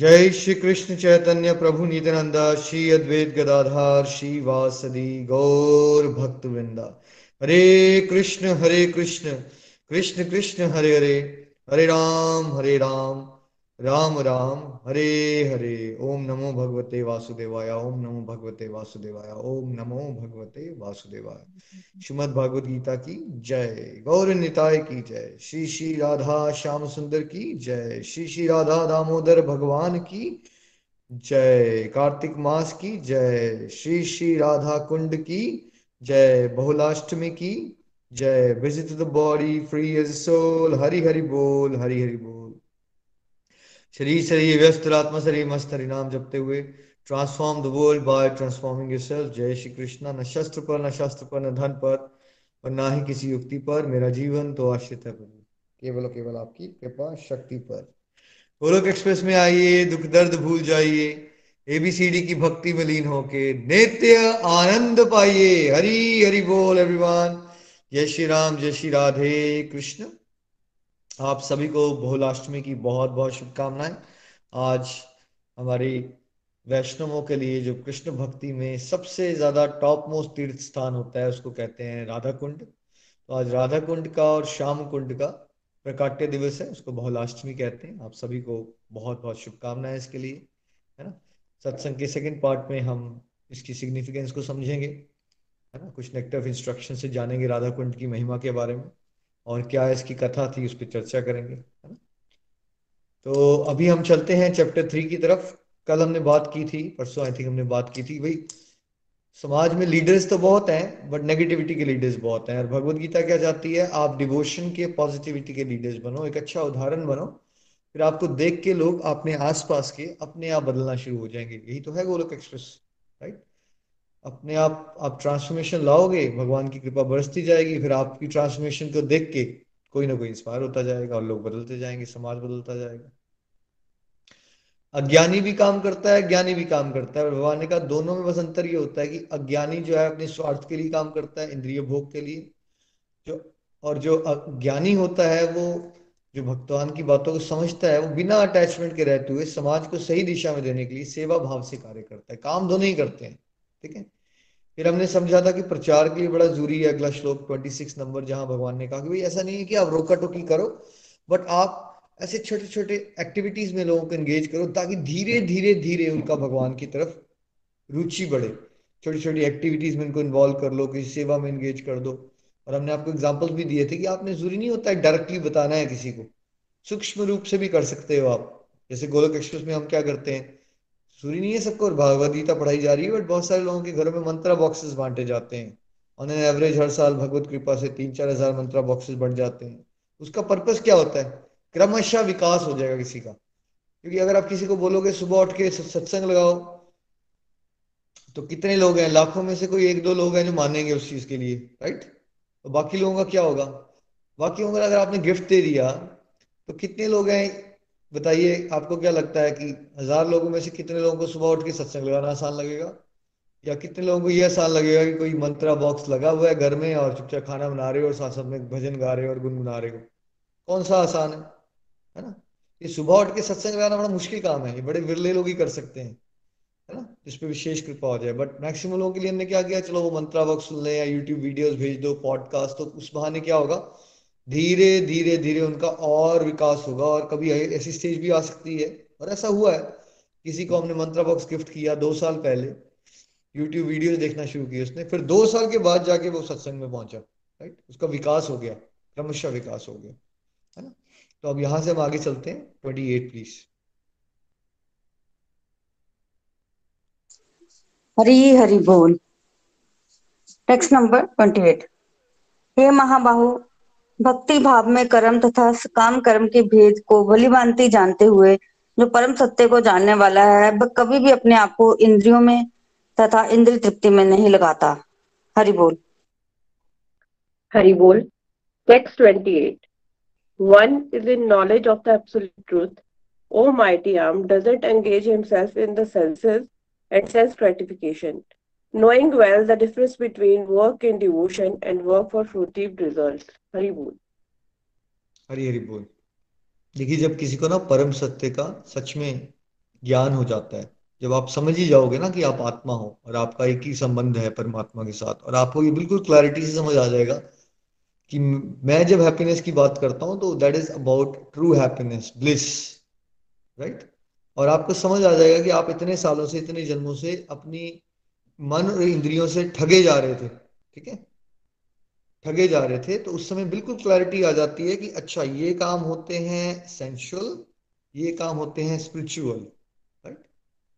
जय श्री कृष्ण चैतन्य प्रभु नित्यानंदा, श्री अद्वैत गदाधार, श्री वासदी गौर भक्त वृंदा हरे कृष्ण हरे कृष्ण कृष्ण कृष्ण, हरे हरे हरे राम हरे राम। राम राम, हरे हरे। ओम नमो भगवते वासुदेवाय, ओम नमो भगवते वासुदेवाय, ओम नमो भगवते वासुदेवाय। श्रीमद भागवत गीता की जय। गौर निताय की जय। श्री श्री राधा श्याम सुंदर की जय। श्री श्री राधा दामोदर भगवान की जय। कार्तिक मास की जय। श्री श्री राधा कुंड की जय। बहुलाष्टमी की जय। Visit the body free as soul Hari Hari बोल, हरि हरि बोल। शरीर शरीर व्यस्त आत्मा शरीर मस्त हरि नाम जपते हुए transform the world by transforming yourself जय श्री कृष्णा। न शस्त्र पर, न शास्त्र पर, न धन पर, और ना ही किसी युक्ति पर। मेरा जीवन तो आश्रित है प्रभु। केवल केवल आपकी कृपा, शक्ति पर। गोलोक एक्सप्रेस में आइए। दुख, दर्द भूल जाइए। एबीसीडी की भक्ति में लीन होके नित्य आनंद पाइए। हरी, हरि बोल एवरीवन जय श्री राम, जय श्री राधे कृष्ण। आप सभी को बहुलाष्टमी की बहुत बहुत शुभकामनाएँ। आज हमारी वैष्णवों के लिए जो कृष्ण भक्ति में सबसे ज़्यादा टॉप मोस्ट तीर्थ स्थान होता है, उसको कहते हैं राधा कुंड तो आज राधा कुंड का और श्याम कुंड का प्रकाट्य दिवस है, उसको बहुलाष्टमी कहते हैं। आप सभी को बहुत बहुत शुभकामनाएँ इसके लिए, है ना? सत्संग के सेकंड पार्ट में हम इसकी सिग्निफिकेंस को समझेंगे, है ना? कुछ नेक्टिव इंस्ट्रक्शन से जानेंगे राधा कुंड की महिमा के बारे में। और क्या इसकी कथा थी, उस पर चर्चा करेंगे, है ना? तो अभी हम चलते हैं चैप्टर थ्री की तरफ़। कल हमने बात की थी, परसों आई थिंक हमने बात की थी, भाई, समाज में लीडर्स तो बहुत हैं बट नेगेटिविटी के लीडर्स बहुत हैं। और भगवत गीता क्या चाहती है? आप डिवोशन के पॉजिटिविटी के लीडर्स बनो, एक अच्छा उदाहरण बनो। फिर आपको देख के लोग अपने आसपास के अपने आप बदलना शुरू हो जाएँगे। यही तो है गोलोक एक्सप्रेस राइट अपने आप आप ट्रांसफॉर्मेशन लाओगे, भगवान की कृपा बरसती जाएगी, फिर आपकी ट्रांसफॉर्मेशन को देख के कोई ना कोई इंस्पायर होता जाएगा और लोग बदलते जाएँगे, समाज बदलता जाएगा। अज्ञानी भी काम करता है, ज्ञानी भी काम करता है भगवान ने कहा दोनों में बस अंतर ये होता है कि अज्ञानी जो है अपने स्वार्थ के लिए काम करता है, इंद्रिय भोग के लिए। जो, और जो अज्ञानी होता है, वो जो भगवान की बातों को समझता है, वो बिना अटैचमेंट के रहते हुए समाज को सही दिशा में देने के लिए सेवा भाव से कार्य करता है, काम दोनों ही करते हैं। ठीक है? फिर हमने समझा था कि प्रचार के लिए बड़ा ज़रूरी है अगला श्लोक 26 नंबर, जहाँ भगवान ने कहा कि भाई ऐसा नहीं है कि आप रोका टोकी करो बट आप ऐसे छोटे छोटे एक्टिविटीज़ में लोगों को एंगेज करो ताकि धीरे धीरे धीरे उनका भगवान की तरफ़ रुचि बढ़े। छोटी छोटी एक्टिविटीज़ में उनको इन्वॉल्व कर लो, किसी सेवा में एंगेज कर दो। और हमने आपको एग्जाम्पल्स भी दिए थे कि आपने ज़रूरी नहीं होता है डायरेक्टली बताना है किसी को। सूक्ष्म रूप से भी कर सकते हो आप। जैसे गोलक एक्सप्रेस में हम क्या करते हैं? ज़रूरी नहीं है सबको भगवद गीता पढ़ाई जा रही है बट बहुत सारे लोगों के घरों में मंत्रा बॉक्सेस बांटे जाते हैं। ऑन एवरेज हर साल भगवत कृपा से तीन चार हज़ार मंत्रा बॉक्सेस बन जाते हैं। उसका पर्पज क्या होता है? क्रमशः विकास हो जाएगा किसी का। क्योंकि अगर आप किसी को बोलोगे, सुबह उठ के सत्संग लगाओ तो कितने लोग हैं? लाखों में से कोई एक दो लोग हैं जो मानेंगे उस चीज़ के लिए राइट तो बाकी लोगों का क्या होगा? बाकी लोगों अगर आपने गिफ्ट दे दिया तो कितने लोग हैं बताइए, आपको क्या लगता है कि हज़ार लोगों में से कितने लोगों को सुबह उठ के सत्संग लगाना आसान लगेगा? या कितने लोगों को यह आसान लगेगा कि कोई मंत्रा बॉक्स लगा हुआ है घर में और चुपचाप खाना बना रहे हो और साथ साथ में भजन गा रहे हो और गुनगुना रहे हो? कौन सा आसान है? है ना? ये सुबह उठ के सत्संग लगाना बड़ा मुश्किल काम है। ये बड़े विरले लोग ही कर सकते हैं। है ना? जिसपे विशेष कृपा हो जाए। बट मैक्सिमम लोगों के लिए हमने क्या किया? चलो वो मंत्रा बॉक्स सुन ले या यूट्यूब वीडियोस भेज दो पॉडकास्ट तो उस बहाने क्या होगा? धीरे धीरे धीरे उनका और विकास होगा और कभी ऐसी स्टेज भी आ सकती है। और ऐसा हुआ है। किसी को हमने मंत्रा बॉक्स गिफ्ट किया दो साल पहले। यूट्यूब वीडियो देखना शुरू किया उसने। फिर दो साल के बाद जाके वो सत्संग में पहुँचा राइट उसका विकास हो गया। क्रमशः विकास हो गया, है ना? तो अब यहाँ से हम आगे चलते हैं। Twenty eight please Hari, Hari बोल। टेक्स्ट नंबर ट्वेंटी एट हे महाबाहु भक्ति भाव में कर्म तथा काम कर्म के भेद को भली भांति जानते हुए जो परम सत्य को जानने वाला है वह कभी भी अपने आप को इंद्रियों में तथा इंद्रिय तृप्ति में नहीं लगाता हरि बोल हरि बोल text 28 one is in knowledge of the absolute truth o mighty arm doesn't engage himself in the senses and sense gratification knowing well the difference between work in devotion and work for fruitive results. Hari बोल हरी हरी बोल देखिए, जब किसी को ना परम सत्य का सच में ज्ञान हो जाता है, जब आप समझ ही जाओगे ना कि आप आत्मा हो और आपका एक ही संबंध है परमात्मा के साथ और आपको ये बिल्कुल क्लैरिटी से समझ आ जाएगा कि मैं जब हैप्पीनेस की बात करता हूँ तो that is about true happiness bliss right और आपको समझ आ जाएगा कि आप इतने सालों से, इतने जन्मों से अपनी मन और इंद्रियों से ठगे जा रहे थे, ठीक है? ठगे जा रहे थे तो उस समय बिल्कुल क्लैरिटी आ जाती है कि अच्छा ये काम होते हैं सेंशुअल ये काम होते हैं स्पिरिचुअल राइट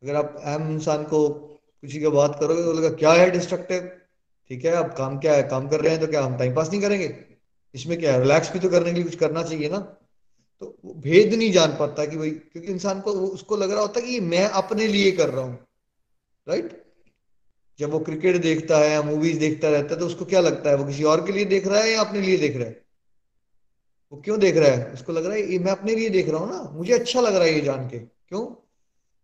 अगर आप अहम इंसान को किसी की बात करोगे तो लगा क्या है डिस्ट्रक्टिव ठीक है, अब काम क्या है? काम कर रहे हैं तो क्या हम टाइम पास नहीं करेंगे? इसमें क्या है? रिलैक्स भी तो करने के लिए कुछ करना चाहिए ना? तो वो भेद नहीं जान पाता कि भाई, क्योंकि इंसान को, उसको लग रहा होता कि मैं अपने लिए कर रहा हूँ राइट जब वो क्रिकेट देखता है या मूवीज़ देखता रहता है तो उसको क्या लगता है? वो किसी और के लिए देख रहा है या अपने लिए देख रहा है? वो क्यों देख रहा है? उसको लग रहा है मैं अपने लिए देख रहा हूँ ना, मुझे अच्छा लग रहा है ये जान के। क्यों?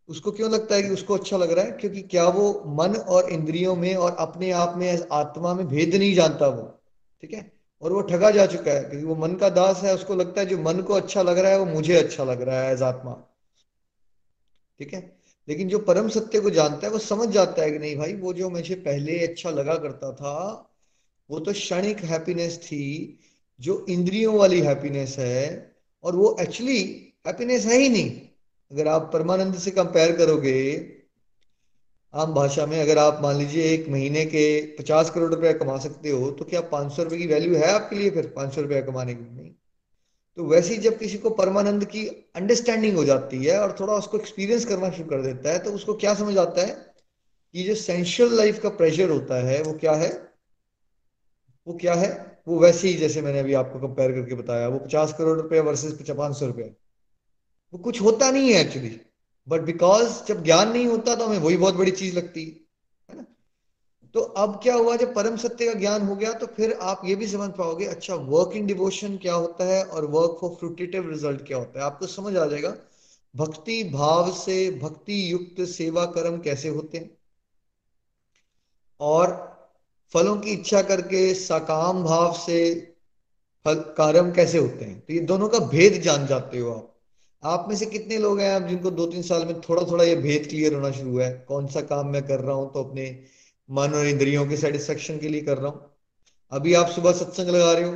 उसको क्यों लगता है कि उसको अच्छा लग रहा है? क्योंकि क्या वो मन और इंद्रियों में और अपने आप में आत्मा में भेद नहीं जानता वो, ठीक है? और वो ठगा जा चुका है, क्योंकि वो मन का दास है, उसको लगता है जो मन को अच्छा लग रहा है, वो मुझे अच्छा लग रहा है एज आत्मा। ठीक है? लेकिन जो परम सत्य को जानता है, वो समझ जाता है कि नहीं भाई, वो जो मुझे पहले अच्छा लगा करता था, वो तो क्षणिक हैप्पीनेस थी, जो इंद्रियों वाली हैप्पीनेस है, और वो एक्चुअली हैप्पीनेस है ही नहीं। अगर आप परमानंद से कंपेयर करोगे, आम भाषा में अगर आप मान लीजिए एक महीने के पचास करोड़ रुपया कमा सकते हो तो क्या पाँच सौ रुपए की वैल्यू है आपके लिए फिर, पाँच सौ रुपया कमाने की? नहीं। तो वैसे ही जब किसी को परमानंद की अंडरस्टैंडिंग हो जाती है और थोड़ा उसको एक्सपीरियंस करना शुरू कर देता है तो उसको क्या समझ आता है? कि जो सेंशुअल लाइफ का प्रेशर होता है, वो क्या है? वो क्या है? वो वैसे ही जैसे मैंने अभी आपको कंपेयर करके बताया, वो पचास करोड़ रुपया वर्सेज पाँच सौ रुपया वो कुछ होता नहीं है एक्चुअली बट बिकॉज़ जब ज्ञान नहीं होता तो हमें वही बहुत बड़ी चीज़ लगती। है तो अब क्या हुआ, जब परम सत्य का ज्ञान हो गया तो फिर आप ये भी समझ पाओगे अच्छा वर्क इन डिवोशन क्या होता है और वर्क फॉर फ्रूटेटिव रिज़ल्ट क्या होता है? आपको समझ आ जाएगा, भक्ति भाव से, भक्ति युक्त सेवा कर्म कैसे होते हैं? और फलों की इच्छा करके सकाम भाव से फल, कर्म कैसे होते हैं? तो ये दोनों का भेद जान जाते हो आप। आप में से कितने लोग हैं आप जिनको दो तीन साल में थोड़ा थोड़ा ये भेद क्लियर होना शुरू हुआ है? कौन सा काम मैं कर रहा हूँ तो अपने मन और इंद्रियों के सेटिस्फेक्शन के लिए कर रहा हूँ। अभी आप सुबह सत्संग लगा रहे हो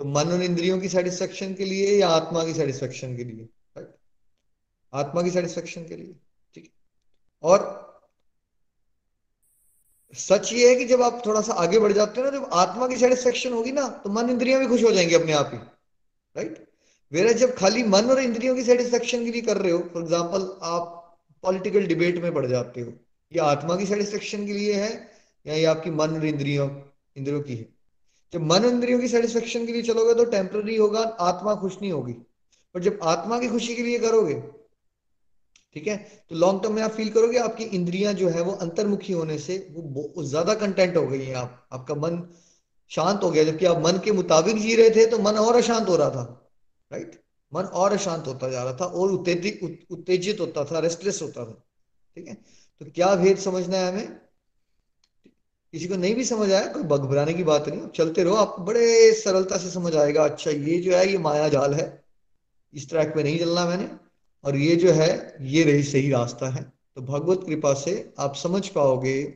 तो मन और इंद्रियों की सेटिस्फेक्शन के लिए या आत्मा की सेटिस्फेक्शन के लिए? राइट आत्मा की सेटिस्फेक्शन के लिए, ठीक और सच ये है कि जब आप थोड़ा सा आगे बढ़ जाते हो ना, जब आत्मा की सेटिस्फेक्शन होगी ना तो मन इंद्रियाँ भी खुश हो जाएँगे अपने आप ही। राइट वेरा जब खाली मन और इंद्रियों की सेटिस्फेक्शन के लिए कर रहे हो फॉर एग्ज़ाम्पल आप पॉलिटिकल डिबेट में पड़ जाते हो ये आत्मा की सेटिस्फेक्शन के लिए है या ये आपकी मन और इंद्रियों इंद्रियों की है? जब मन इंद्रियों की सेटिस्फेक्शन के लिए चलोगे तो टेम्पररी होगा, आत्मा खुश नहीं होगी। पर जब आत्मा की खुशी के लिए करोगे, ठीक है तो लॉन्ग टर्म में आप फील करोगे आपकी इंद्रियाँ जो है वो अंतर्मुखी होने से वो ज़्यादा कंटेंट हो गई है आप, आपका मन शांत हो गया। जबकि आप मन के मुताबिक जी रहे थे तो मन और अशांत हो रहा था राइट मन और अशांत होता जा रहा था और उत्तेजित उत्तेजित होता था रेस्टलेस होता था, ठीक है? तो क्या भेद समझना है हमें? किसी को नहीं भी समझ आया, कोई घबराने की बात नहीं चलते रहो आपको बड़े सरलता से समझ आएगा अच्छा ये जो है, ये माया जाल है, इस ट्रैक पे नहीं चलना मैंने, और ये जो है, ये रही सही रास्ता है। तो भगवत कृपा से आप समझ पाओगे,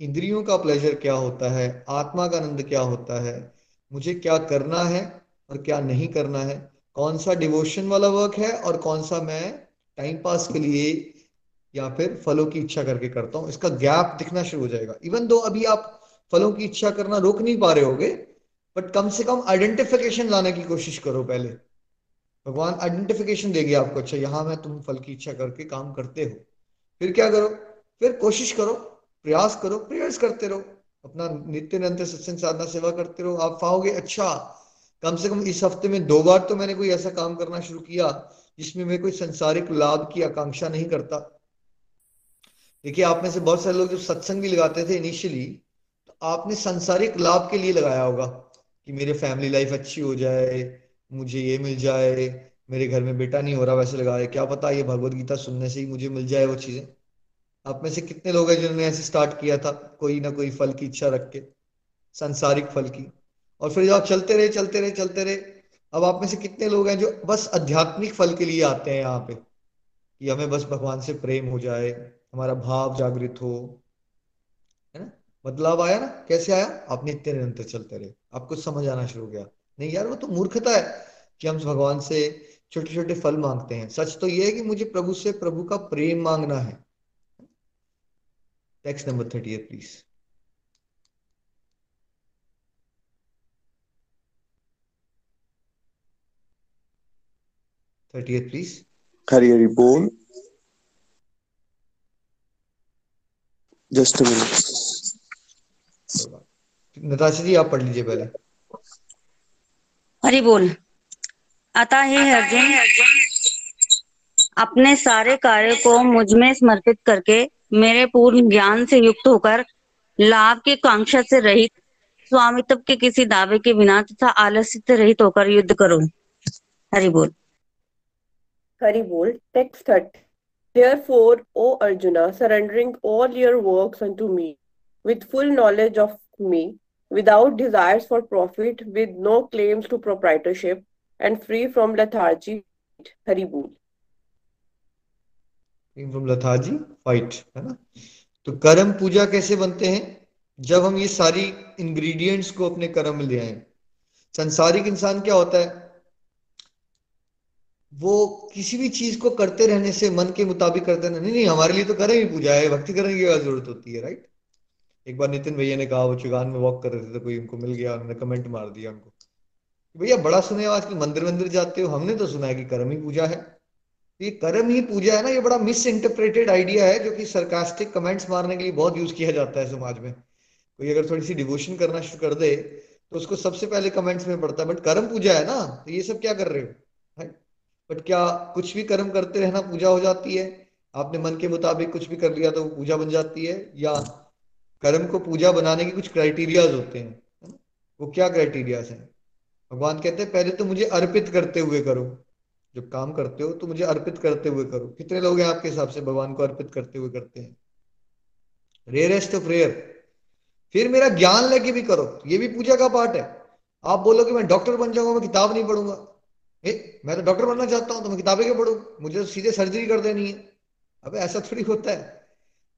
इंद्रियों का प्लेजर क्या होता है, आत्मा का आनंद क्या होता है, मुझे क्या करना है और क्या नहीं करना है, कौन सा डिवोशन वाला वर्क है और कौन सा मैं टाइम पास के लिए या फिर फलों की इच्छा करके करता हूँ, इसका गैप दिखना शुरू हो जाएगा। इवन दो अभी आप फलों की इच्छा करना रोक नहीं पा रहे होगे बट कम से कम आइडेंटिफिकेशन लाने की कोशिश करो पहले। भगवान आइडेंटिफिकेशन देगी आपको अच्छा यहाँ मैं तुम फल की इच्छा करके काम करते हो। फिर क्या करो? फिर कोशिश करो, प्रयास करो, प्रयास करते रहो। अपना नित्य निरंतर सत्संग साधना सेवा करते रहो। आप पाओगे अच्छा कम से कम इस हफ़्ते में दो बार तो मैंने कोई ऐसा काम करना शुरू किया, जिसमें मैं कोई संसारिक लाभ की आकांक्षा नहीं करता। देखिए, आप में से बहुत सारे लोग जब सत्संग भी लगाते थे इनिशियली तो आपने संसारिक लाभ के लिए लगाया होगा कि मेरे फैमिली लाइफ अच्छी हो जाए, मुझे ये मिल जाए, मेरे घर में बेटा नहीं हो रहा वैसे लगा क्या पता ये भगवत गीता सुनने से ही मुझे मिल जाए वो चीज़ें। आप में से कितने लोग हैं जिन्होंने ऐसे स्टार्ट किया था, कोई ना कोई फल की इच्छा रख के, संसारिक फल की। और फिर आप चलते रहे चलते रहे चलते रहे, अब आप में से कितने लोग हैं जो बस आध्यात्मिक फल के लिए आते हैं यहाँ पे, कि हमें बस भगवान से प्रेम हो जाए हमारा भाव जागृत हो, है ना? बदलाव आया ना? कैसे आया? आप नित्य निरंतर चलते रहे। आपको समझ आना शुरू हो गया नहीं यार, वो तो मूर्खता है कि हम भगवान से छोटे छोटे फल मांगते हैं। सच तो ये है कि मुझे प्रभु से प्रभु का प्रेम मांगना है। Text number thirty eight please thirty eight please Hari Hari बोल। जस्ट मिनट नताशा जी आप पढ़ लीजिए पहले। हरि बोल। अतः हे अर्जुन। अपने सारे कार्य को मुझमें समर्पित करके मेरे पूर्ण ज्ञान से युक्त होकर लाभ की कांक्षा से रहित स्वामित्व के किसी दावे के बिना तथा आलस्य से रहित होकर युद्ध करो। हरि बोल। Bol, text 30. Therefore, O Arjuna, surrendering all your works unto me, with full knowledge of me, without desires for profit, with no claims to proprietorship, and free from lethargy, Hari Bol. From lethargy fight है ना तो कर्म पूजा कैसे बनते हैं जब हम ये सारी इंग्रेडिएंट्स को अपने कर्म में ले आए संसारिक इंसान क्या होता है वो किसी भी चीज़ को करते रहने से मन के मुताबिक करते रहने नहीं नहीं, हमारे लिए तो कर्म ही पूजा, है, भक्ति करने की ज़रूरत होती है राइट एक बार नितिन भैया ने कहा, वो चुगान में वॉक कर रहे थे तो कोई उनको मिल गया उन्होंने कमेंट मार दिया उनको भैया, बड़ा सुने हो आजकल मंदिर मंदिर जाते हो? हमने तो सुना है कि कर्म ही पूजा है। ये कर्म ही पूजा है ना, ये बड़ा मिस इंटरप्रेटेड आइडिया है, जो कि सरकास्टिक कमेंट्स मारने के लिए बहुत यूज़ किया जाता है समाज में। कोई अगर थोड़ी सी डिवोशन करना शुरू कर दे तो उसको सबसे पहले कमेंट्स में पड़ता है, बट कर्म पूजा है ना? तो ये सब क्या कर रहे हो? बट क्या कुछ भी कर्म करते रहना पूजा हो जाती है? आपने मन के मुताबिक कुछ भी कर लिया तो पूजा बन जाती है? या कर्म को पूजा बनाने के कुछ क्राइटेरियाज होते हैं वो क्या क्राइटेरियाज हैं? भगवान कहते हैं, पहले तो मुझे अर्पित करते हुए करो। जब काम करते हो तो मुझे अर्पित करते हुए करो। कितने लोग हैं आपके हिसाब से भगवान को अर्पित करते हुए करते हैं? रेयरेस्ट ऑफ़ रेयर फिर मेरा ज्ञान लेके भी करो। ये भी पूजा का पार्ट है। आप बोलो कि मैं डॉक्टर बन जाऊँगा, मैं किताब नहीं पढ़ूँगा। ए, मैं तो डॉक्टर बनना चाहता हूँ तो मैं किताबें क्यों पढ़ू? मुझे तो सीधे सर्जरी कर देनी है। अब ऐसा थोड़ी होता है।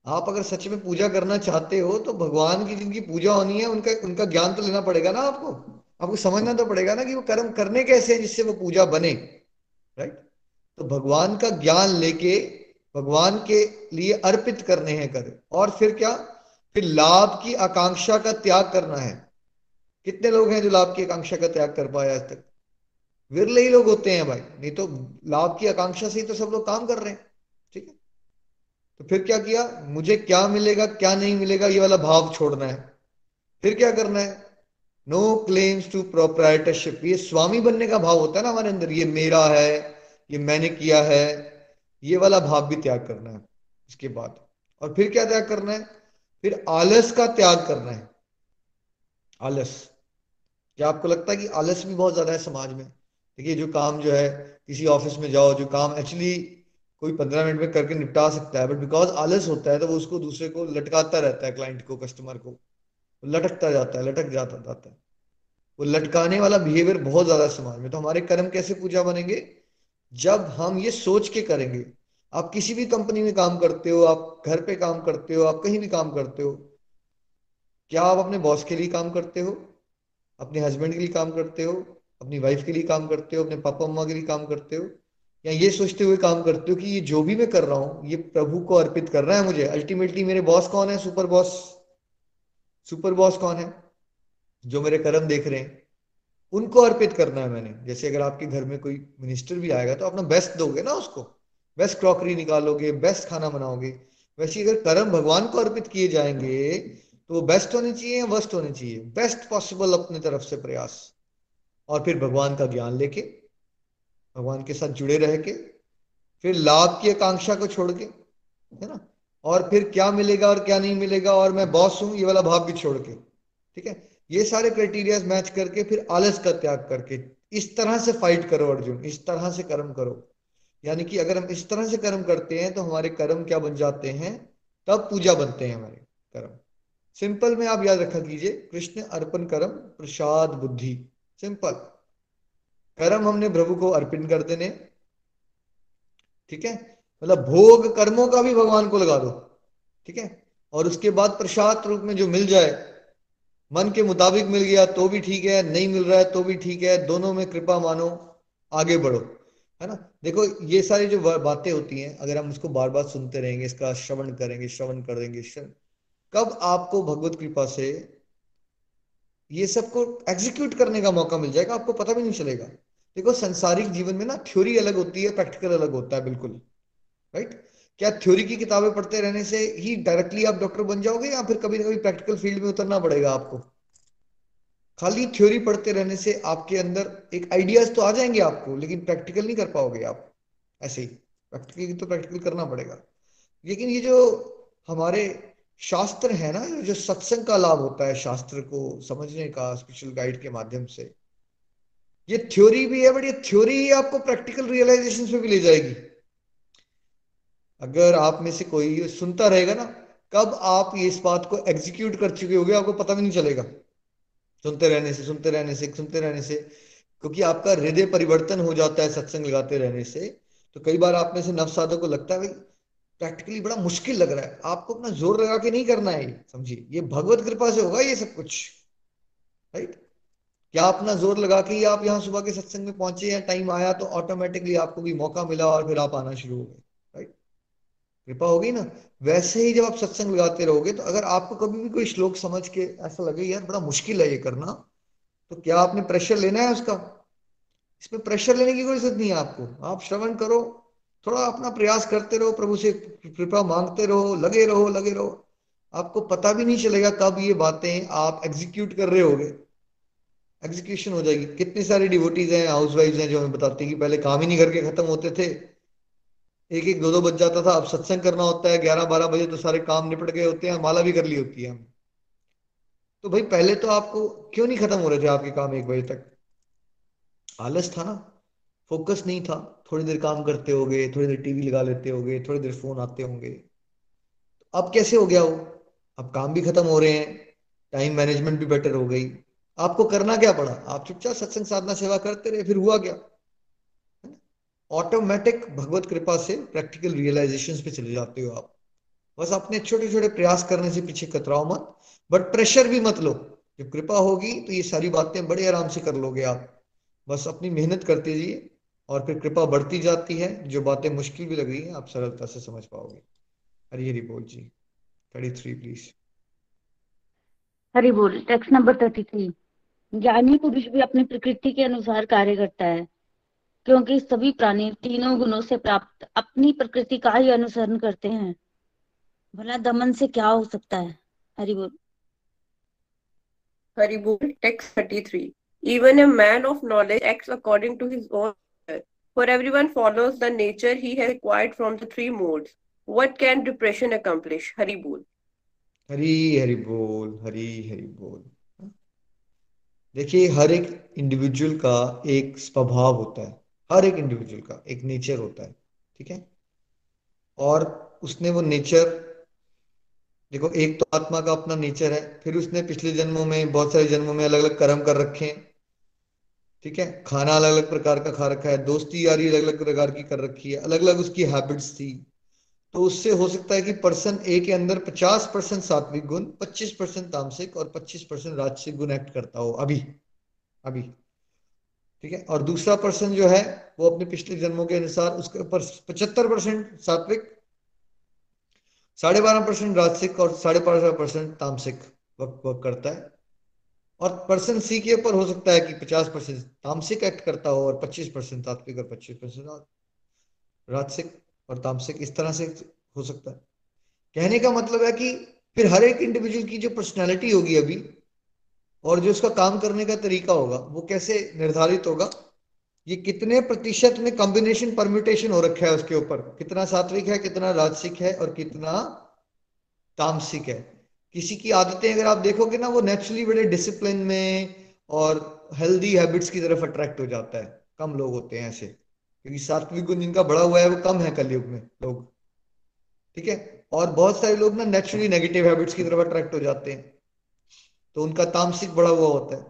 आप अगर सच में पूजा करना चाहते हो तो भगवान की जिनकी पूजा होनी है उनका उनका ज्ञान तो लेना पड़ेगा ना आपको। आपको समझना तो पड़ेगा ना कि वो कर्म करने कैसे हैं जिससे वो पूजा बने राइट तो भगवान का ज्ञान लेके भगवान के लिए अर्पित करने हैं कर और फिर क्या? फिर लाभ की आकांक्षा का त्याग करना है। कितने लोग हैं जो लाभ की आकांक्षा का त्याग कर पाए आज तक? विरले ही लोग होते हैं भाई। नहीं तो लाभ की आकांक्षा से ही तो सब लोग काम कर रहे हैं। ठीक है? तो फिर क्या किया? मुझे क्या मिलेगा, क्या नहीं मिलेगा, ये वाला भाव छोड़ना है। फिर क्या करना है? नो क्लेम्स टू प्रोप्राइटरशिप ये स्वामी बनने का भाव होता है ना हमारे अंदर। ये मेरा है, ये मैंने किया है, ये वाला भाव भी त्याग करना है इसके बाद। और फिर क्या त्याग करना है? फिर आलस का त्याग करना है। आलस। क्या आपको लगता है कि आलस भी बहुत ज़्यादा है समाज में? देखिए, जो काम जो है, किसी ऑफ़िस में जाओ, जो काम एक्चुअली कोई पंद्रह मिनट में करके निपटा सकता है बट बिकॉज़ आलस होता है तो वो उसको दूसरे को लटकाता रहता है क्लाइंट को कस्टमर को। लटकता जाता है, लटक जाता जाता है। वो लटकाने वाला बिहेवियर बहुत ज़्यादा समाज में। तो हमारे कर्म कैसे पूजा बनेंगे? जब हम ये सोच के करेंगे, आप किसी भी कंपनी में काम करते हो, आप घर पे काम करते हो, आप कहीं भी काम करते हो, क्या आप अपने बॉस के लिए काम करते हो? अपने हस्बैंड के लिए काम करते हो? अपनी वाइफ के लिए काम करते हो, अपने पापा मम्मा के लिए काम करते हो, या ये सोचते हुए काम करते हो कि ये जो भी मैं कर रहा हूँ, ये प्रभु को अर्पित कर रहा है मुझे। अल्टीमेटली मेरे बॉस कौन है? सुपर बॉस सुपर बॉस कौन है? जो मेरे कर्म देख रहे हैं, उनको अर्पित करना है मैंने। जैसे अगर आपके घर में कोई मिनिस्टर भी आएगा तो अपना बेस्ट दोगे ना उसको। बेस्ट क्रॉकरी निकालोगे बेस्ट खाना बनाओगे। वैसे अगर कर्म भगवान को अर्पित किए जाएँगे तो वो बेस्ट होने चाहिए या वर्स्ट होने चाहिए? बेस्ट पॉसिबल अपनी तरफ़ से प्रयास। और फिर भगवान का ज्ञान लेके, भगवान के साथ जुड़े रह के, फिर लाभ की आकांक्षा को छोड़ के, है ना? और फिर क्या मिलेगा और क्या नहीं मिलेगा, और मैं बॉस हूँ, ये वाला भाव भी छोड़ के, ठीक है? ये सारे क्राइटेरिया मैच करके फिर आलस का त्याग करके, इस तरह से फाइट करो अर्जुन, इस तरह से कर्म करो। यानी कि अगर हम इस तरह से कर्म करते हैं तो हमारे कर्म क्या बन जाते हैं? तब पूजा बनते हैं हमारे कर्म। सिंपल में आप याद रखा कीजिए, कृष्ण अर्पण कर्म, प्रसाद बुद्धि। सिंपल। कर्म हमने प्रभु को अर्पित कर देने। ठीक है? मतलब भोग कर्मों का भी भगवान को लगा दो। ठीक है? और उसके बाद प्रसाद रूप में जो मिल जाए, मन के मुताबिक मिल गया तो भी ठीक है, नहीं मिल रहा है तो भी ठीक है, दोनों में कृपा मानो, आगे बढ़ो। है ना? देखो, ये सारी जो बातें होती हैं, अगर हम उसको बार बार सुनते रहेंगे, इसका श्रवण करेंगे, श्रवण कर देंगे कब आपको भगवत कृपा से ये सबको एग्जीक्यूट करने का मौका मिल जाएगा, आपको पता भी नहीं चलेगा। देखो, संसारिक जीवन में ना थ्योरी अलग होती है प्रैक्टिकल अलग होता है, बिल्कुल। राइट क्या थ्योरी की किताबें पढ़ते रहने से ही डायरेक्टली आप डॉक्टर बन जाओगे या फिर कभी ना कभी प्रैक्टिकल फ़ील्ड में उतरना पड़ेगा आपको? खाली थ्योरी पढ़ते रहने से आपके अंदर एक आइडियाज़ तो आ जाएँगे आपको, लेकिन प्रैक्टिकल नहीं कर पाओगे आप। ऐसे ही। प्रैक्टिकल तो प्रैक्टिकल करना पड़ेगा। लेकिन ये जो हमारे शास्त्र है ना, जो सत्संग का लाभ होता है शास्त्र को समझने का स्पेशल गाइड के माध्यम से। ये थ्योरी भी है बट ये थ्योरी ही आपको प्रैक्टिकल रियलाइजेशन पे भी ले जाएगी। अगर आप में से कोई सुनता रहेगा ना, कब आप ये इस बात को एग्जीक्यूट कर चुके होगे, आपको पता भी नहीं चलेगा। सुनते रहने से, सुनते रहने से, सुनते रहने से। क्योंकि आपका हृदय परिवर्तन हो जाता है सत्संग लगाते रहने से। तो कई बार आप में से नवसाधक को लगता है, भाई प्रैक्टिकली बड़ा मुश्किल लग रहा है। आपको अपना ज़ोर लगा के नहीं करना है समझिए। ये भगवत कृपा से होगा ये सब कुछ। राइट क्या अपना ज़ोर लगा के आप यहाँ सुबह के सत्संग में पहुँचे या टाइम आया तो ऑटोमेटिकली आपको भी मौका मिला और फिर आप आना शुरू हो गए। राइट कृपा होगी ना। वैसे ही जब आप सत्संग लगाते रहोगे तो अगर आपको कभी भी कोई श्लोक समझ के ऐसा लगे, यार, बड़ा मुश्किल है ये करना तो क्या आपने प्रेशर लेना है उसका? इसमें प्रेशर लेने की कोई ज़रूरत नहीं है आपको। आप श्रवण करो थोड़ा अपना प्रयास करते रहो, प्रभु से कृपा मांगते रहो, लगे रहो लगे रहो। आपको पता भी नहीं चलेगा कब ये बातें आप एग्जीक्यूट कर रहे होगे। एग्जीक्यूशन हो जाएगी। कितने सारे डिवोटीज हैं हाउस वाइफ हैं जो हमें बताते हैं कि पहले काम ही नहीं करके खत्म होते थे। एक एक दो दो बज जाता था, अब सत्संग करना होता है ग्यारह बारह बजे तो सारे काम निपट गए होते हैं, माला भी कर ली होती है हम तो भाई, पहले तो आपको क्यों नहीं खत्म हो रहे थे आपके काम एक बजे तक? आलस था ना? फोकस नहीं था। थोड़ी देर काम करते हो थोड़ी देर टीवी लगा लेते हो गए थोड़ी देर फ़ोन आते होंगे। अब कैसे हो गया वो? अब काम भी खत्म हो रहे हैं टाइम मैनेजमेंट भी बेटर हो गई। आपको करना क्या पड़ा? आप चुपचाप सत्संग साधना सेवा करते रहे, फिर हुआ क्या? ऑटोमेटिक भगवत कृपा से प्रैक्टिकल रियलाइजेशन पे चले जाते हो आप। बस अपने छोटे छोटे प्रयास करने से पीछे कतराओ मत बट प्रेशर भी मत लो। जब कृपा होगी तो ये सारी बातें बड़े आराम से कर लोगे आप। बस अपनी मेहनत करते जाइए और फिर कृपा बढ़ती जाती है जो बातें मुश्किल भी लग रही हैं आप सरलता से समझ पाओगे। हरी हरी बोल जी। थर्टी थ्री प्लीज़ हरी बोल। टेक्स्ट नंबर थर्टी थ्री ज्ञानी पुरुष भी अपनी प्रकृति के अनुसार कार्य करता है क्योंकि सभी प्राणी तीनों गुणों से प्राप्त अपनी प्रकृति का ही अनुसरण करते हैं। भला दमन से क्या हो सकता है? हरि बोल। हरि बोल। Text thirty three Even a man of knowledge acts according to his own For everyone follows the nature he has acquired from the three modes. What can depression accomplish? Hari Bol. Hari Hari बोल हरी हरी बोल देखिए, हर एक individual का एक स्वभाव होता है हर एक इंडिविजुअल का एक नेचर होता है, ठीक है और उसने वो नेचर देखो, एक तो आत्मा का अपना नेचर है, फिर उसने पिछले जन्मों में, बहुत सारे जन्मों में अलग अलग कर्म कर रखे हैं ठीक है? खाना अलग अलग प्रकार का खा रखा है, दोस्ती यारी अलग अलग प्रकार की कर रखी है अलग अलग उसकी हैबिट्स थी। तो उससे हो सकता है कि पर्सन ए के अंदर 50 परसेंट सात्विक गुण 25 परसेंट तामसिक और 25 परसेंट राजसिक गुण एक्ट करता हो, अभी अभी। ठीक है? और दूसरा पर्सन जो है, वो अपने पिछले जन्मों के अनुसार उसके ऊपर पचहत्तर परसेंट सात्विक, साढ़े बारह परसेंट राजसिक और साढ़े बारह परसेंट तामसिक वर्क वर्क करता है। और पर्सन सी के ऊपर हो सकता है कि पचास परसेंट तामसिक एक्ट करता हो और पच्चीस परसेंट तात्विक और पच्चीस परसेंट राजसिक और तामसिक, इस तरह से हो सकता है। कहने का मतलब है कि फिर हर एक इंडिविजुअल की जो पर्सनैलिटी होगी अभी और जो उसका काम करने का तरीका होगा, वो कैसे निर्धारित होगा, ये कितने प्रतिशत में कॉम्बिनेशन परम्यूटेशन हो रखा है उसके ऊपर, कितना सात्विक है, कितना राजसिक है और कितना तामसिक है। किसी की आदतें अगर आप देखोगे ना, वो नेचुरली बड़े डिसिप्लिन में और हेल्दी हैबिट्स की तरफ़ अट्रैक्ट हो जाता है। कम लोग होते हैं ऐसे। क्योंकि सात्विक गुण जिनका बड़ा हुआ है, वो कम है कलयुग में लोग। ठीक है? और बहुत सारे लोग ना नेचुरली नेगेटिव हैबिट्स की तरफ़ अट्रैक्ट हो जाते हैं। तो उनका तामसिक बढ़ा हुआ होता है।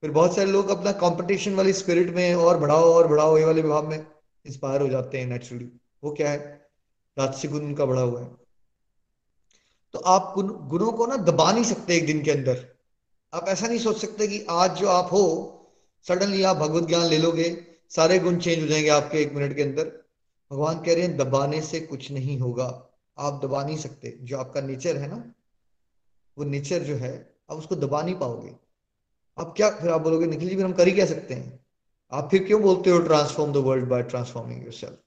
फिर बहुत सारे लोग अपना कंपटीशन वाली स्पिरिट में और बढ़ाओ और बढ़ाओ ये वाले भाव में इंस्पायर हो जाते हैं नेचुरली वो क्या है? राजसिक गुण उनका बढ़ा हुआ है। तो आप गुणों को ना दबा नहीं सकते एक दिन के अंदर। आप ऐसा नहीं सोच सकते कि आज जो आप हो, सडनली आप भगवत ज्ञान ले लोगे, सारे गुण चेंज हो जाएँगे आपके एक मिनट के अंदर। भगवान कह रहे हैं, दबाने से कुछ नहीं होगा। आप दबा नहीं सकते। जो आपका नेचर है ना, वो नेचर जो है, आप उसको दबा नहीं पाओगे। आप क्या फिर आप बोलोगे, निखिल जी, फिर हम कर ही क्या सकते हैं? आप फिर क्यों बोलते हो transform the world by transforming your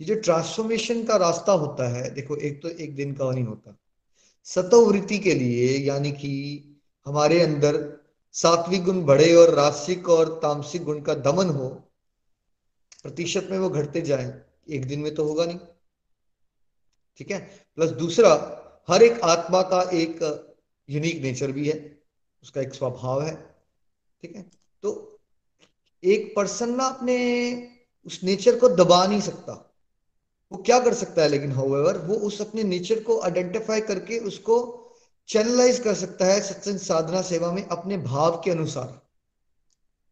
ये जो ट्रांसफॉर्मेशन का रास्ता होता है, देखो, एक तो एक दिन का नहीं होता। सतोवृत्ति के लिए, यानी कि हमारे अंदर सात्विक गुण बढ़े और रासिक और तामसिक गुण का दमन हो, प्रतिशत में वो घटते जाए, एक दिन में तो होगा नहीं। ठीक है? प्लस दूसरा, हर एक आत्मा का एक यूनिक नेचर भी है, उसका एक स्वभाव है। ठीक है? तो एक पर्सन ना अपने उस नेचर को दबा नहीं सकता। वो क्या कर सकता है लेकिन हाउएवर वो उस अपने नेचर को आइडेंटिफाई करके उसको चैनलाइज कर सकता है सत्संग साधना सेवा में अपने भाव के अनुसार।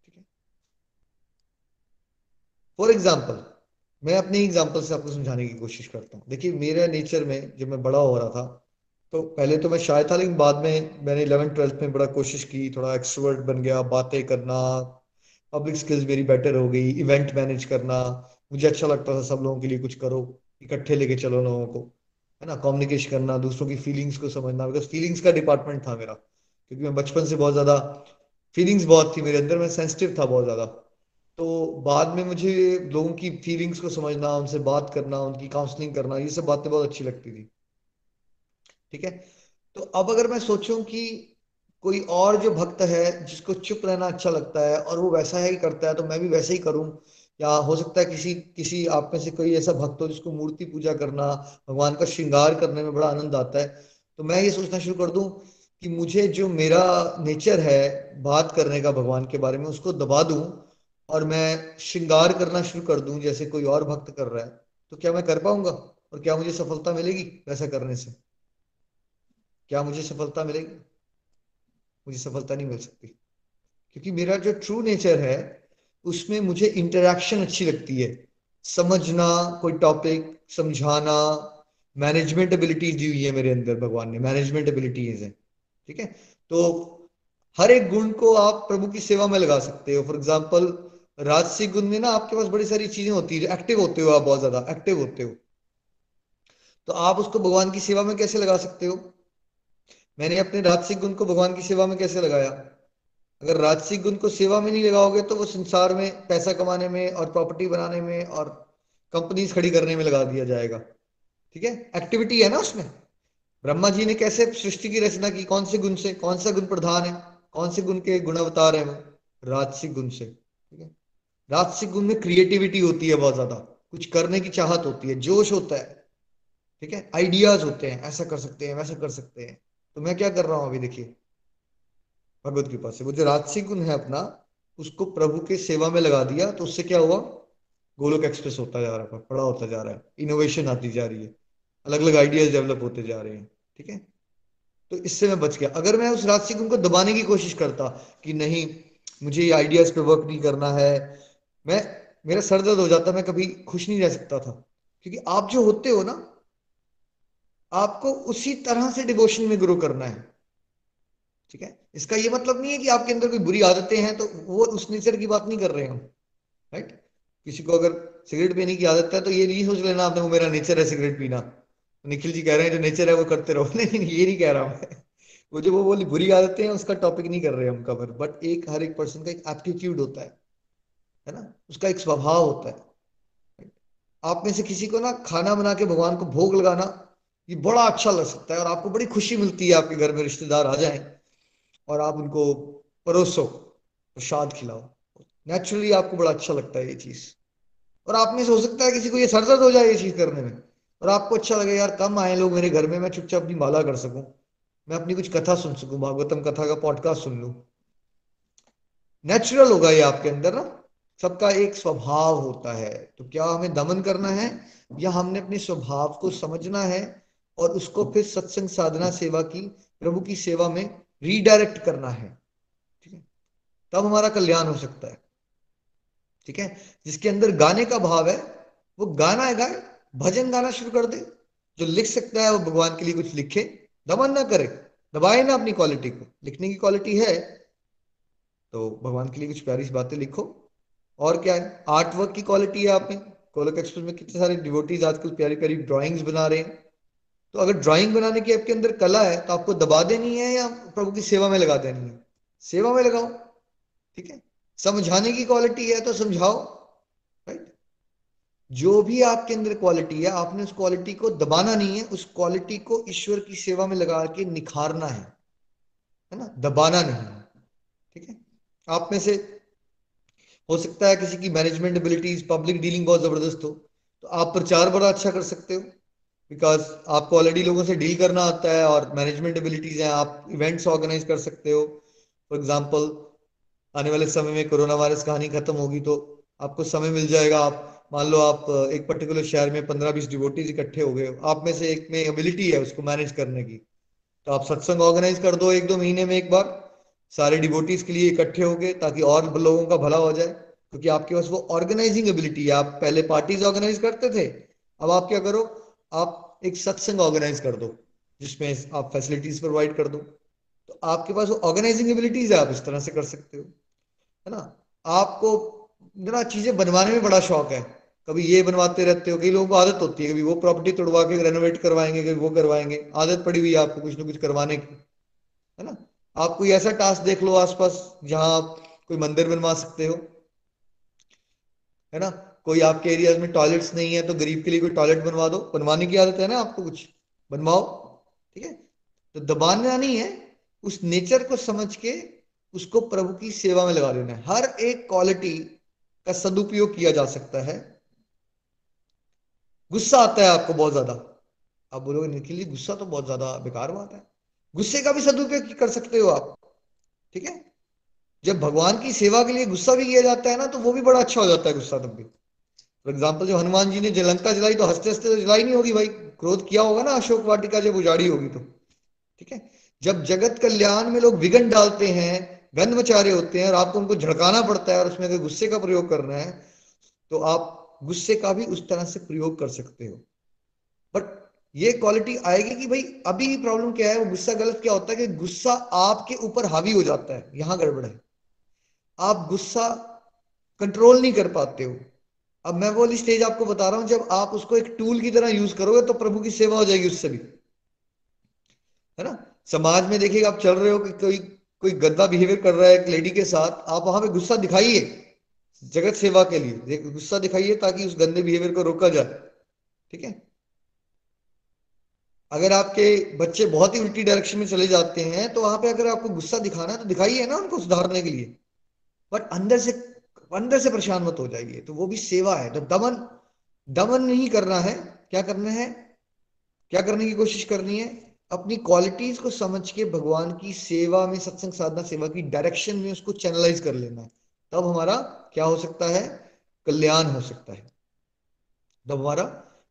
ठीक है? फॉर एग्ज़ाम्पल मैं अपने एग्ज़ाम्पल से आपको समझाने की कोशिश करता हूँ। देखिए, मेरे नेचर में जब मैं बड़ा हो रहा था तो पहले तो मैं शायद था, लेकिन बाद में मैंने इलेवन ट्वेल्थ में बड़ा कोशिश की, थोड़ा एक्सट्रोवर्ट बन गया, बातें करना पब्लिक स्किल्स मेरी बेटर हो गई इवेंट मैनेज करना मुझे अच्छा लगता था सब लोगों के लिए कुछ करो, इकट्ठे लेके चलो लोगों को, है ना? कम्युनिकेशन करना, दूसरों की फीलिंग्स को समझना बिकॉज़ फीलिंग्स का डिपार्टमेंट था मेरा, क्योंकि मैं बचपन से बहुत ज़्यादा फीलिंग्स बहुत थी मेरे अंदर, मैं सेंसिटिव था बहुत ज़्यादा। तो बाद में मुझे लोगों की फीलिंग्स को समझना, उनसे बात करना, उनकी काउंसलिंग करना, ये सब बातें बहुत अच्छी लगती थी। ठीक है? तो अब अगर मैं सोचूं कि कोई और जो भक्त है, जिसको चुप रहना अच्छा लगता है, और वो वैसा ही करता है तो मैं भी वैसे ही करूँ या हो सकता है किसी किसी आप में से कोई ऐसा भक्त हो जिसको मूर्ति पूजा करना, भगवान का श्रृंगार करने में बड़ा आनंद आता है। तो मैं ये सोचना शुरू कर दूँ कि मुझे जो मेरा नेचर है बात करने का भगवान के बारे में, उसको दबा दूँ और मैं श्रृंगार करना शुरू कर दूँ जैसे कोई और भक्त कर रहा है तो क्या मैं कर पाऊँगा? और क्या मुझे सफलता मिलेगी वैसा करने से? क्या मुझे सफलता मिलेगी? मुझे सफलता नहीं मिल सकती। क्योंकि मेरा जो ट्रू नेचर है उसमें मुझे इंटरेक्शन अच्छी लगती है। समझना, कोई टॉपिक समझाना मैनेजमेंट एबिलिटीज दी हुई है मेरे अंदर, भगवान ने मैनेजमेंट एबिलिटीज है, ठीक है? तो हर एक गुण को आप प्रभु की सेवा में लगा सकते हो। फॉर एग्ज़ाम्पल राजसिक गुण में ना आपके पास बड़ी सारी चीज़ें होती है एक्टिव होते हो आप बहुत ज़्यादा एक्टिव होते हो। तो आप उसको भगवान की सेवा में कैसे लगा सकते हो? मैंने अपने राजसिक गुण को भगवान की सेवा में कैसे लगाया? अगर राजसिक गुण को सेवा में नहीं लगाओगे तो वो संसार में, पैसा कमाने में और प्रॉपर्टी बनाने में और कंपनीज़ खड़ी करने में लगा दिया जाएगा। ठीक है? एक्टिविटी है ना उसमें। ब्रह्मा जी ने कैसे सृष्टि की रचना की? कौन से गुण से? कौन सा गुण प्रधान है? कौन से गुण के गुण अवतार है वो? राजसिक गुण से। ठीक है? राजसिक गुण में क्रिएटिविटी होती है बहुत ज़्यादा। कुछ करने की चाहत होती है, जोश होता है। ठीक है? आइडियाज़ होते हैं, ऐसा कर सकते हैं, वैसा कर सकते हैं। तो मैं क्या कर रहा हूँ अभी? देखिए। भगवत कृपा से। वो जो राजसिक गुण है अपना, उसको प्रभु के सेवा में लगा दिया तो उससे क्या हुआ? गोलोक एक्सप्रेस होता जा रहा है बड़ा होता जा रहा है। इनोवेशन आती जा रही है। अलग अलग आइडियाज़ डेवलप होते जा रहे हैं, ठीक है? तो इससे मैं बच गया। अगर मैं उस राजसिक गुण को दबाने की कोशिश करता कि नहीं, मुझे ये आइडियाज़ पे वर्क नहीं करना है, मैं, मेरा सर दर्द हो जाता, मैं कभी खुश नहीं रह सकता था। क्योंकि आप जो होते हो ना, आपको उसी तरह से डिवोशन में ग्रो करना है। ठीक है? इसका ये मतलब नहीं है कि आपके अंदर कोई बुरी आदतें हैं तो वो उस नेचर की बात नहीं कर रहे हम राइट किसी को अगर सिगरेट पीने की आदत है तो ये नहीं सोच लेना आपने, वो मेरा नेचर है सिगरेट पीना। निखिल जी कह रहे हैं, जो नेचर है वो करते रहो। नहीं ये नहीं कह रहा मैं। वो जो वो बोली बुरी आदतें हैं, उसका टॉपिक नहीं कर रहे हम कवर बट एक, हर एक पर्सन का एक एप्टीट्यूड होता है है ना? उसका एक स्वभाव होता है आप में से किसी को ना खाना बना के भगवान को भोग लगाना, ये बड़ा अच्छा लग सकता है, और आपको बड़ी खुशी मिलती है, आपके घर में रिश्तेदार आ जाए। और आप उनको परोसो, प्रसाद खिलाओ। नेचुरली आपको बड़ा अच्छा लगता है ये चीज़। और आप में से हो सकता है किसी को ये सरदर्द हो जाए ये चीज़ करने में। और आपको अच्छा लगे यार, कम आए लोग मेरे घर में, मैं चुपचाप अपनी माला कर सकूँ। मैं अपनी कुछ कथा सुन सकूँ, भागवतम कथा का पॉडकास्ट सुन लू। नेचुरल होगा ये आपके अंदर ना। सबका एक स्वभाव होता है। तो क्या हमें दमन करना है? या हमने अपने स्वभाव को समझना है और उसको फिर सत्संग साधना सेवा की, प्रभु की सेवा में रीडायरेक्ट करना है, ठीक है? तब हमारा कल्याण हो सकता है, ठीक है? जिसके अंदर गाने का भाव है, वो गाना है गाए भजन गाना शुरू कर दे। जो लिख सकता है वो भगवान के लिए कुछ लिखे, दमन ना करे, दबाए ना अपनी क्वालिटी को। लिखने की क्वालिटी है तो भगवान के लिए कुछ प्यारी बातें लिखो। और क्या है? आर्ट वर्क की क्वालिटी है आप में। कोलक एक्सप्रेस में कितने सारे डिवोटीज आजकल प्यारी प्यारी ड्राइंग्स बना रहे हैं। तो अगर ड्राइंग बनाने की आपके अंदर कला है तो आपको दबा देनी है या प्रभु की सेवा में लगा देनी है? सेवा में लगाओ, ठीक है? समझाने की क्वालिटी है तो समझाओ राइट जो भी आपके अंदर क्वालिटी है, आपने उस क्वालिटी को दबाना नहीं है, उस क्वालिटी को ईश्वर की सेवा में लगा के निखारना है है ना? दबाना नहीं है, ठीक है? आप में से हो सकता है किसी की मैनेजमेंट एबिलिटीज पब्लिक डीलिंग बहुत ज़बरदस्त हो तो आप प्रचार बड़ा अच्छा कर सकते हो। बिकॉज़ आपको ऑलरेडी लोगों से डील करना आता है और मैनेजमेंट एबिलिटीज हैं, आप इवेंट्स ऑर्गेनाइज कर सकते हो। फॉर एग्ज़ाम्पल आने वाले समय में कोरोना वायरस कहानी खत्म होगी तो आपको समय मिल जाएगा। आप, मान लो आप, एक पर्टिकुलर शहर में पंद्रह बीस डिवोटीज इकट्ठे हो गए, आप में से एक में एबिलिटी है उसको मैनेज करने की। तो आप सत्संग ऑर्गेनाइज कर दो एक दो महीने में एक बार, सारे डिवोटीज के लिए इकट्ठे हो गए ताकि और लोगों का भला हो जाए, क्योंकि आपके पास वो ऑर्गेनाइजिंग एबिलिटी है। आप पहले पार्टीज़ ऑर्गेनाइज करते थे, अब आप क्या करो आप एक सत्संग ऑर्गेनाइज कर दो, जिसमें आप फैसिलिटीज़ प्रोवाइड कर दो। तो आपके पास वो ऑर्गेनाइजिंग एबिलिटीज है, आप इस तरह से कर सकते हो, है ना? आपको ना, चीज़ें बनवाने में बड़ा शौक है। कभी ये बनवाते रहते हो, कई लोगों को आदत होती है, कभी वो प्रॉपर्टी तोड़वा के रेनोवेट करवाएँगे, कभी वो करवाएँगे। आदत पड़ी हुई है आपको कुछ ना कुछ करवाने की, है ना? आप कोई ऐसा टास्क देख लो आसपास, जहाँ आप कोई मंदिर बनवा सकते हो, है ना? कोई आपके एरिया में टॉयलेट्स नहीं है तो गरीब के लिए कोई टॉयलेट बनवा दो। बनवाने की आदत है ना आपको कुछ? बनवाओ, ठीक है? तो दबाना नहीं है, उस नेचर को समझ के उसको प्रभु की सेवा में लगा देना है। हर एक क्वालिटी का सदुपयोग किया जा सकता है। गुस्सा आता है आपको बहुत ज़्यादा। आप बोलोगे, निखिल जी, गुस्सा तो बहुत ज़्यादा बेकार बात है। गुस्से का भी सदुपयोग कर सकते हो आप, ठीक है? जब भगवान की सेवा के लिए गुस्सा भी किया जाता है ना तो वो भी बड़ा अच्छा हो जाता है गुस्सा तब भी। फॉर एग्ज़ाम्पल जो हनुमान जी ने जलंका जलाई तो हँसते हँसते तो जलाई नहीं होगी भाई। क्रोध किया होगा ना अशोक वाटिका जब उजाड़ी होगी तो। ठीक है? जब जगत कल्याण में लोग विघन डालते हैं गंध मचा होते हैं और आपको उनको झड़काना पड़ता है और उसमें अगर गुस्से का प्रयोग करना है तो आप गुस्से का भी उस तरह से प्रयोग कर सकते हो। बट ये क्वालिटी आएगी कि भाई अभी प्रॉब्लम क्या है? वो गुस्सा गलत क्या होता है कि गुस्सा आपके ऊपर हावी हो जाता है, यहाँ गड़बड़ है। आप गुस्सा कंट्रोल नहीं कर पाते हो। अब मैं वो स्टेज आपको बता रहा हूँ, जब आप उसको एक टूल की तरह यूज़ करोगे तो प्रभु की सेवा हो जाएगी उससे भी। है ना? समाज में देखिएगा आप चल रहे हो कि कोई कोई गंदा बिहेवियर कर रहा है एक लेडी के साथ, आप वहाँ पे गुस्सा दिखाइए, जगत सेवा के लिए। गुस्सा दिखाइए ताकि उस गंदे बिहेवियर को रोका जाए। ठीक है? अगर आपके बच्चे बहुत ही उल्टी डायरेक्शन में चले जाते हैं तो वहाँ पे अगर आपको गुस्सा दिखाना है तो दिखाइए ना उनको सुधारने के लिए। बट अंदर से अंदर से परेशान मत हो जाइए। तो वो भी सेवा है। तो दमन दमन नहीं करना है, क्या करना है? क्या करने की कोशिश करनी है? अपनी क्वालिटीज को समझ के भगवान की सेवा में, सत्संग साधना सेवा की डायरेक्शन में उसको चैनलाइज कर लेना है। तब हमारा क्या हो सकता है? कल्याण हो सकता है। तब हमारा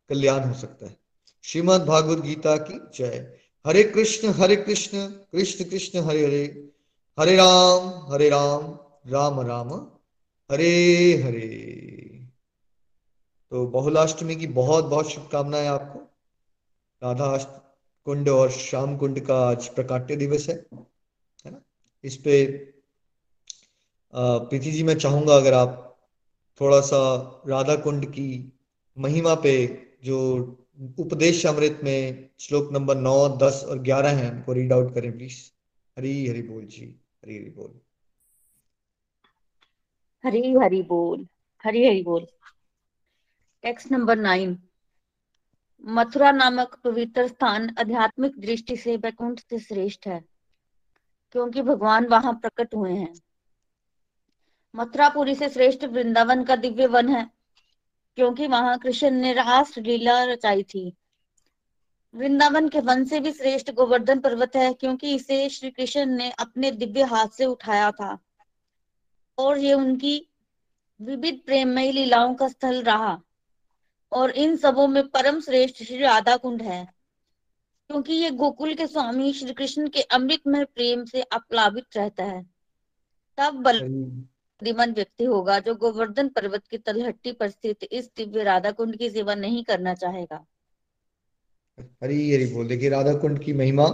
कल्याण हो सकता है। श्रीमद भागवत गीता की जय। हरे कृष्ण हरे कृष्ण कृष्ण कृष्ण, हरे हरे। हरे राम हरे राम राम राम। हरे हरे। तो बहुलाष्टमी की बहुत बहुत शुभकामनाएँ आपको। राधा कुंड और श्याम कुंड का आज प्रकाट्य दिवस है है ना? इस पे प्रीति जी, मैं चाहूँगा अगर आप थोड़ा सा राधा कुंड की महिमा पे जो उपदेश अमृत में श्लोक नंबर नौ, दस और ग्यारह है, उनको रीड आउट करें प्लीज़ हरी हरी बोल जी, हरी हरी बोल। हरी हरी बोल, हरी हरी बोल। टेक्स्ट नंबर नाइन मथुरा नामक पवित्र स्थान आध्यात्मिक दृष्टि से बैकुंठ से श्रेष्ठ है, क्योंकि भगवान वहाँ प्रकट हुए हैं। मथुरापुरी से श्रेष्ठ वृंदावन का दिव्य वन है, क्योंकि वहाँ कृष्ण ने रास लीला रचाई थी। वृंदावन के वन से भी श्रेष्ठ गोवर्धन पर्वत है, क्योंकि इसे श्री कृष्ण ने अपने दिव्य हाथ से उठाया था। और ये उनकी विविध प्रेममयी लीलाओं का स्थल रहा। और इन सबों में परम श्रेष्ठ श्री राधा कुंड है क्योंकि ये गोकुल के स्वामी श्री कृष्ण के अमृतमय प्रेम से अप्लावित रहता है। तब बल बुद्धिमान व्यक्ति होगा जो गोवर्धन पर्वत की तलहट्टी पर स्थित इस दिव्य राधा कुंड की सेवा नहीं करना चाहेगा। हरी हरी बोल देखिए राधा कुंड की महिमा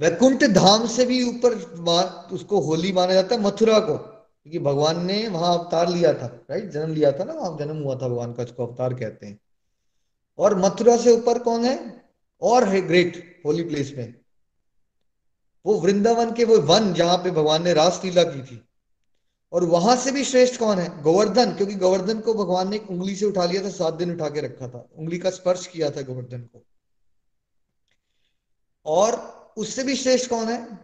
वैकुंठ धाम से भी ऊपर उसको होली माना जाता है, मथुरा को। क्योंकि भगवान ने वहाँ अवतार लिया था राइट जन्म लिया था ना, वहाँ जन्म हुआ था भगवान का उसको अवतार कहते हैं। और मथुरा से ऊपर कौन है? और है ग्रेट होली प्लेस में। वो वृंदावन के, वो वन जहाँ पे भगवान ने रासलीला की थी। और वहाँ से भी श्रेष्ठ कौन है? गोवर्धन, क्योंकि गोवर्धन को भगवान ने एक उंगली से उठा लिया था, सात दिन उठा के रखा था। उंगली का स्पर्श किया था गोवर्धन को। और उससे भी श्रेष्ठ कौन है?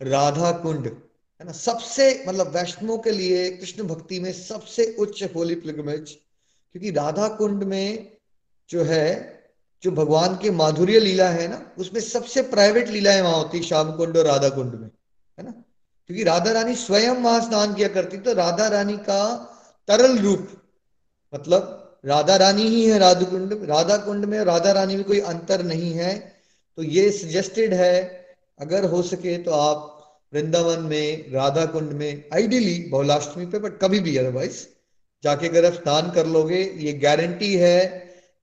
राधा कुंड, है ना? सबसे मतलब वैष्णव के लिए, कृष्ण भक्ति में सबसे उच्च होली पिलग्रमेज क्योंकि राधा कुंड में जो है, जो भगवान के माधुर्य लीला है ना, उसमें सबसे प्राइवेट लीलाएँ वहाँ होती श्याम कुंड और राधा कुंड में, है ना? क्योंकि राधा रानी स्वयं वहाँ स्नान किया करती तो राधा रानी का तरल रूप मतलब राधा रानी ही है राधा कुंड राधा कुंड में राधा रानी में कोई अंतर नहीं है। तो ये सजेस्टेड है, अगर हो सके तो आप वृंदावन में राधा कुंड में आइडियली बहुलाष्टमी पे बट कभी भी अदरवाइज़ जाके अगर आप स्नान कर लोगे, ये गारंटी है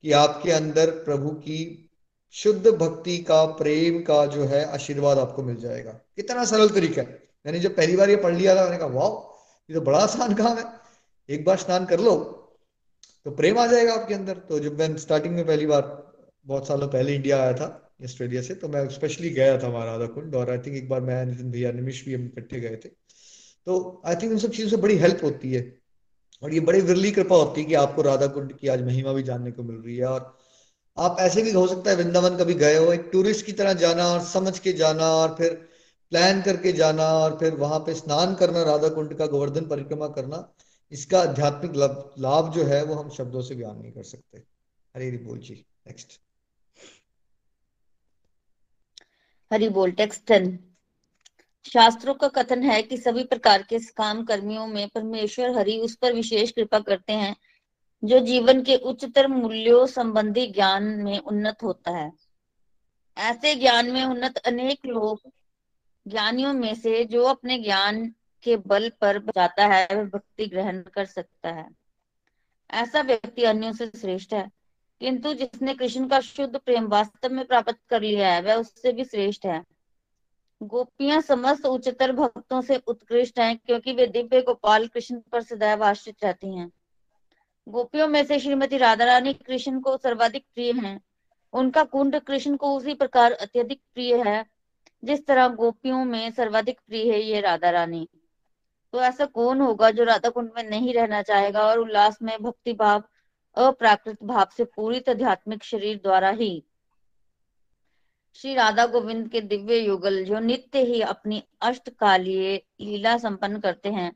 कि आपके अंदर प्रभु की शुद्ध भक्ति का, प्रेम का जो है, आशीर्वाद आपको मिल जाएगा। कितना सरल तरीका है। मैंने जब पहली बार ये पढ़ लिया था, मैंने कहा वाह ये तो बड़ा आसान काम है। एक बार स्नान कर लो तो प्रेम आ जाएगा आपके अंदर। तो जब मैं स्टार्टिंग में पहली बार, बहुत सालों पहले इंडिया आया था ऑस्ट्रेलिया से तो मैं स्पेशली गया था वहाँ राधा कुंड और आई थिंक एक बार मैं नितिन भैया निमिश भी हम इकट्ठे गए थे। तो आई थिंक उन सब चीज़ों से बड़ी हेल्प होती है और ये बड़ी विरली कृपा होती है कि आपको राधा कुंड की आज महिमा भी जानने को मिल रही है और आप ऐसे भी हो सकता है वृंदावन कभी गए हो, एक टूरिस्ट की तरह जाना और समझ के जाना और फिर प्लान करके जाना और फिर वहाँ पे स्नान करना राधा कुंड का गोवर्धन परिक्रमा करना, इसका आध्यात्मिक लाभ जो है वो हम शब्दों से बयान नहीं कर सकते। हरे बोल जी नेक्स्ट हरि बोल टेक्स्ट टेन शास्त्रों का कथन है कि सभी प्रकार के काम कर्मियों में परमेश्वर हरि उस पर विशेष कृपा करते हैं, जो जीवन के उच्चतर मूल्यों संबंधी ज्ञान में उन्नत होता है। ऐसे ज्ञान में उन्नत अनेक लोग ज्ञानियों में से जो अपने ज्ञान के बल पर जाता है, वह भक्ति ग्रहण कर सकता है। ऐसा व्यक्ति अन्यों से श्रेष्ठ है। किंतु जिसने कृष्ण का शुद्ध प्रेम वास्तव में प्राप्त कर लिया है, वह उससे भी श्रेष्ठ है। गोपियाँ समस्त उच्चतर भक्तों से उत्कृष्ट हैं, क्योंकि वे दिव्य गोपाल कृष्ण पर सदैव आश्रित रहती हैं। गोपियों में से श्रीमती राधा रानी कृष्ण को सर्वाधिक प्रिय हैं। उनका कुंड कृष्ण को उसी प्रकार अत्यधिक प्रिय है, जिस तरह गोपियों में सर्वाधिक प्रिय है ये राधा रानी तो ऐसा कौन होगा जो राधा कुंड में नहीं रहना चाहेगा और उल्लास में भक्ति भाव अप्राकृत भाव से पूरी आध्यात्मिक शरीर द्वारा ही श्री राधा गोविंद के दिव्य युगल जो नित्य ही अपनी अष्टकालीय लीला संपन्न करते हैं,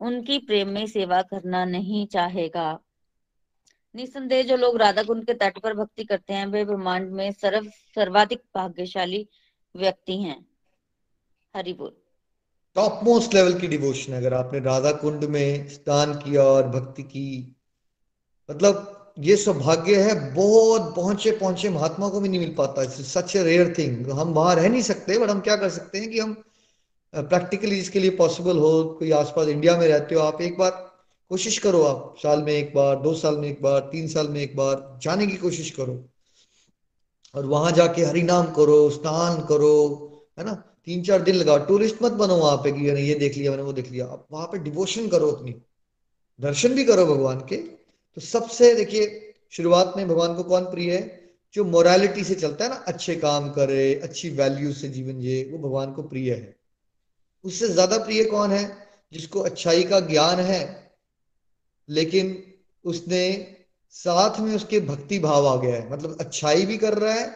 उनकी प्रेम में सेवा करना नहीं चाहेगा। निसंदेह जो लोग राधा कुंड के तट पर भक्ति करते हैं, वे ब्रह्मांड में सर्व, सर्वाधिक भाग्यशाली व्यक्ति हैं। हरि बोल। टॉप मोस्ट लेवल की डिवोशन अगर आपने राधा कुंड में स्नान किया और भक्ति की मतलब ये सौभाग्य है, बहुत पहुँचे पहुँचे महात्मा को भी नहीं मिल पाता। सच ए रेयर थिंग हम वहाँ रह नहीं सकते बट हम क्या कर सकते हैं कि हम प्रैक्टिकली इसके लिए पॉसिबल हो, कोई आसपास इंडिया में रहते हो, आप एक बार कोशिश करो आप। साल में एक बार, दो साल में एक बार, तीन साल में एक बार, जाने की कोशिश करो। और वहाँ जाके हरिनाम करो, स्नान करो, है ना? तीन चार दिन लगाओ। टूरिस्ट मत बनो वहाँ पे कि ये देख लिया, मैंने वो देख लिया। आप वहाँ पे डिवोशन करो अपनी। दर्शन भी करो भगवान के। तो सबसे देखिए, शुरुआत में भगवान को कौन प्रिय है? जो मोरालिटी से चलता है ना, अच्छे काम करे, अच्छी वैल्यू से जीवन जिए, वो भगवान को प्रिय है। उससे ज़्यादा प्रिय कौन है? जिसको अच्छाई का ज्ञान है, लेकिन उसने साथ में उसके भक्ति भाव आ गया है। मतलब अच्छाई भी कर रहा है,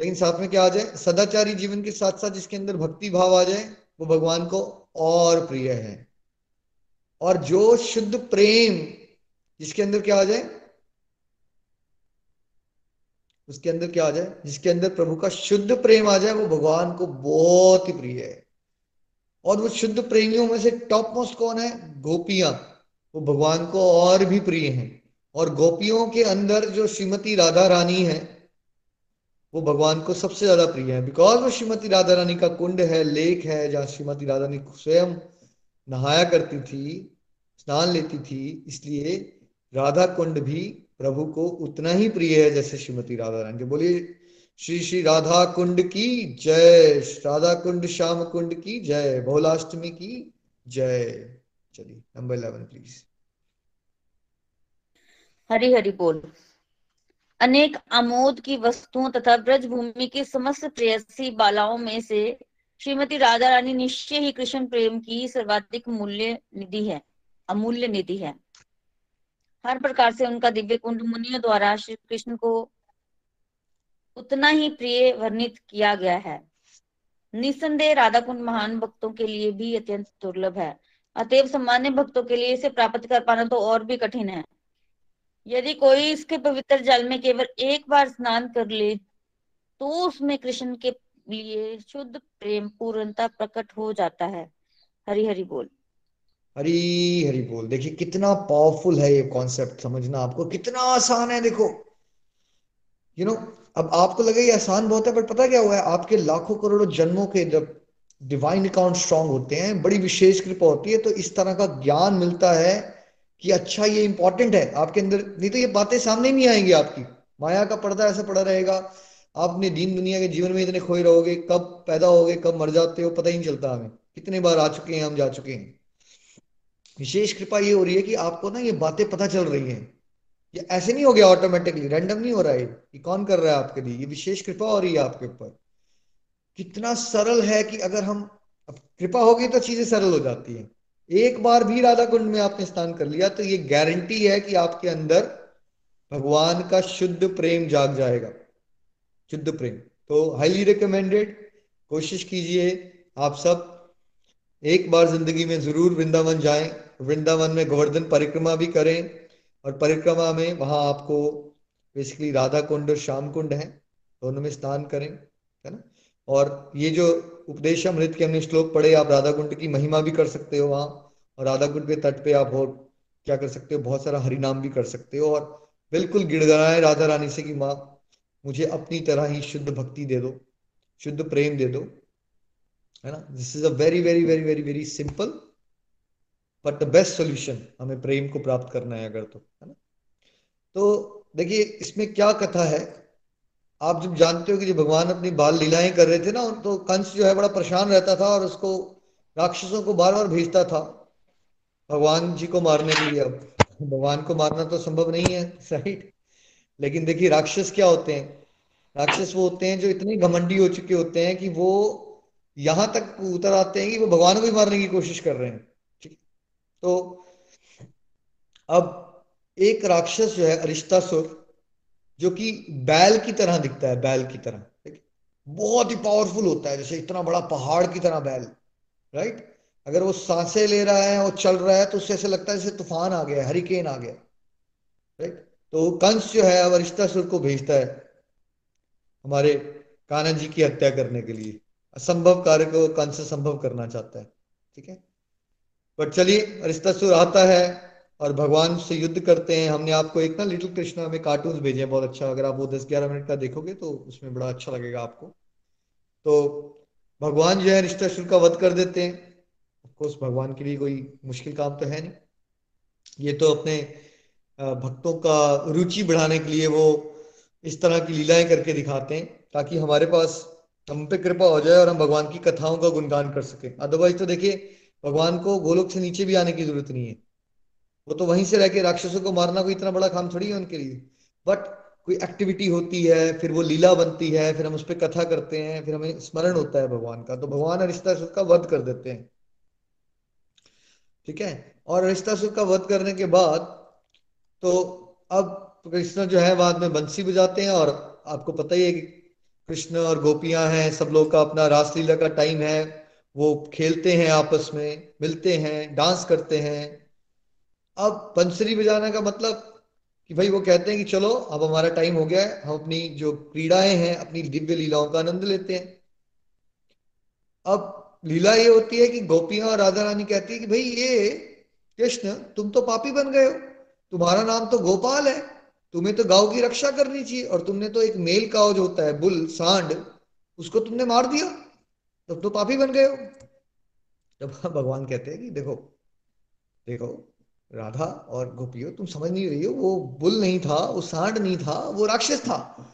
लेकिन साथ में क्या आ जाए? सदाचारी जीवन के साथ साथ जिसके अंदर भक्ति भाव आ जाए, वो भगवान को और प्रिय है। और जो शुद्ध प्रेम जिसके अंदर क्या आ जाए? उसके अंदर क्या आ जाए? जिसके अंदर प्रभु का शुद्ध प्रेम आ जाए, वो भगवान को बहुत ही प्रिय है। और वो शुद्ध प्रेमियों में से टॉप मोस्ट कौन है? गोपियाँ। वो भगवान को और भी प्रिय हैं। और गोपियों के अंदर जो श्रीमती राधा रानी है, वो भगवान को सबसे ज़्यादा प्रिय है। बिकॉज़ वो श्रीमती राधा रानी का कुंड है लेक है, जहाँ श्रीमती राधा रानी स्वयं नहाया करती थी, स्नान लेती थी, इसलिए राधा कुंड भी प्रभु को उतना ही प्रिय है जैसे श्रीमती राधा रानी। बोलिए, श्री श्री राधा कुंड की जय राधा कुंड श्याम कुंड की जय, बहुलाष्टमी की जय। चलिए, number eleven please Hari Hari बोल। अनेक आमोद की वस्तुओं तथा ब्रज भूमि की समस्त प्रेयसी बालाओं में से श्रीमती राधा रानी निश्चय ही कृष्ण प्रेम की सर्वाधिक मूल्य निधि है, अमूल्य निधि है। हर प्रकार से उनका दिव्य कुंड मुनियों द्वारा श्री कृष्ण को उतना ही प्रिय वर्णित किया गया है। निसंदेह राधा कुंड महान भक्तों के लिए भी अत्यंत दुर्लभ है। अतएव सामान्य भक्तों के लिए इसे प्राप्त कर पाना तो और भी कठिन है। यदि कोई इसके पवित्र जल में केवल एक बार स्नान कर ले तो उसमें कृष्ण के लिए शुद्ध प्रेम पूर्णता प्रकट हो जाता है। हरी हरी बोल। हरी हरी बोल। देखिए कितना पावरफुल है ये कॉन्सेप्ट समझना आपको। कितना आसान है देखो। यू you नो know, अब आपको लगे ये आसान बहुत है पर पता क्या हुआ है? आपके लाखों करोड़ों जन्मों के जब डिवाइन अकाउंट स्ट्रांग होते हैं बड़ी विशेष कृपा होती है तो इस तरह का ज्ञान मिलता है कि अच्छा ये इंपॉर्टेंट है। आपके अंदर नहीं तो ये बातें सामने नहीं आएँगी आपकी। माया का पर्दा ऐसा पड़ा रहेगा। आपने दीन दुनिया के जीवन में इतने खोए रहोगे कब पैदा होगे कब मर जाते हो पता ही नहीं चलता हमें। कितने बार आ चुके हैं हम जा चुके हैं। विशेष कृपा ये हो रही है कि आपको ना ये बातें पता चल रही हैं। ये ऐसे नहीं हो गया ऑटोमेटिकली रैंडम नहीं हो रहा है ये कौन कर रहा है आपके लिए। ये विशेष कृपा हो रही है आपके ऊपर। कितना सरल है कि अगर हम कृपा होगी तो चीज़ें सरल हो जाती है। एक बार भी राधा कुंड में आपने स्नान कर लिया तो ये गारंटी है कि आपके अंदर भगवान का शुद्ध प्रेम जाग जाएगा। शुद्ध प्रेम। तो हाईली रिकमेंडेड कोशिश कीजिए आप सब एक बार ज़िंदगी में ज़रूर वृंदावन जाएँ, वृंदावन में गोवर्धन परिक्रमा भी करें, और परिक्रमा में वहाँ आपको बेसिकली राधा कुंड और श्याम कुंड है, दोनों में स्नान करें, है ना? और ये जो उपदेश अमृत के हमने श्लोक पढ़े, आप राधा कुंड की महिमा भी कर सकते हो वहाँ, और राधा कुंड के तट पे आप और क्या कर सकते हो? बहुत सारा हरिनाम भी कर सकते हो, और बिल्कुल गिड़गड़ाए राधा रानी से कि माँ, मुझे अपनी तरह ही शुद्ध भक्ति दे दो, शुद्ध प्रेम दे दो है ना? This is a very very very very very simple but the best solution हमें प्रेम को प्राप्त करना है अगर तो है ना? तो देखिए, इसमें क्या कथा है? आप जब जानते हो कि जब भगवान अपनी बाल लीलाएँ कर रहे थे ना तो कंस जो है बड़ा परेशान रहता था और उसको राक्षसों को बार बार भेजता था। भगवान जी को मारने के लिए। अब भगवान को मारना तो संभव नहीं है, राइट? लेकिन देखिए, राक्षस क्या होते हैं? राक्षस वो होते हैं जो इतने घमंडी हो चुके होते हैं कि वो यहाँ तक उतर आते हैं कि वो भगवान को भी मारने की कोशिश कर रहे हैं। ठीक। तो अब एक राक्षस जो है अरिश्तासुर जो कि बैल की तरह दिखता है, बैल की तरह। बहुत ही पावरफुल होता है, जैसे इतना बड़ा पहाड़ की तरह बैल। राइट अगर वो साँसें ले रहा है और चल रहा है तो उससे ऐसे लगता है जैसे तूफ़ान आ गया हरिकेन आ गया। राइट तो कंस जो है, अब अरिष्टासुर को भेजता है, हमारे कान्हा जी की हत्या करने के लिए। असंभव कार्य को कंस संभव करना चाहता है, ठीक है? बट चलिए अरिष्टासुर आता है और भगवान से युद्ध करते हैं। हमने आपको एक ना लिटिल कृष्णा में कार्टून भेजे हैं, बहुत अच्छा। अगर आप वो दस ग्यारह मिनट का देखोगे तो उसमें बड़ा अच्छा लगेगा आपको। तो भगवान जो है अरिष्टासुर का वध कर देते हैं। ऑफकोर्स भगवान के लिए कोई मुश्किल काम तो है नहीं। ये तो अपने भक्तों का रुचि बढ़ाने के लिए वो इस तरह की लीलाएँ करके दिखाते हैं, ताकि हमारे पास हम पे कृपा हो जाए और हम भगवान की कथाओं का गुणगान कर सके। अदरवाइज़ तो देखिए, भगवान को गोलोक से नीचे भी आने की ज़रूरत नहीं है। वो तो वहीं से रह के राक्षसों को मारना कोई इतना बड़ा काम थोड़ी है उनके लिए। बट कोई एक्टिविटी होती है, फिर वो लीला बनती है, फिर हम उस पर कथा करते हैं, फिर हमें स्मरण होता है भगवान का। तो भगवान रिश्ता का वध कर देते हैं। ठीक है? और रिश्तासुर का वध करने के बाद तो अब कृष्ण जो है बाद में बंसी बजाते हैं और आपको पता ही है कि कृष्ण और गोपियाँ हैं, सब लोग का अपना रासलीला का टाइम है। वो खेलते हैं आपस में, मिलते हैं डांस करते हैं। अब बंसरी बजाने का मतलब कि भाई वो कहते हैं कि चलो, अब हमारा टाइम हो गया है, हम अपनी जो क्रीड़ाएँ हैं, अपनी दिव्य लीलाओं का आनंद लेते हैं। अब लीला ये होती है कि गोपियाँ और राधा रानी कहती है कि भाई ये कृष्ण, तुम तो पापी बन गए हो। तुम्हारा नाम तो गोपाल है। तुम्हें तो गाँव की रक्षा करनी चाहिए और तुमने तो एक मेल काउ जो होता है, बुल, सांड, उसको तुमने मार दिया। तब तो पापी बन गए हो। तब भगवान कहते हैं कि देखो देखो, राधा और गोपियों, तुम समझ नहीं रही हो, वो बुल नहीं था, वो सांड नहीं था, वो राक्षस था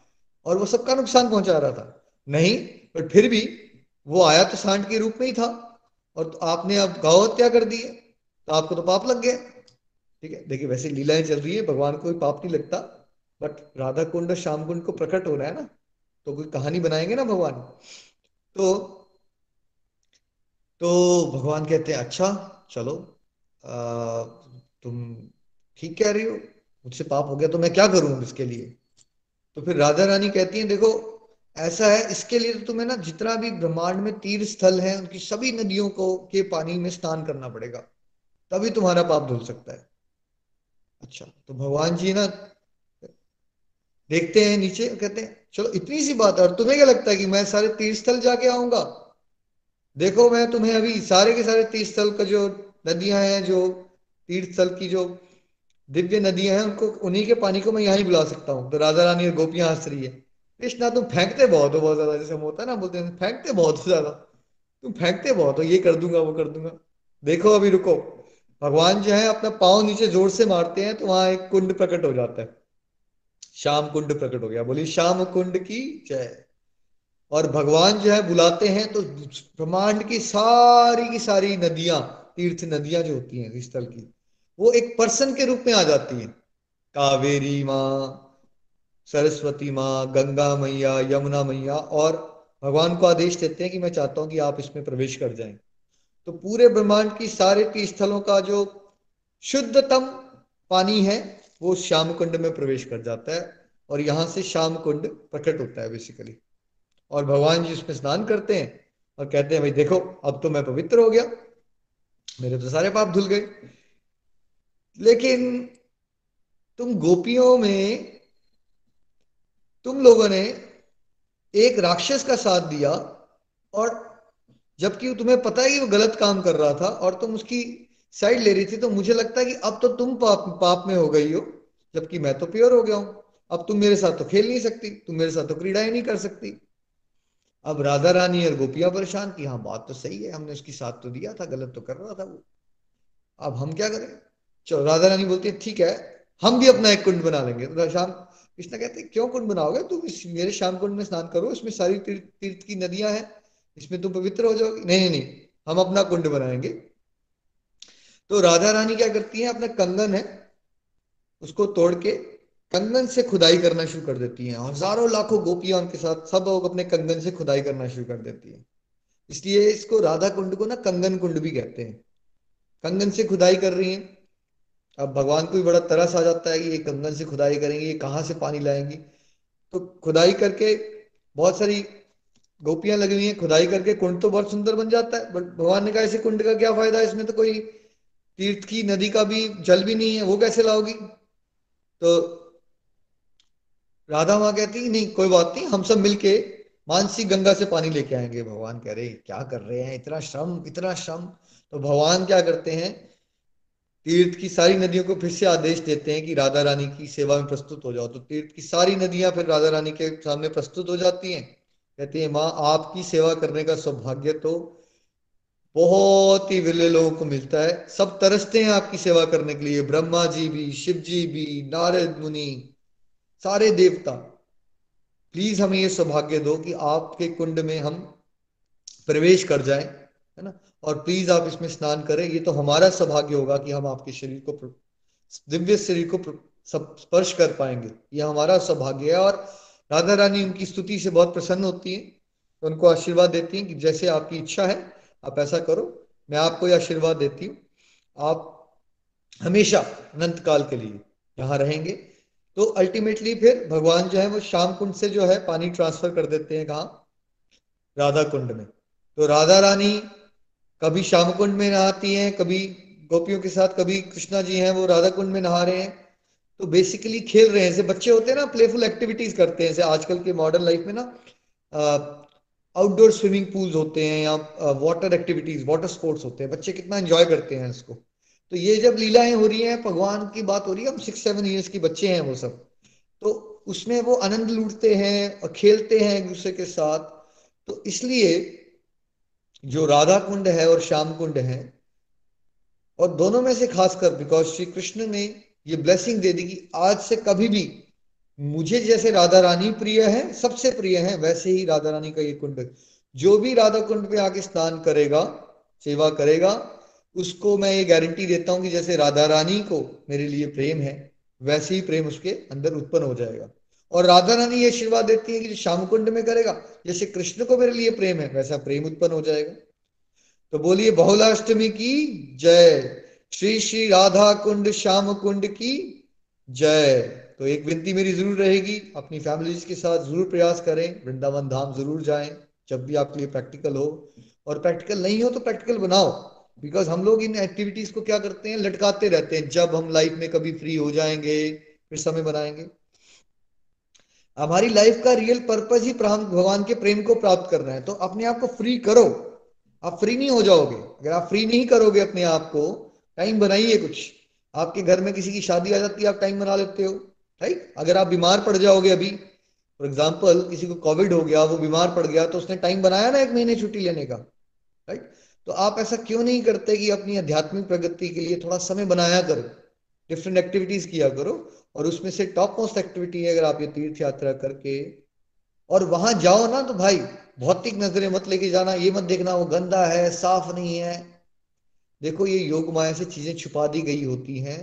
और वो सबका नुकसान पहुँचा रहा था। नहीं, पर फिर भी वो आया तो सांड के रूप में ही था और तो आपने अब गौ हत्या कर दी है तो आपको तो पाप लग गया। ठीक है? देखिए वैसे लीलाएँ चल रही है भगवान को कोई पाप नहीं लगता बट राधा कुंड और श्याम कुंड को प्रकट हो रहा है ना तो कोई कहानी बनाएँगे ना भगवान? तो तो भगवान कहते हैं अच्छा चलो आ, तुम ठीक कह रही हो मुझसे पाप हो गया तो मैं क्या करूँ इसके लिए? तो फिर राधा रानी कहती हैं देखो ऐसा है इसके लिए तो तुम्हें ना जितना भी ब्रह्मांड में तीर्थ स्थल है उनकी सभी नदियों को के पानी में स्नान करना पड़ेगा तभी तुम्हारा पाप धुल सकता है। अच्छा तो भगवान जी ना देखते हैं नीचे, कहते हैं, चलो, इतनी सी बात है, और तुम्हें क्या लगता है कि मैं सारे तीर्थ स्थल जाके आऊँगा? देखो, मैं तुम्हें अभी सारे के सारे तीर्थ स्थल का जो नदियाँ हैं, जो तीर्थ स्थल की जो दिव्य नदियाँ हैं, उनको, उन्हीं के पानी को मैं यहाँ ही बुला सकता हूँ। तो राजा रानी और गोपियाँ हंस रही है। कृष्णा, तुम फेंकते बहुत हो, बहुत ज़्यादा, जैसे हम होता है ना, बोलते हैं, फेंकते बहुत ज़्यादा, तुम फेंकते बहुत हो, ये कर दूँगा, वो कर दूँगा। देखो अभी, रुको भगवान जो है अपना पाँव नीचे ज़ोर से मारते हैं तो वहाँ एक कुंड प्रकट हो जाता है। श्याम कुंड प्रकट हो गया। बोली, श्याम कुंड की जय। और भगवान जो है बुलाते हैं तो ब्रह्मांड की सारी की सारी नदियाँ, तीर्थ नदियाँ जो होती हैं स्थल की, वो एक पर्सन के रूप में आ जाती हैं। कावेरी माँ, सरस्वती माँ, गंगा मैया, यमुना मैया और भगवान को आदेश देते हैं कि मैं चाहता हूँ कि आप इसमें प्रवेश कर जाएँ। तो पूरे ब्रह्मांड की सारे तीर्थ स्थलों का जो शुद्धतम पानी है, वो श्याम कुंड में प्रवेश कर जाता है और यहाँ से श्याम कुंड प्रकट होता है बेसिकली और भगवान जी उसमें स्नान करते हैं और कहते हैं, भाई देखो, अब तो मैं पवित्र हो गया। मेरे तो सारे पाप धुल गए। लेकिन तुम गोपियों में, तुम लोगों ने एक राक्षस का साथ दिया और जबकि तुम्हें पता है कि वो गलत काम कर रहा था और तुम उसकी साइड ले रही थी तो मुझे लगता है कि अब तो तुम पाप पाप में हो गई हो, जबकि मैं तो प्योर हो गया हूँ। अब तुम मेरे साथ तो खेल नहीं सकती, तुम मेरे साथ तो क्रीड़ा ही नहीं कर सकती। अब राधा रानी और गोपियाँ परेशान की हाँ बात तो सही है, हमने उसकी साथ तो दिया था, गलत तो कर रहा था वो। अब हम क्या करें? चलो, राधा रानी बोलती है, ठीक है, हम भी अपना एक कुंड बना लेंगे। तो शाम कृष्ण कहते क्यों कुंड बनाओगे? तुम इस, मेरे शाम कुंड में स्नान करो, इसमें सारी तीर्थ तीर्थ की नदियाँ हैं इसमें तुम पवित्र हो जाओगे। नहीं नहीं हम अपना कुंड बनाएँगे। तो राधा रानी क्या करती है, अपना कंगन है, उसको तोड़ के कंगन से खुदाई करना शुरू कर देती हैं। हज़ारों लाखों गोपियाँ उनके साथ, सब लोग अपने कंगन से खुदाई करना शुरू कर देती हैं। इसलिए इसको राधा कुंड को ना कंगन कुंड भी कहते हैं। कंगन से खुदाई कर रही हैं। अब भगवान को भी बड़ा तरस आ जाता है कि ये कंगन से खुदाई करेंगे, ये कहाँ से पानी लाएँगी। तो खुदाई करके बहुत सारी गोपियाँ लगी हुई हैं, खुदाई करके कुंड तो बहुत सुंदर बन जाता है बट भगवान ने कहा, ऐसे कुंड का क्या फ़ायदा? इसमें तो कोई तीर्थ की, नदी का भी जल भी नहीं है, वो कैसे लाओगी? तो राधा माँ कहती नहीं, कोई बात नहीं, हम सब मिलके मानसी गंगा से पानी लेके आएँगे। भगवान कह रहे, क्या कर रहे हैं? इतना श्रम इतना श्रम। तो भगवान क्या करते हैं, तीर्थ की सारी नदियों को फिर से आदेश देते हैं कि राधा रानी की सेवा में प्रस्तुत हो जाओ। तो तीर्थ की सारी नदियाँ फिर राधा रानी के सामने प्रस्तुत हो जाती हैं। कहते हैं, माँ, आपकी सेवा करने का सौभाग्य तो बहुत ही विरले लोगों को मिलता है। सब तरसते हैं आपकी सेवा करने के लिए। ब्रह्मा जी भी, शिव जी भी, नारद मुनि, सारे देवता। प्लीज़ हमें ये सौभाग्य दो कि आपके कुंड में हम प्रवेश कर जाए, है ना? और प्लीज़ आप इसमें स्नान करें। ये तो हमारा सौभाग्य होगा कि हम आपके शरीर को दिव्य शरीर को स्पर्श कर पाएँगे। ये हमारा सौभाग्य है और राधा रानी उनकी स्तुति से बहुत प्रसन्न होती है तो उनको आशीर्वाद देती हैं कि जैसे आपकी इच्छा है, आप ऐसा करो, मैं आपको यह आशीर्वाद देती हूँ। आप हमेशा अनंत काल के लिए यहाँ रहेंगे। तो अल्टीमेटली फिर भगवान जो है वो श्याम कुंड से जो है पानी ट्रांसफ़र कर देते हैं कहा? राधा कुंड में। तो राधा रानी कभी श्याम कुंड में नहाती हैं, कभी गोपियों के साथ, कभी कृष्णा जी हैं वो राधा कुंड में नहा रहे हैं। तो बेसिकली खेल रहे हैं, जैसे बच्चे होते हैं ना प्लेफुल एक्टिविटीज़ करते हैं, जैसे आजकल के मॉडर्न लाइफ में ना आउटडोर स्विमिंग पूल्स होते हैं या वाटर एक्टिविटीज़ वाटर स्पोर्ट्स होते हैं, बच्चे कितना एंजॉय करते हैं इसको। तो ये जब लीलाएँ हो रही हैं, भगवान की बात हो रही है हम सिक्स सेवन ईयर्स की बच्चे हैं वो सब। तो उसमें वो आनंद लूटते हैं और खेलते हैं एक दूसरे के साथ। तो इसलिए जो राधा कुंड है और श्याम कुंड है, और दोनों में से खासकर बिकॉज़ श्री कृष्ण ने ये ब्लेसिंग दे दी कि आज से कभी भी मुझे जैसे राधा रानी प्रिय है, सबसे प्रिय है, वैसे ही राधा रानी का ये कुंड। जो भी राधा कुंड पे आके स्नान करेगा, सेवा करेगा, उसको मैं ये गारंटी देता हूँ कि जैसे राधा रानी को मेरे लिए प्रेम है, वैसे ही प्रेम उसके अंदर उत्पन्न हो जाएगा। और राधा रानी ये आशीर्वाद देती है कि श्याम कुंड में करेगा, जैसे कृष्ण को मेरे लिए प्रेम है, वैसा प्रेम उत्पन्न हो जाएगा। तो बोलिए बहुलाष्टमी की जय। श्री श्री राधा कुंड, श्याम कुंड की जय। तो एक विनती मेरी ज़रूर रहेगी, अपनी फैमिलीज़ के साथ ज़रूर प्रयास करें, वृंदावन धाम ज़रूर जाएँ, जब भी आपके लिए प्रैक्टिकल हो। और प्रैक्टिकल नहीं हो तो प्रैक्टिकल बनाओ बिकॉज़ हम लोग इन एक्टिविटीज़ को क्या करते हैं, लटकाते रहते हैं। जब हम लाइफ में कभी फ्री हो जाएँगे, फिर समय बनाएँगे। हमारी लाइफ का रियल पर्पज ही भगवान के प्रेम को प्राप्त करना है। तो अपने आप को फ्री करो। आप फ्री नहीं हो जाओगे। अगर आप फ्री नहीं करोगे अपने आप को टाइम बनाइए कुछ। आपके घर में किसी की शादी आ जाती है, आप टाइम बना लेते हो राइट अगर आप बीमार पड़ जाओगे अभी फॉर एग्ज़ाम्पल किसी को कोविड हो गया, वो बीमार पड़ गया तो उसने टाइम बनाया ना एक महीने छुट्टी लेने का राइट तो आप ऐसा क्यों नहीं करते कि अपनी आध्यात्मिक प्रगति के लिए थोड़ा समय बनाया करो? डिफरेंट एक्टिविटीज़ किया करो, और उसमें से टॉप मोस्ट एक्टिविटी है अगर आप ये तीर्थ यात्रा करके। और वहाँ जाओ ना तो भाई, भौतिक नज़रें मत लेके जाना, ये मत देखना, वो गंदा है, साफ़ नहीं है। देखो, ये योग माया से चीज़ें छुपा दी गई होती हैं।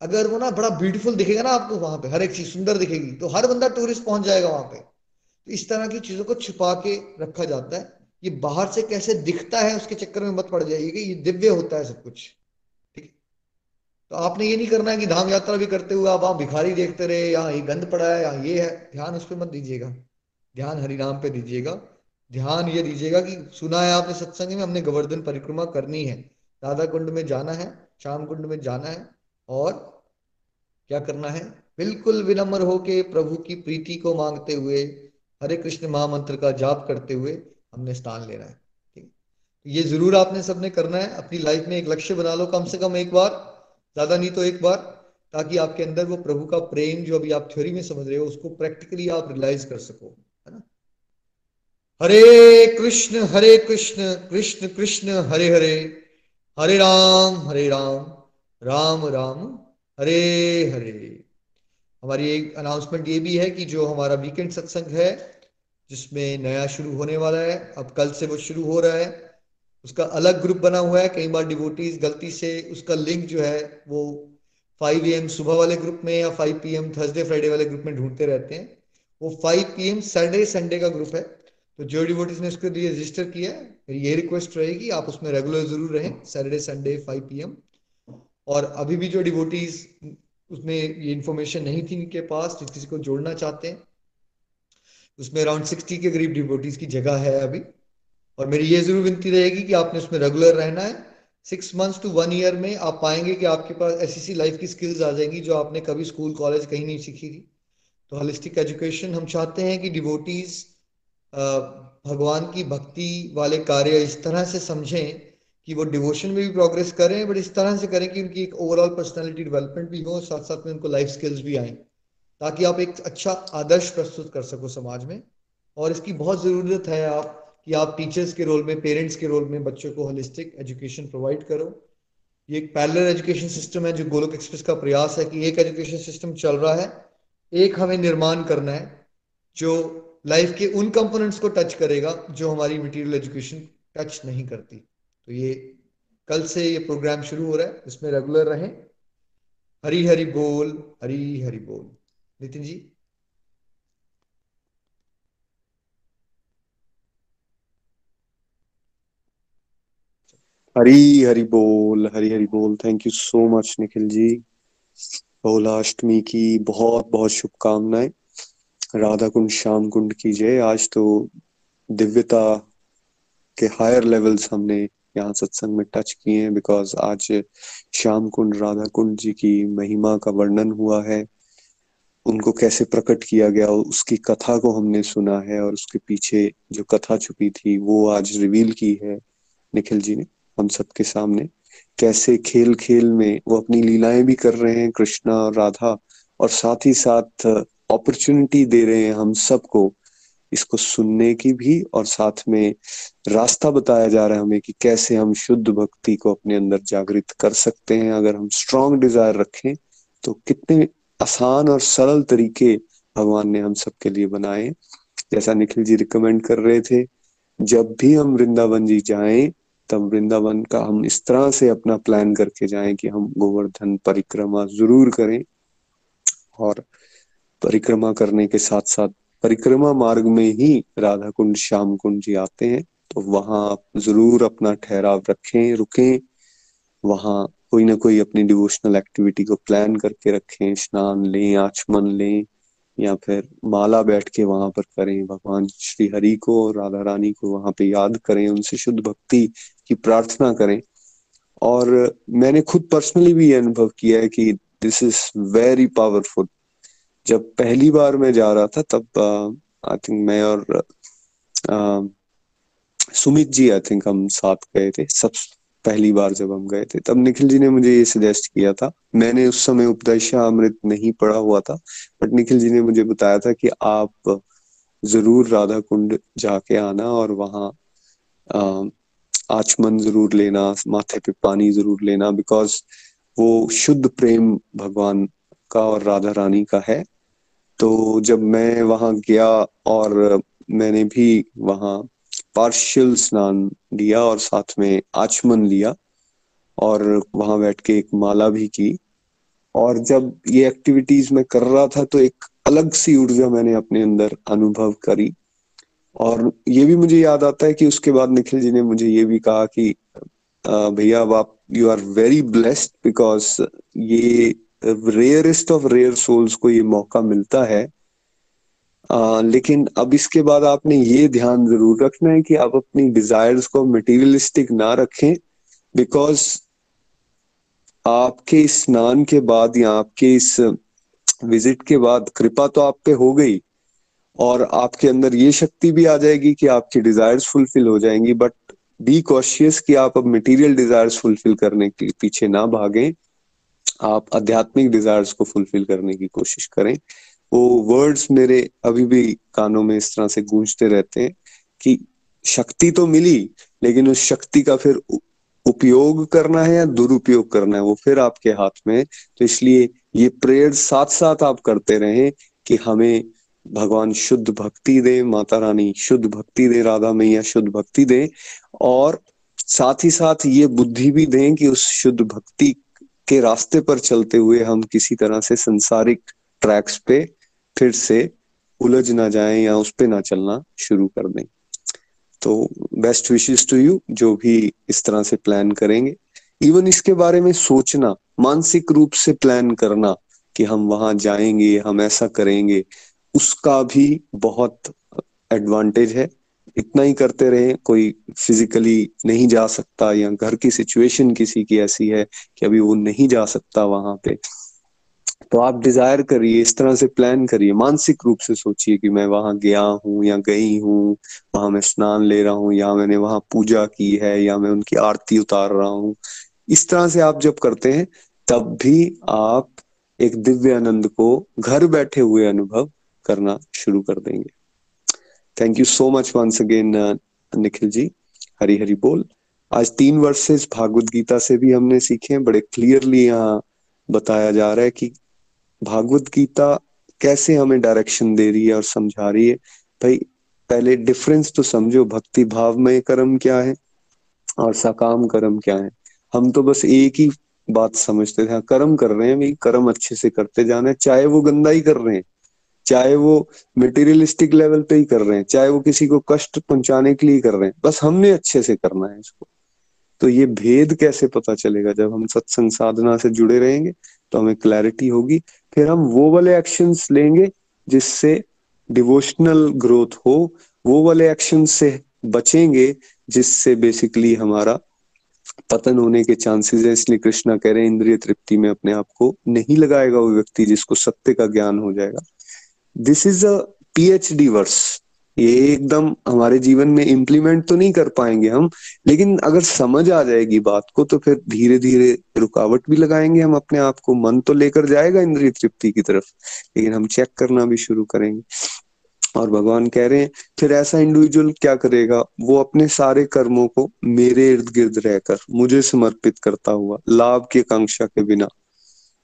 अगर वो ना बड़ा ब्यूटीफुल दिखेगा ना आपको वहाँ पे, हर एक चीज़ सुंदर दिखेगी तो हर बंदा टूरिस्ट पहुँच जाएगा वहाँ पे। तो इस तरह की चीज़ों को छुपा के रखा जाता है। ये बाहर से कैसे दिखता है उसके चक्कर में मत पड़ जाइएगा ये दिव्य होता है सब कुछ, ठीक है? तो आपने ये नहीं करना है कि धाम यात्रा भी करते हुए आप वहाँ भिखारी देखते रहे, यहाँ ये गंद पड़ा है, यहाँ ये है। ध्यान उस पर मत दीजिएगा। ध्यान हरिनाम पे दीजिएगा। ध्यान ये दीजिएगा कि सुना है आपने सत्संग में, हमने गोवर्धन परिक्रमा करनी है। राधा कुंड में जाना है, श्याम कुंड में जाना है और क्या करना है? बिल्कुल विनम्र होके प्रभु की प्रीति को मांगते हुए, हरे कृष्ण महामंत्र का जाप करते हुए हमने स्थान लेना है। ठीक ये ज़रूर आपने सबने करना है। अपनी लाइफ में एक लक्ष्य बना लो कम से कम एक बार, ज़्यादा नहीं तो एक बार, ताकि आपके अंदर वो प्रभु का प्रेम जो अभी आप थ्योरी में समझ रहे हो, उसको प्रैक्टिकली आप रियलाइज़ कर सको। हरे कृष्ण हरे कृष्ण कृष्ण कृष्ण, हरे हरे। हरे राम हरे राम राम राम, हरे हरे। हमारी एक अनाउंसमेंट ये भी है कि जो हमारा वीकेंड सत्संग है, जिसमें नया शुरू होने वाला है, अब कल से वो शुरू हो रहा है, उसका अलग ग्रुप बना हुआ है, कई बार डिवोटीज गलती से उसका लिंक जो है, वो फाइव एम सुबह वाले ग्रुप में या five P M Thursday Friday वाले ग्रुप में ढूंढते रहते हैं। वो five P M Saturday Sunday का ग्रुप है। तो जो डिवोटीज ने उसके लिए रजिस्टर किया है मेरी ये रिक्वेस्ट रहेगी, आप उसमें रेगुलर ज़रूर रहें सैटरडे संडे फाइव पी और अभी भी जो डिवोटीज उसमें ये इन्फॉर्मेशन नहीं थी इनके पास, जिस किसी को जोड़ना चाहते हैं, उसमें अराउंड सिक्सटी के करीब डिवोटीज की जगह है अभी। और मेरी ये ज़रूर विनती रहेगी कि आपने उसमें रेगुलर रहना है। Six months to one year में आप पाएँगे कि आपके पास ऐसी लाइफ की स्किल्स आ जाएँगी जो आपने कभी स्कूल कॉलेज कहीं नहीं सीखी थी। तो होलिस्टिक एजुकेशन हम चाहते हैं कि डिवोटीज भगवान की भक्ति वाले कार्य इस तरह से समझें कि वो डिवोशन में भी प्रोग्रेस करें बट इस तरह से करें कि उनकी एक ओवरऑल पर्सनालिटी डेवलपमेंट भी हो साथ साथ में उनको लाइफ स्किल्स भी आए, ताकि आप एक अच्छा आदर्श प्रस्तुत कर सको समाज में। और इसकी बहुत ज़रूरत है आप, कि आप टीचर्स के रोल में पेरेंट्स के रोल में बच्चों को होलिस्टिक एजुकेशन प्रोवाइड करो। ये एक पैरलर एजुकेशन सिस्टम है जो गोलोक एक्सप्रेस का प्रयास है कि एक एजुकेशन सिस्टम चल रहा है, एक हमें निर्माण करना है, जो लाइफ के उन कंपोनेंट्स को टच करेगा जो हमारी मटेरियल एजुकेशन टच नहीं करती। तो ये कल से ये प्रोग्राम शुरू हो रहा है, इसमें रेगुलर रहें। हरी हरी बोल, हरी हरी बोल। नितिन जी? हरी हरी बोल, हरी हरी बोल। Thank you so much Nikhil ji. Bahulashtami की बहुत बहुत शुभकामनाएँ। राधा कुंड श्याम कुंड की जय आज तो दिव्यता के हायर लेवल्स हमने यहाँ सत्संग में टच किए हैं बिकॉज़ आज श्याम कुंड राधा कुंड जी की महिमा का वर्णन हुआ है। उनको कैसे प्रकट किया गया, उसकी कथा को हमने सुना है और उसके पीछे जो कथा छुपी थी, वो आज रिवील की है। निखिल जी ने, हम सबके सामने। कैसे खेल खेल में वो अपनी लीलाएँ भी कर रहे हैं, कृष्णा और राधा, और साथ ही साथ अपॉर्चुनिटी दे रहे हैं हम सबको इसको सुनने की भी और साथ में रास्ता बताया जा रहा है हमें कि कैसे हम शुद्ध भक्ति को अपने अंदर जागृत कर सकते हैं। अगर हम स्ट्रांग डिज़ायर रखें तो कितने आसान और सरल तरीके भगवान ने हम सबके लिए बनाए। जैसा निखिल जी रिकमेंड कर रहे थे, जब भी हम वृंदावन जी जाएँ, तब वृंदावन का हम इस तरह से अपना प्लान करके जाएँ कि हम गोवर्धन परिक्रमा ज़रूर करें। और परिक्रमा करने के साथ साथ परिक्रमा मार्ग में ही राधा कुंड श्याम कुंड जी आते हैं तो वहाँ आप ज़रूर अपना ठहराव रखें, रुकें। वहाँ कोई ना कोई अपनी डिवोशनल एक्टिविटी को प्लान करके रखें, स्नान लें, आचमन लें, या फिर माला बैठ के वहाँ पर करें। भगवान श्री हरि को और राधा रानी को वहाँ पे याद करें, उनसे शुद्ध भक्ति की प्रार्थना करें। और मैंने खुद पर्सनली भी ये अनुभव किया है कि दिस इज़ वेरी पावरफुल जब पहली बार मैं जा रहा था तब आई थिंक मैं और uh, Sumit ji I think हम साथ गए थे। सब पहली बार जब हम गए थे तब निखिल जी ने मुझे ये सजेस्ट किया था। मैंने उस समय उपदेशा अमृत नहीं पढ़ा हुआ था बट निखिल जी ने मुझे बताया था कि आप ज़रूर राधा कुंड जाके आना और वहाँ आचमन ज़रूर लेना माथे पे पानी ज़रूर लेना बिकॉज़ वो शुद्ध प्रेम भगवान का और राधा रानी का है। तो जब मैं वहाँ गया और मैंने भी वहाँ पार्शियल स्नान लिया और साथ में आचमन लिया और वहाँ बैठ के एक माला भी की और जब ये एक्टिविटीज़ मैं कर रहा था तो एक अलग सी ऊर्जा मैंने अपने अंदर अनुभव करी और ये भी मुझे याद आता है कि उसके बाद निखिल जी ने मुझे ये भी कहा कि भैया अब आप you are very blessed because ये रेयरेस्ट ऑफ़ रेयर सोल्स को ये मौका मिलता है। आ, लेकिन अब इसके बाद आपने ये ध्यान ज़रूर रखना है कि आप अपनी डिजायर्स को मटेरियलिस्टिक ना रखें बिकॉज़ आपके स्नान के बाद या आपके इस विज़िट के बाद कृपा तो आप पे हो गई और आपके अंदर ये शक्ति भी आ जाएगी कि आपकी डिजायर्स फुलफिल हो जाएँगी बट बी कॉशियस कि आप अब मटेरियल डिजायर्स फुलफिल करने के पीछे ना भागें। आप आध्यात्मिक डिजायर्स को फुलफिल करने की कोशिश करें। वो वर्ड्स मेरे अभी भी कानों में इस तरह से गूंजते रहते हैं कि शक्ति तो मिली, लेकिन उस शक्ति का फिर उपयोग करना है या दुरुपयोग करना है? वो फिर आपके हाथ में है। तो इसलिए ये प्रेयर साथ साथ आप करते रहें कि हमें भगवान शुद्ध भक्ति दे, माता रानी शुद्ध भक्ति दे, राधा मैया शुद्ध भक्ति दे, और साथ ही साथ ये बुद्धि भी दें कि उस शुद्ध भक्ति के रास्ते पर चलते हुए हम किसी तरह से संसारिक ट्रैक्स पे फिर से उलझ ना जाए या उस पर ना चलना शुरू कर दें। तो बेस्ट विशेष टू यू जो भी इस तरह से प्लान करेंगे। इवन इसके बारे में सोचना, मानसिक रूप से प्लान करना कि हम वहाँ जाएँगे, हम ऐसा करेंगे, उसका भी बहुत एडवांटेज है। इतना ही करते रहे, कोई फिजिकली नहीं जा सकता या घर की सिचुएशन किसी की ऐसी है कि अभी वो नहीं जा सकता वहाँ पे। तो आप डिज़ायर करिए, इस तरह से प्लान करिए, मानसिक रूप से सोचिए कि मैं वहाँ गया हूँ या गई हूँ, वहाँ मैं स्नान ले रहा हूँ या मैंने वहाँ पूजा की है या मैं उनकी आरती उतार रहा हूँ। इस तरह से आप जब करते हैं, तब भी आप एक दिव्य आनंद को घर बैठे हुए अनुभव करना शुरू कर देंगे। Thank you so much once again Nikhil ji Hari Hari बोल आज तीन वर्सेस भागवत गीता से भी हमने सीखे हैं। बड़े क्लियरली यहाँ बताया जा रहा है कि भागवत गीता कैसे हमें डायरेक्शन दे रही है और समझा रही है। भाई पहले डिफरेंस तो समझो। भक्ति भाव में कर्म क्या है और सकाम कर्म क्या है? हम तो बस एक ही बात समझते थे। हाँ, कर्म कर रहे हैं भाई। कर्म अच्छे से करते जाना है। चाहे वो गंदा ही कर रहे हैं। चाहे वो मटेरियलिस्टिक लेवल पे ही कर रहे हैं, चाहे वो किसी को कष्ट पहुँचाने के लिए कर रहे हैं, बस हमने अच्छे से करना है इसको। तो ये भेद कैसे पता चलेगा? जब हम सत्संग साधना से जुड़े रहेंगे तो हमें क्लैरिटी होगी, फिर हम वो वाले एक्शंस लेंगे जिससे डिवोशनल ग्रोथ हो, वो वाले एक्शन से बचेंगे जिससे बेसिकली हमारा पतन होने के चांसेस है। इसलिए कृष्णा कह रहे हैं, इंद्रिय तृप्ति में अपने आप को नहीं लगाएगा वो व्यक्ति जिसको सत्य का ज्ञान हो जाएगा। This is a PhD verse ये एकदम हमारे जीवन में इम्प्लीमेंट तो नहीं कर पाएँगे हम, लेकिन अगर समझ आ जाएगी बात को तो फिर धीरे धीरे रुकावट भी लगाएँगे हम अपने आप को। मन तो लेकर जाएगा इंद्रिय तृप्ति की तरफ़, लेकिन हम चेक करना भी शुरू करेंगे। और भगवान कह रहे हैं, फिर ऐसा इंडिविजुअल क्या करेगा? वो अपने सारे कर्मों को मेरे इर्द गिर्द रहकर मुझे समर्पित करता हुआ, लाभ की आकांक्षा के बिना,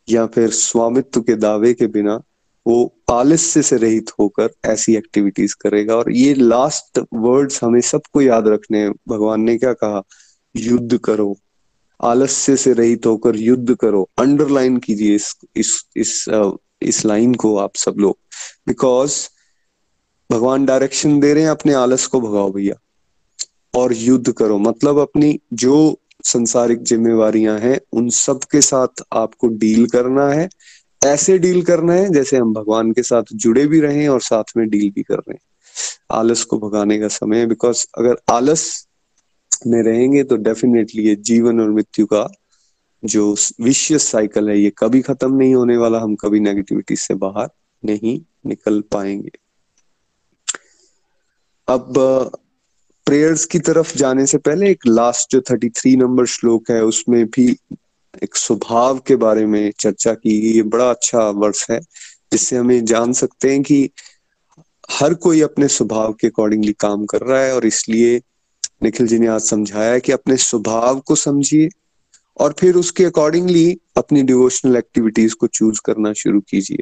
या फिर स्वामित्व के दावे के बिना वो आलस्य से रहित होकर ऐसी एक्टिविटीज़ करेगा। और ये लास्ट वर्ड्स हमें सबको याद रखने भगवान ने क्या कहा? युद्ध करो। आलस्य से रहित होकर युद्ध करो। अंडरलाइन कीजिए इस इस इस इस लाइन को आप सब लोग। बिकॉज़ भगवान डायरेक्शन दे रहे हैं अपने आलस को भगाओ भैया। और युद्ध करो। मतलब अपनी जो संसारिक जिम्मेवारियाँ हैं, उन सब के साथ आपको डील करना है। ऐसे डील करना है जैसे हम भगवान के साथ जुड़े भी रहे और साथ में डील भी कर रहे हैं। आलस को भगाने का समय है बिकॉज़ अगर आलस में रहेंगे तो डेफिनेटली ये जीवन और मृत्यु का जो विशियस साइकिल है, ये कभी खत्म नहीं होने वाला, हम कभी नेगेटिविटी से बाहर नहीं निकल पाएँगे। अब प्रेयर्स की तरफ़ जाने से पहले एक लास्ट जो थर्टी थ्री नंबर श्लोक है, उसमें भी एक स्वभाव के बारे में चर्चा की ये बड़ा अच्छा वर्ष है, जिससे हमें जान सकते हैं कि हर कोई अपने स्वभाव के अकॉर्डिंगली काम कर रहा है और इसलिए निखिल जी ने आज समझाया कि अपने स्वभाव को समझिए और फिर उसके अकॉर्डिंगली अपनी डिवोशनल एक्टिविटीज़ को चूज़ करना शुरू कीजिए।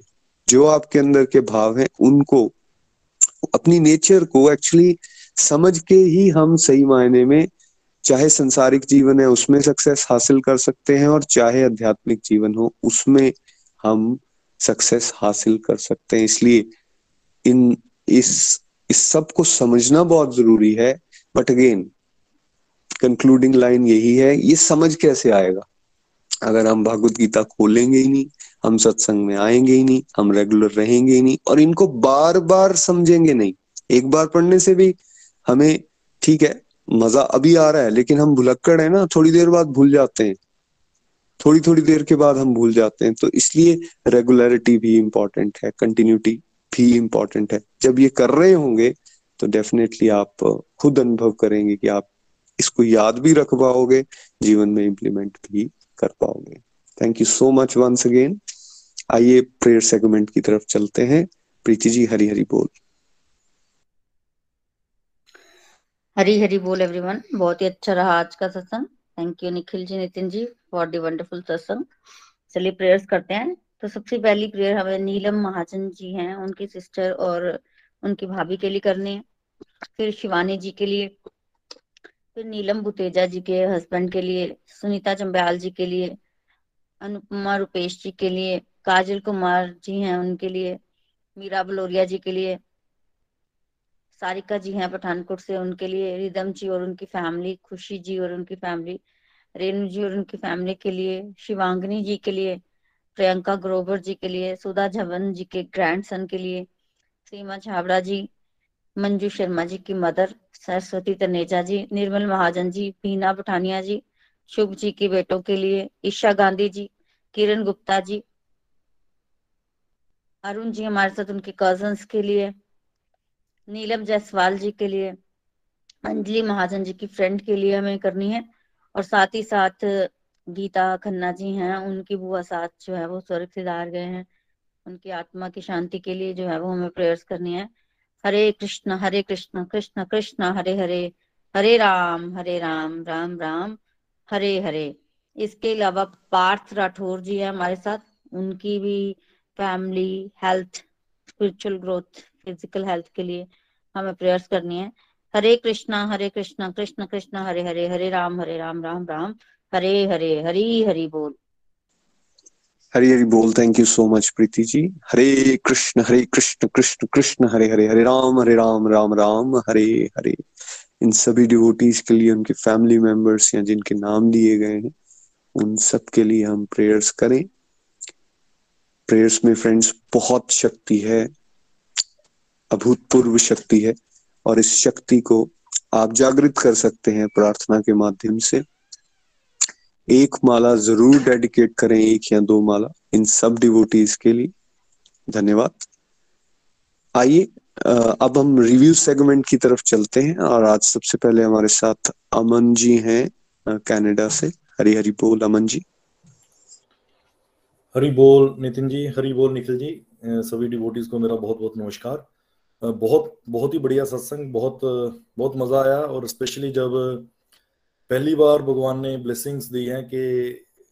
जो आपके अंदर के भाव हैं, उनको, अपनी नेचर को एक्चुअली समझ के ही हम सही मायने में चाहे संसारिक जीवन है, उसमें सक्सेस हासिल कर सकते हैं और चाहे आध्यात्मिक जीवन हो, उसमें हम सक्सेस हासिल कर सकते हैं। इसलिए इन, इस इस सबको समझना बहुत ज़रूरी है। बट अगेन कंक्लूडिंग लाइन यही है, ये समझ कैसे आएगा? अगर हम भगवत गीता खोलेंगे ही नहीं, हम सत्संग में आएँगे ही नहीं, हम रेगुलर रहेंगे ही नहीं, और इनको बार बार समझेंगे नहीं, एक बार पढ़ने से भी हमें, ठीक है मज़ा अभी आ रहा है, लेकिन हम भुलक्कड़ है ना, थोड़ी देर बाद भूल जाते हैं। थोड़ी थोड़ी देर के बाद हम भूल जाते हैं तो इसलिए रेगुलरिटी भी इम्पोर्टेंट है कंटिन्यूटी भी इम्पोर्टेंट है। जब ये कर रहे होंगे तो डेफिनेटली आप खुद अनुभव करेंगे कि आप इसको याद भी रख पाओगे, जीवन में इम्प्लीमेंट भी कर पाओगे। Thank you so much once again आइए प्रेयर सेगमेंट की तरफ़ चलते हैं। प्रीति जी हरी हरी बोल। हरी हरी बोल एवरीवन बहुत ही अच्छा रहा आज का सत्संग. Thank you Nikhil ji Nitin ji. For the wonderful satsang. चलिए प्रेयर्स करते हैं. तो सबसे पहली प्रेयर हमें नीलम महाजन जी हैं, उनकी सिस्टर और उनकी भाभी के लिए करनी है. फिर शिवानी जी के लिए, फिर नीलम बुतेजा जी के हस्बैंड के लिए, सुनीता चंबयाल जी के लिए, अनुपमा रुपेश जी के लिए, काजल कुमार जी हैं उनके लिए, मीरा बलोरिया जी के लिए सारिका जी हैं पठानकोट से, उनके लिए रिदम जी और उनकी फैमिली, खुशी जी और उनकी फैमिली, रेणु जी और उनकी फैमिली के लिए, शिवांगनी जी के लिए, प्रियंका ग्रोवर जी के लिए, सुधा झवन जी के ग्रैंडसन के लिए, सीमा छाबड़ा जी, मंजू शर्मा जी की मदर सरस्वती तनेजा जी, निर्मल महाजन जी पीना पठानिया जी, शुभ जी के बेटों के लिए, ईशा गांधी जी, किरण गुप्ता जी, अरुण जी हमारे साथ उनके कजन्स के लिए नीलम जायसवाल जी के लिए, अंजलि महाजन जी की फ्रेंड के लिए हमें करनी है। और साथ ही साथ, गीता खन्ना जी हैं, उनकी बुआ साथ जो है वो स्वर्ग से दार गए हैं। उनकी आत्मा की शांति के लिए जो है वो हमें प्रेयर्स करनी है। हरे कृष्ण हरे कृष्ण कृष्ण कृष्ण, हरे हरे हरे राम हरे राम राम राम, हरे हरे। इसके अलावा पार्थ राठौर जी है हमारे साथ। उनकी भी family health spiritual growth physical health के लिए हमें प्रेयर्स करनी है। हरे कृष्णा हरे कृष्णा, कृष्ण कृष्ण, हरे हरे हरे राम हरे राम राम राम, हरे हरे, हरी हरि बोल। हरी हरी बोल thank you so much Preeti ji. Hare Krishna Hare Krishna Krishna Krishna, Hare Hare Hare Ram Hare Ram Ram Ram, Hare Hare. इन सभी डिवोटीज के लिए, उनके फैमिली मेंबर्स या जिनके नाम दिए गए हैं, उन सब के लिए हम प्रेयर्स करें। प्रेयर्स में फ्रेंड्स बहुत शक्ति है। अभूतपूर्व शक्ति है और इस शक्ति को आप जागृत कर सकते हैं प्रार्थना के माध्यम से। एक माला ज़रूर डेडिकेट करें, एक या दो माला, इन सब डिवोटीज के लिए। धन्यवाद। आइए अब हम रिव्यू सेगमेंट की तरफ़ चलते हैं और आज सबसे पहले हमारे साथ अमन जी हैं कनाडा से। हरी हरी बोल, अमन जी। हरी बोल, नितिन जी। हरी बोल, निखिल जी। सभी डिवोटीज को मेरा बहुत बहुत नमस्कार। बहुत बहुत ही बढ़िया सत्संग, बहुत बहुत मज़ा आया और स्पेशली जब पहली बार भगवान ने ब्लेसिंग्स दी हैं कि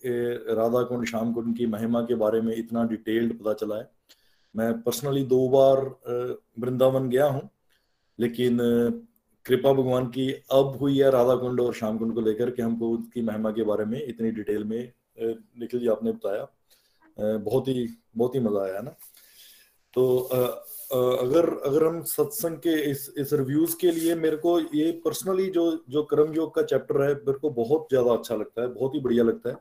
राधा कुंड श्याम कुंड की महिमा के बारे में इतना डिटेल्ड पता चला है। मैं पर्सनली दो बार वृंदावन गया हूँ, लेकिन कृपा भगवान की अब हुई है राधा कुंड और श्याम कुंड को लेकर कि हमको उसकी महिमा के बारे में इतनी डिटेल में निखिल जी आपने बताया। बहुत ही बहुत ही मज़ा आया ना। तो अगर अगर हम सत्संग के इस इस रिव्यूज़ के लिए मेरे को ये पर्सनली जो जो कर्म योग का चैप्टर है, मेरे को बहुत ज़्यादा अच्छा लगता है, बहुत ही बढ़िया लगता है।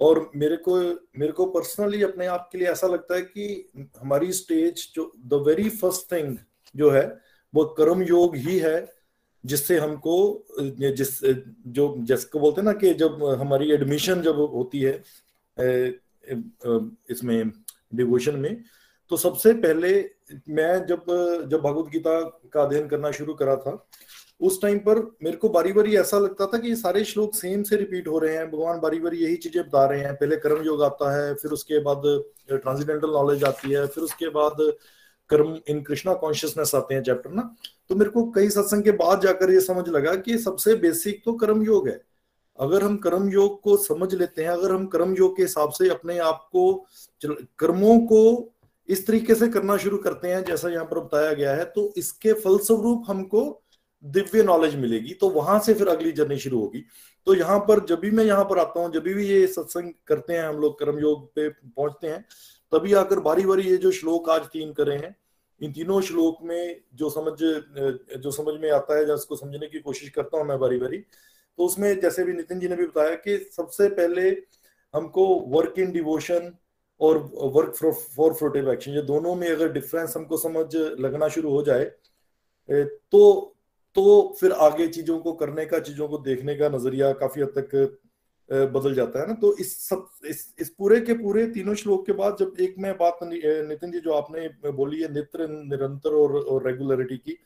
और मेरे को मेरे को पर्सनली अपने आप के लिए ऐसा लगता है कि हमारी स्टेज जो द वेरी फ़र्स्ट थिंग जो है, वो कर्म योग ही है, जिससे हमको जिस, जो, जिसको बोलते हैं ना कि जब हमारी एडमिशन जब होती है इसमें डिवोशन में तो सबसे पहले मैं जब जब भगवत गीता का अध्ययन करना शुरू करा था, उस टाइम पर मेरे को बारी बारी ऐसा लगता था कि ये सारे श्लोक सेम से रिपीट हो रहे हैं। भगवान बारी बारी यही चीज़ें बता रहे हैं। पहले कर्म योग आता है, फिर उसके बाद ट्रांसजेंडल नॉलेज आती है, फिर उसके बाद कर्म इन कृष्णा कॉन्शियसनेस आते हैं चैप्टर ना? तो मेरे को कई सत्संग के बाद जाकर ये समझ लगा कि सबसे बेसिक तो कर्म योग है। अगर हम कर्म योग को समझ लेते हैं, अगर हम कर्म योग के हिसाब से अपने आप को कर्मों को इस तरीके से करना शुरू करते हैं, जैसा यहाँ पर बताया गया है तो इसके फलस्वरूप हमको दिव्य नॉलेज मिलेगी तो वहाँ से फिर अगली जर्नी शुरू होगी। तो यहाँ पर जब भी मैं यहाँ पर आता हूँ, जब भी ये सत्संग करते हैं, हम लोग कर्म योग पे पहुँचते हैं, तभी आकर बारी बारी ये जो श्लोक आज तीन करे हैं, इन तीनों श्लोक में जो समझ जो समझ में आता है, जिसको समझने की कोशिश करता हूँ मैं बारी बारी तो उसमें जैसे भी नितिन जी ने भी बताया कि सबसे पहले हमको वर्क इन डिवोशन और वर्क फॉर फ्रोटिव एक्शन ये दोनों में अगर डिफरेंस हमको समझ लगना शुरू हो जाए तो तो फिर आगे चीज़ों को करने का चीज़ों को देखने का नज़रिया काफ़ी हद तक बदल जाता है ना? तो इस सब इस इस पूरे के पूरे तीनों श्लोक के बाद जब एक मैं बात नितिन जी जो आपने बोली है नित्र निरंतर और, और रेगुलरिटी की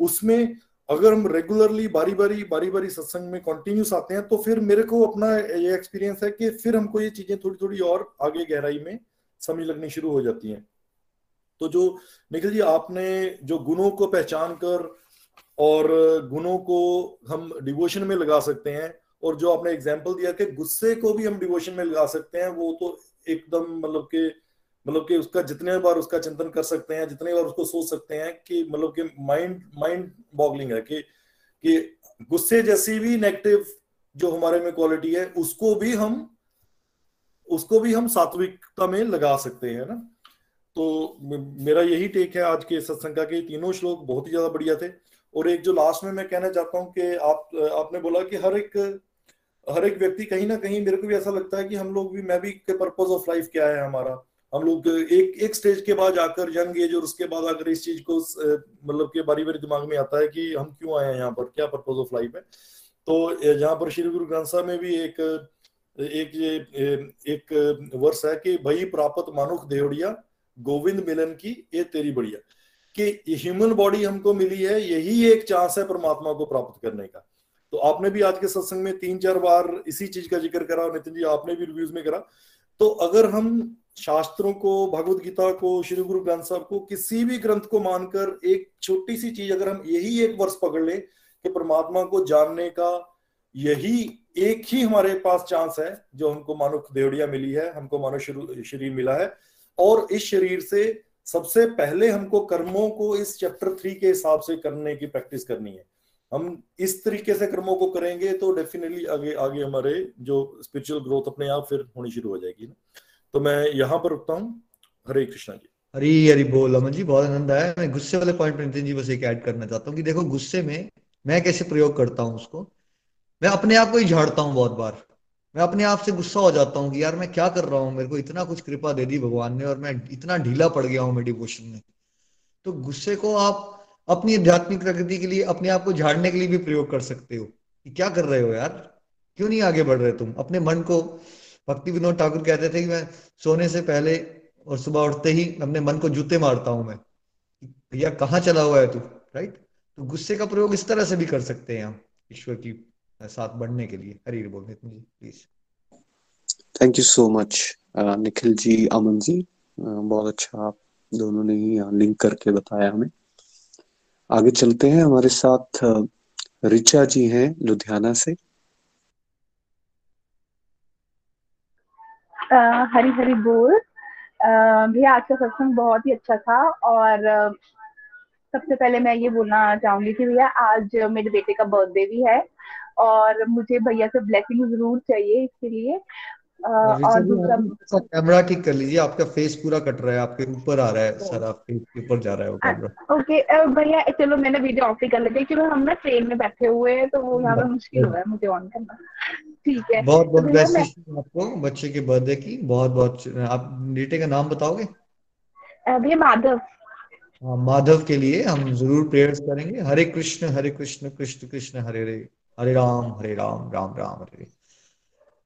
उसमें अगर हम रेगुलरली बारी बारी बारी बारी सत्संग में कंटिन्यूस आते हैं तो फिर मेरे को अपना ये एक्सपीरियंस है कि फिर हमको ये चीज़ें थोड़ी थोड़ी और आगे गहराई में समझ लगनी शुरू हो जाती हैं। तो जो, निखिल जी, आपने जो गुणों को पहचान कर और गुणों को हम डिवोशन में लगा सकते हैं, और जो आपने एग्ज़ाम्पल दिया कि गुस्से को भी हम डिवोशन में लगा सकते हैं, वो तो एकदम मतलब के मतलब कि उसका जितने बार उसका चिंतन कर सकते हैं, जितने बार उसको सोच सकते हैं कि मतलब कि माइंड माइंड बॉगलिंग है कि कि गुस्से जैसी भी नेगेटिव जो हमारे में क्वालिटी है, उसको भी हम, उसको भी हम सात्विकता में लगा सकते हैं ना। तो मेरा यही टेक है आज के सत्संग का कि तीनों श्लोक बहुत ही ज़्यादा बढ़िया थे। और एक जो लास्ट में मैं कहना चाहता हूँ कि आप, आपने बोला कि हर एक हर एक व्यक्ति कहीं ना कहीं मेरे को भी ऐसा लगता है कि हम लोग भी, मैं भी पर्पज ऑफ़ लाइफ क्या है हमारा। हम लोग, एक एक स्टेज के बाद जाकर यंग एज और उसके बाद अगर इस चीज़ को मतलब के बारी बारी दिमाग में आता है कि हम क्यों आए हैं यहाँ पर, क्या पर्पज ऑफ़ लाइफ है? तो यहाँ पर श्री गुरु ग्रंथ साहब में भी एक एक ये एक वर्ष है कि भाई प्राप्त मानुख देवड़िया, गोविंद मिलन की ये तेरी बढ़िया। कि ह्यूमन बॉडी हमको मिली है, यही एक चांस है परमात्मा को प्राप्त करने का। तो आपने भी आज के सत्संग में तीन चार बार इसी चीज़ का ज़िक्र करा, और नितिन जी आपने भी रिव्यूज़ में करा। तो अगर हम शास्त्रों को भगवत गीता को, श्री गुरु ग्रंथ साहब को, किसी भी ग्रंथ को मानकर एक छोटी सी चीज़ अगर हम यही एक वर्ष पकड़ ले कि परमात्मा को जानने का यही एक ही हमारे पास चांस है, जो हमको मानो देवड़िया मिली है, हमको मानो शरीर मिला है, और इस शरीर से सबसे पहले हमको कर्मों को इस चैप्टर थ्री के हिसाब से करने की प्रैक्टिस करनी है। हम इस तरीके से कर्मों को करेंगे तो डेफिनेटली आगे आगे हमारे जो स्पिरिचुअल ग्रोथ अपने आप फिर होनी शुरू हो जाएगी ना। तो मैं यहाँ पर रुकता हूँ। हरे कृष्णा जी। हरी हरी बोल, अमन जी, बहुत आनंद आया। मैं गुस्से वाले पॉइंट पर नितिन जी बस एक ऐड करना चाहता हूँ कि देखो गुस्से में मैं कैसे प्रयोग करता हूँ उसको। मैं अपने आप को ही झाड़ता हूँ बहुत बार। मैं अपने आप से गुस्सा हो जाता हूँ कि यार मैं क्या कर रहा हूँ? मेरे को इतना कुछ कृपा दे दी भगवान ने और मैं इतना ढीला पड़ गया हूँ मेरे डिवोशन में। तो गुस्से को आप अपनी आध्यात्मिक प्रकृति के लिए, अपने आप को झाड़ने के लिए भी प्रयोग कर सकते हो। कि क्या कर रहे हो यार? क्यों नहीं आगे बढ़ रहे तुम? अपने मन को भक्ति विनोद ठाकुर कहते थे कि मैं सोने से पहले और सुबह उठते ही अपने मन को जूते मारता हूँ मैं। भैया, कहाँ चला हुआ है तू? राइट तो गुस्से का प्रयोग इस तरह से भी कर सकते हैं हम ईश्वर की साथ बढ़ने के लिए। हरी बोल मुझे please thank you so much Nikhil ji, Aman ji. बहुत अच्छा आप दोनों ने ही लिंक करके बताया हमें। आगे चलते हैं। हमारे साथ रिचा जी हैं लुधियाना से। हरी हरी बोल। भैया, आज का सत्संग बहुत ही अच्छा था और सबसे पहले मैं ये बोलना चाहूँगी कि भैया, आज मेरे बेटे का बर्थडे भी है और मुझे भैया से ब्लेसिंग ज़रूर चाहिए इसके लिए। और दूसरा कैमरा ठीक कर लीजिए आपका फेस पूरा कट रहा है आपके ऊपर आ रहा है सर आपके ऊपर जा रहा है वो कैमरा ओके भैया चलो मैंने वीडियो ऑफ़ ही कर लेते क्योंकि हम ना ट्रेन में बैठे हुए हैं तो वो यहाँ पे मुश्किल हो रहा है मुझे ऑन करना। ठीक है बहुत बहुत बेस्ट आपको बच्चे के बर्थडे की बहुत बहुत आप बेटे का नाम बताओगे? भैया माधव। हाँ माधव के लिए हम ज़रूर प्रेयर्स करेंगे हरे कृष्ण हरे कृष्ण कृष्ण कृष्ण हरे हरे हरे राम हरे राम राम राम हरे।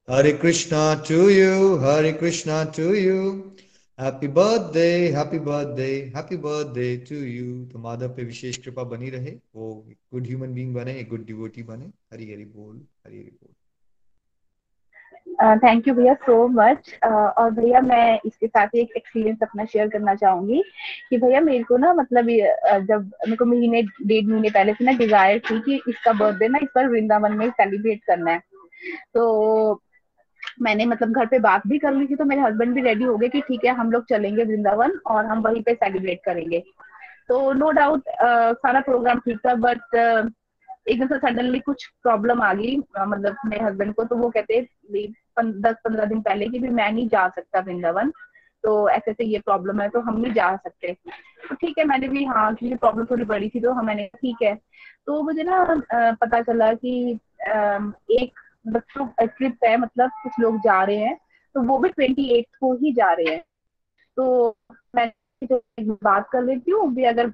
Hare Krishna to you, Hare Krishna to you. Happy birthday, happy birthday, happy birthday to you. तो माधव पे विशेष कृपा बनी रहे वो गुड ह्यूमन बीइंग बने एक गुड डिवोटी बने हरी हरी बोल हरी हरी बोल थैंक यू भैया सो मच और भैया मैं इसके साथ ही एक एक्सपीरियंस अपना शेयर करना चाहूँगी कि भैया मेरे को ना मतलब जब मेरे को महीने डेढ़ महीने पहले से ना डिज़ायर थी कि इसका बर्थडे ना इस बार वृंदावन में सेलिब्रेट करना है तो मैंने मतलब घर पे बात भी कर ली थी तो मेरे हस्बैंड भी रेडी हो गए कि ठीक है, हम लोग चलेंगे वृंदावन और हम वहीं पे सेलिब्रेट करेंगे। तो नो डाउट सारा प्रोग्राम ठीक था बट एकदम से सडनली कुछ प्रॉब्लम आ गई मतलब मेरे हस्बैंड को तो वो कहते दस पंद्रह दिन पहले कि भी मैं नहीं जा सकता वृंदावन तो ऐसे ऐसे ये प्रॉब्लम है तो हम नहीं जा सकते। तो ठीक है, मैंने भी हाँ क्योंकि प्रॉब्लम थोड़ी बड़ी थी तो मैंने ठीक है। तो मुझे ना पता चला कि एक बच्चों ट्रिप है मतलब कुछ लोग जा रहे हैं तो वो भी ट्वेंटी एट को ही जा रहे हैं। तो मैं तो बात कर लेती हूँ भी अगर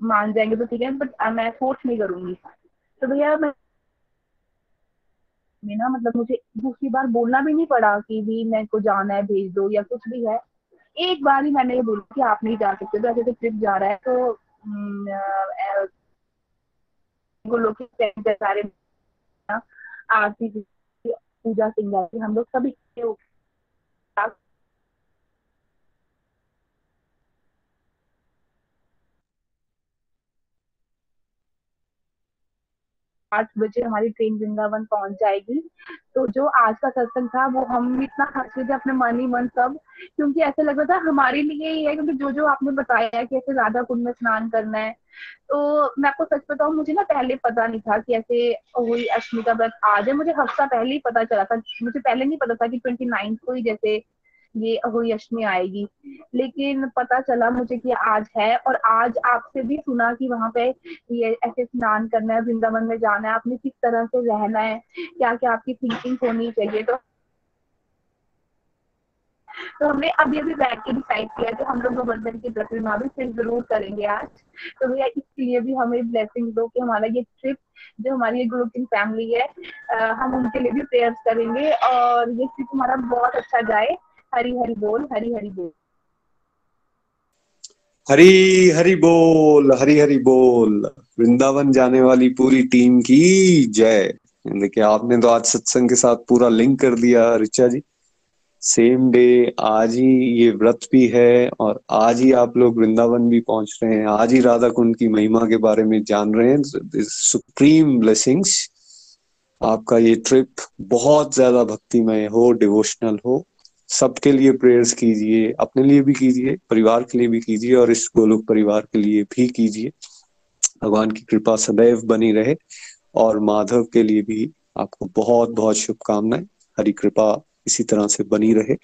मान जाएँगे तो ठीक है बट मैं फोर्स नहीं करूँगी। तो भैया, मैं ना मतलब मुझे दूसरी बार बोलना भी नहीं पड़ा कि भी मेरे को जाना है, भेज दो या कुछ भी है। एक बार ही मैंने ये बोला कि आप नहीं जा सकते तो ऐसे तो ट्रिप जा रहा है तो लोग सारे आरती पूजा सिंह हम लोग सभी आठ बजे हमारी ट्रेन वृंदावन पहुँच जाएगी। तो जो आज का सत्संग था, वो हम इतना हंस थे अपने मन ही मन सब, क्योंकि ऐसा लग रहा था हमारे लिए ही है, क्योंकि जो जो आपने बताया कि ऐसे राधा कुंड में स्नान करना है तो मैं आपको सच बताऊँ, मुझे ना पहले पता नहीं था कि ऐसे हुई अष्टमी का व्रत आज है। मुझे हफ़्ता पहले ही पता चला था, मुझे पहले नहीं पता था कि ट्वेंटी को ही जैसे ये अहोई अष्टमी आएगी। लेकिन पता चला मुझे कि आज है और आज आपसे भी सुना कि वहाँ पे ये ऐसे स्नान करना है वृंदावन में जाना है आपने किस तरह से रहना है क्या क्या आपकी थिंकिंग होनी चाहिए? तो तो हमने अभी अभी बैठ के डिसाइड किया कि हम लोग गोवर्धन की प्रतिमा भी फिर ज़रूर करेंगे आज। तो भैया इसलिए भी हमें ब्लेसिंग दो कि हमारा ये ट्रिप जो हमारी ये ग्रुप की फैमिली है आ, हम उनके लिए भी प्रेयर्स करेंगे और ये ट्रिप हमारा बहुत अच्छा जाए। हरी हरी बोल, हरी हरी बोल। हरी हरी बोल, हरी हरी बोल। वृंदावन जाने वाली पूरी टीम की जय। देखिए, आपने तो आज सत्संग के साथ पूरा लिंक कर दिया रिचा जी। सेम डे, आज ही ये व्रत भी है और आज ही आप लोग वृंदावन भी पहुँच रहे हैं। आज ही राधा कुंड की महिमा के बारे में जान रहे हैं। सुप्रीम ब्लेसिंग्स आपका ये ट्रिप बहुत ज़्यादा भक्तिमय हो डिवोशनल हो। सबके लिए प्रेयर्स कीजिए, अपने लिए भी कीजिए, परिवार के लिए भी कीजिए और इस गोलोक परिवार के लिए भी कीजिए। भगवान की कृपा सदैव बनी रहे और माधव के लिए भी आपको बहुत बहुत शुभकामनाएँ। हरी कृपा इसी तरह से बनी रहे।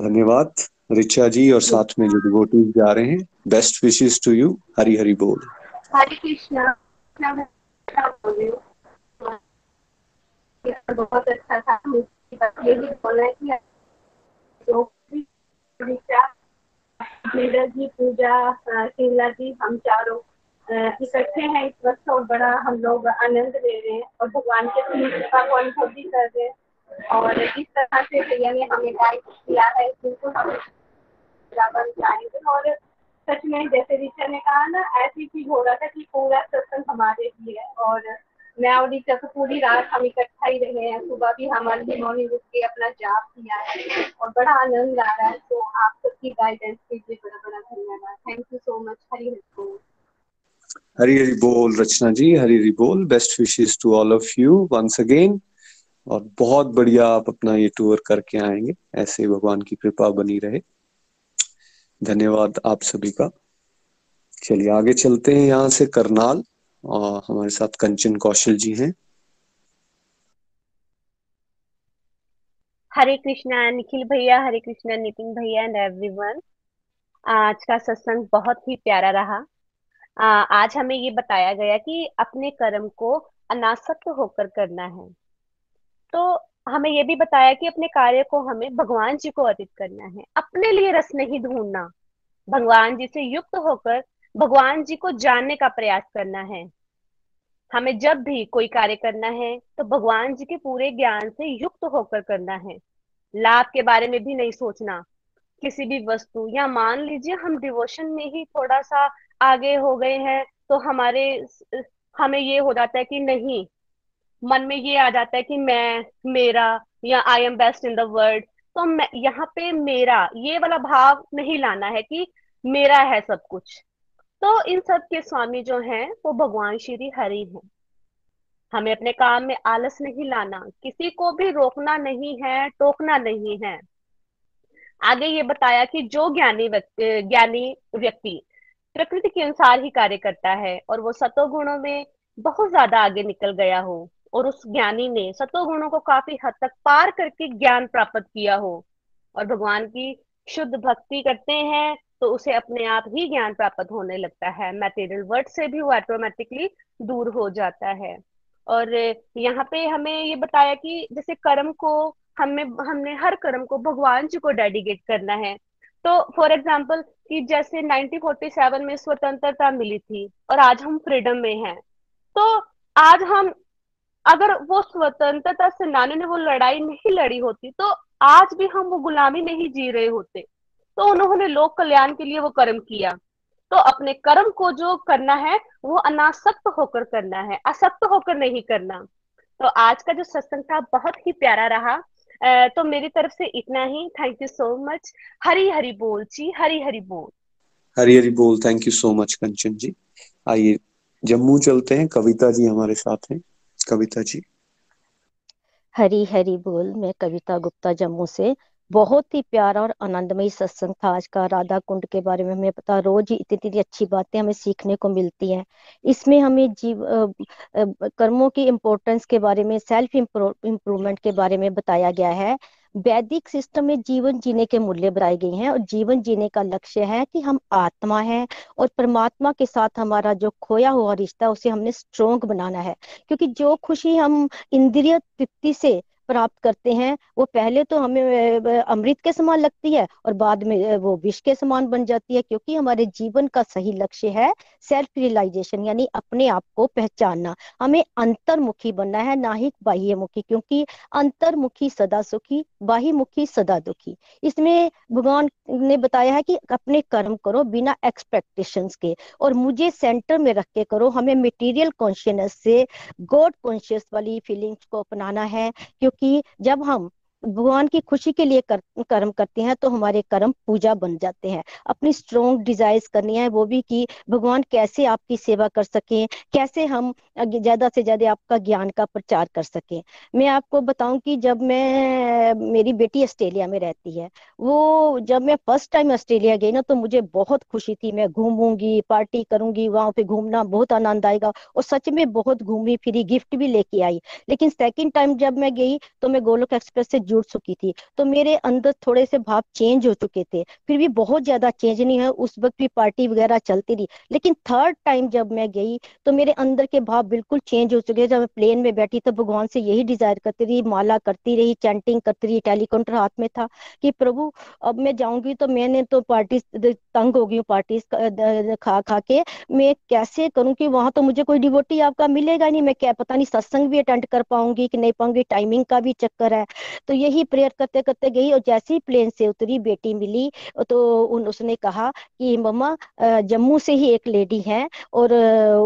धन्यवाद। रिचा जी और साथ में जो डिवोटीज जा रहे हैं best wishes to you Hari Hari बोल। हरे कृष्णा बहुत अच्छा था। यही बोलना है कि जो लीडर जी पूजा शीला जी हम चारों इकट्ठे हैं इस वक्त और बड़ा हम लोग आनंद ले रहे हैं और भगवान के कृपा को अनुभव भी कर रहे हैं। और इस तरह से भैया ने हमें गाइड किया है बिल्कुल हम जाएँगे। और सच में जैसे ऋषा ने कहा ना, ऐसी चीज़ हो रहा था कि पूरा सत्संग हमारे लिए है और मैं और ऋषा तो पूरी रात हम इकट्ठा ही रहे हैं। सुबह भी हम अर्ली मॉर्निंग उठ के अपना जाप किया है और बड़ा आनंद आ रहा है। तो आप सबकी गाइडेंस के लिए बड़ा बड़ा धन्यवाद। Thank you so much Hari Hari बोल। हरी हरी बोल रचना जी। हरी हरी बोल। Best wishes to all of you once again और बहुत बढ़िया आप अपना ये टूर करके आएँगे। ऐसे भगवान की कृपा बनी रहे। धन्यवाद आप सभी का। चलिए आगे चलते हैं यहाँ से करनाल। और हमारे साथ कंचन कौशल जी हैं। हरे कृष्णा निखिल भैया हरे कृष्णा नितिन भैया एंड एवरीवन आज का सत्संग बहुत ही प्यारा रहा। आ, आज हमें ये बताया गया कि अपने कर्म को अनासक्त होकर करना है। तो हमें ये भी बताया कि अपने कार्य को हमें भगवान जी को अर्पित करना है। अपने लिए रस नहीं ढूंढना। भगवान जी से युक्त होकर भगवान जी को जानने का प्रयास करना है। हमें जब भी कोई कार्य करना है तो भगवान जी के पूरे ज्ञान से युक्त होकर करना है। लाभ के बारे में भी नहीं सोचना। किसी भी वस्तु, या मान लीजिए हम डिवोशन में ही थोड़ा सा आगे हो गए हैं तो हमारे हमें ये हो जाता है कि नहीं, मन में ये आ जाता है कि मैं, मेरा, या I am best in the world तो मैं, यहाँ पे मेरा, ये वाला भाव नहीं लाना है कि मेरा है सब कुछ। तो इन सब के स्वामी जो हैं, वो भगवान श्री हरि हैं। हमें अपने काम में आलस नहीं लाना, किसी को भी रोकना नहीं है, टोकना नहीं है। आगे ये बताया कि जो ज्ञानी व्यक्ति ज्ञानी व्यक्ति प्रकृति के अनुसार ही कार्य करता है और वो सतो गुणों में बहुत ज़्यादा आगे निकल गया हो और उस ज्ञानी ने सतो गुणों को काफ़ी हद तक पार करके ज्ञान प्राप्त किया हो और भगवान की शुद्ध भक्ति करते हैं तो उसे अपने आप ही ज्ञान प्राप्त होने लगता है। मैटेरियल वर्ड से भी वो ऑटोमेटिकली दूर हो जाता है। और यहाँ पे हमें ये बताया कि जैसे कर्म को हमें, हमने हर कर्म को भगवान जी को डेडिकेट करना है। तो फॉर एग्ज़ाम्पल कि जैसे 1947 में स्वतंत्रता मिली थी और आज हम फ्रीडम में हैं। तो आज हम, अगर वो स्वतंत्रता सेनानी ने वो लड़ाई नहीं लड़ी होती तो आज भी हम वो गुलामी नहीं जी रहे होते। तो उन्होंने लोक कल्याण के लिए वो कर्म किया। तो अपने कर्म को जो करना है वो अनासक्त होकर करना है असक्त होकर नहीं करना। तो आज का जो सत्संग था बहुत ही प्यारा रहा। तो मेरी तरफ़ से इतना ही। Thank you so much Hari Hari बोल जी हरी हरी बोल। हरी हरी बोल। Thank you so much Kanchan ji. आइए जम्मू चलते हैं। कविता जी हमारे साथ हैं। कविता जी। हरी हरी बोल। मैं कविता गुप्ता जम्मू से। बहुत ही प्यारा और आनंदमय सत्संग था आज का राधा कुंड के बारे में। हमें पता रोज ही इतनी इतनी अच्छी बातें हमें सीखने को मिलती हैं। इसमें हमें जीव कर्मों की इम्पोर्टेंस के बारे में सेल्फ इम्प्रूवमेंट के बारे में बताया गया है। वैदिक सिस्टम में जीवन जीने के मूल्य बनाए गए हैं और जीवन जीने का लक्ष्य है कि हम आत्मा है और परमात्मा के साथ हमारा जो खोया हुआ रिश्ता उसे हमने स्ट्रोंग बनाना है। क्योंकि जो खुशी हम इंद्रिय तृप्ति से प्राप्त करते हैं, वो पहले तो हमें अमृत के समान लगती है और बाद में वो विष के समान बन जाती है, क्योंकि हमारे जीवन का सही लक्ष्य है सेल्फ रियलाइजेशन यानी अपने आप को पहचानना। हमें अंतर्मुखी बनना है, ना ही बाह्यमुखी, क्योंकि अंतर्मुखी सदा सुखी, बाह्यमुखी सदा दुखी। इसमें भगवान ने बताया है कि अपने कर्म करो बिना एक्सपेक्टेशन के, और मुझे सेंटर में रख के करो। हमें मटेरियल कॉन्शियसनेस से गॉड कॉन्शियस वाली फीलिंग्स को अपनाना है, क्योंकि कि जब हम भगवान की खुशी के लिए कर, कर्म करते हैं तो हमारे कर्म पूजा बन जाते हैं। अपनी स्ट्रोंग डिजायर्स करनी है वो भी कि भगवान कैसे आपकी सेवा कर सकें कैसे हम ज़्यादा से ज़्यादा आपका ज्ञान का प्रचार कर सकें। मैं आपको बताऊँ कि जब मैं मेरी बेटी ऑस्ट्रेलिया में रहती है वो जब मैं फ़र्स्ट टाइम ऑस्ट्रेलिया गई ना तो मुझे बहुत खुशी थी। मैं घूमूँगी पार्टी करूँगी वहाँ पे घूमना बहुत आनंद आएगा और सच में बहुत घूमी फिरी गिफ्ट भी लेके आई। लेकिन सेकेंड टाइम जब मैं गई तो मैं गोलोक एक्सप्रेस से जुड़ चुकी थी। तो मेरे अंदर थोड़े से भाव चेंज हो चुके थे। फिर भी बहुत ज़्यादा चेंज नहीं है उस वक्त भी पार्टी वगैरह चलती रही। लेकिन थर्ड टाइम जब मैं गई तो मेरे अंदर के भाव बिल्कुल चेंज हो चुके जब मैं प्लेन में बैठी तो भगवान से यही डिज़ायर करती रही, माला करती रही चैंटिंग करती रही टेलीकाउंटर हाथ में था कि, प्रभु, अब मैं जाऊँगी तो मैंने तो पार्टी तंग हो गई पार्टी खा खा के। मैं कैसे करूँ कि वहाँ तो मुझे कोई डिवोटी आपका मिलेगा नहीं? मैं क्या, पता नहीं, सत्संग भी अटेंड कर पाऊँगी कि नहीं पाऊँगी? टाइमिंग का भी चक्कर है। तो यही प्रेयर करते करते गई और जैसे ही प्लेन से उतरी बेटी मिली तो उन उसने कहा कि, मम्मा जम्मू से ही एक लेडी है और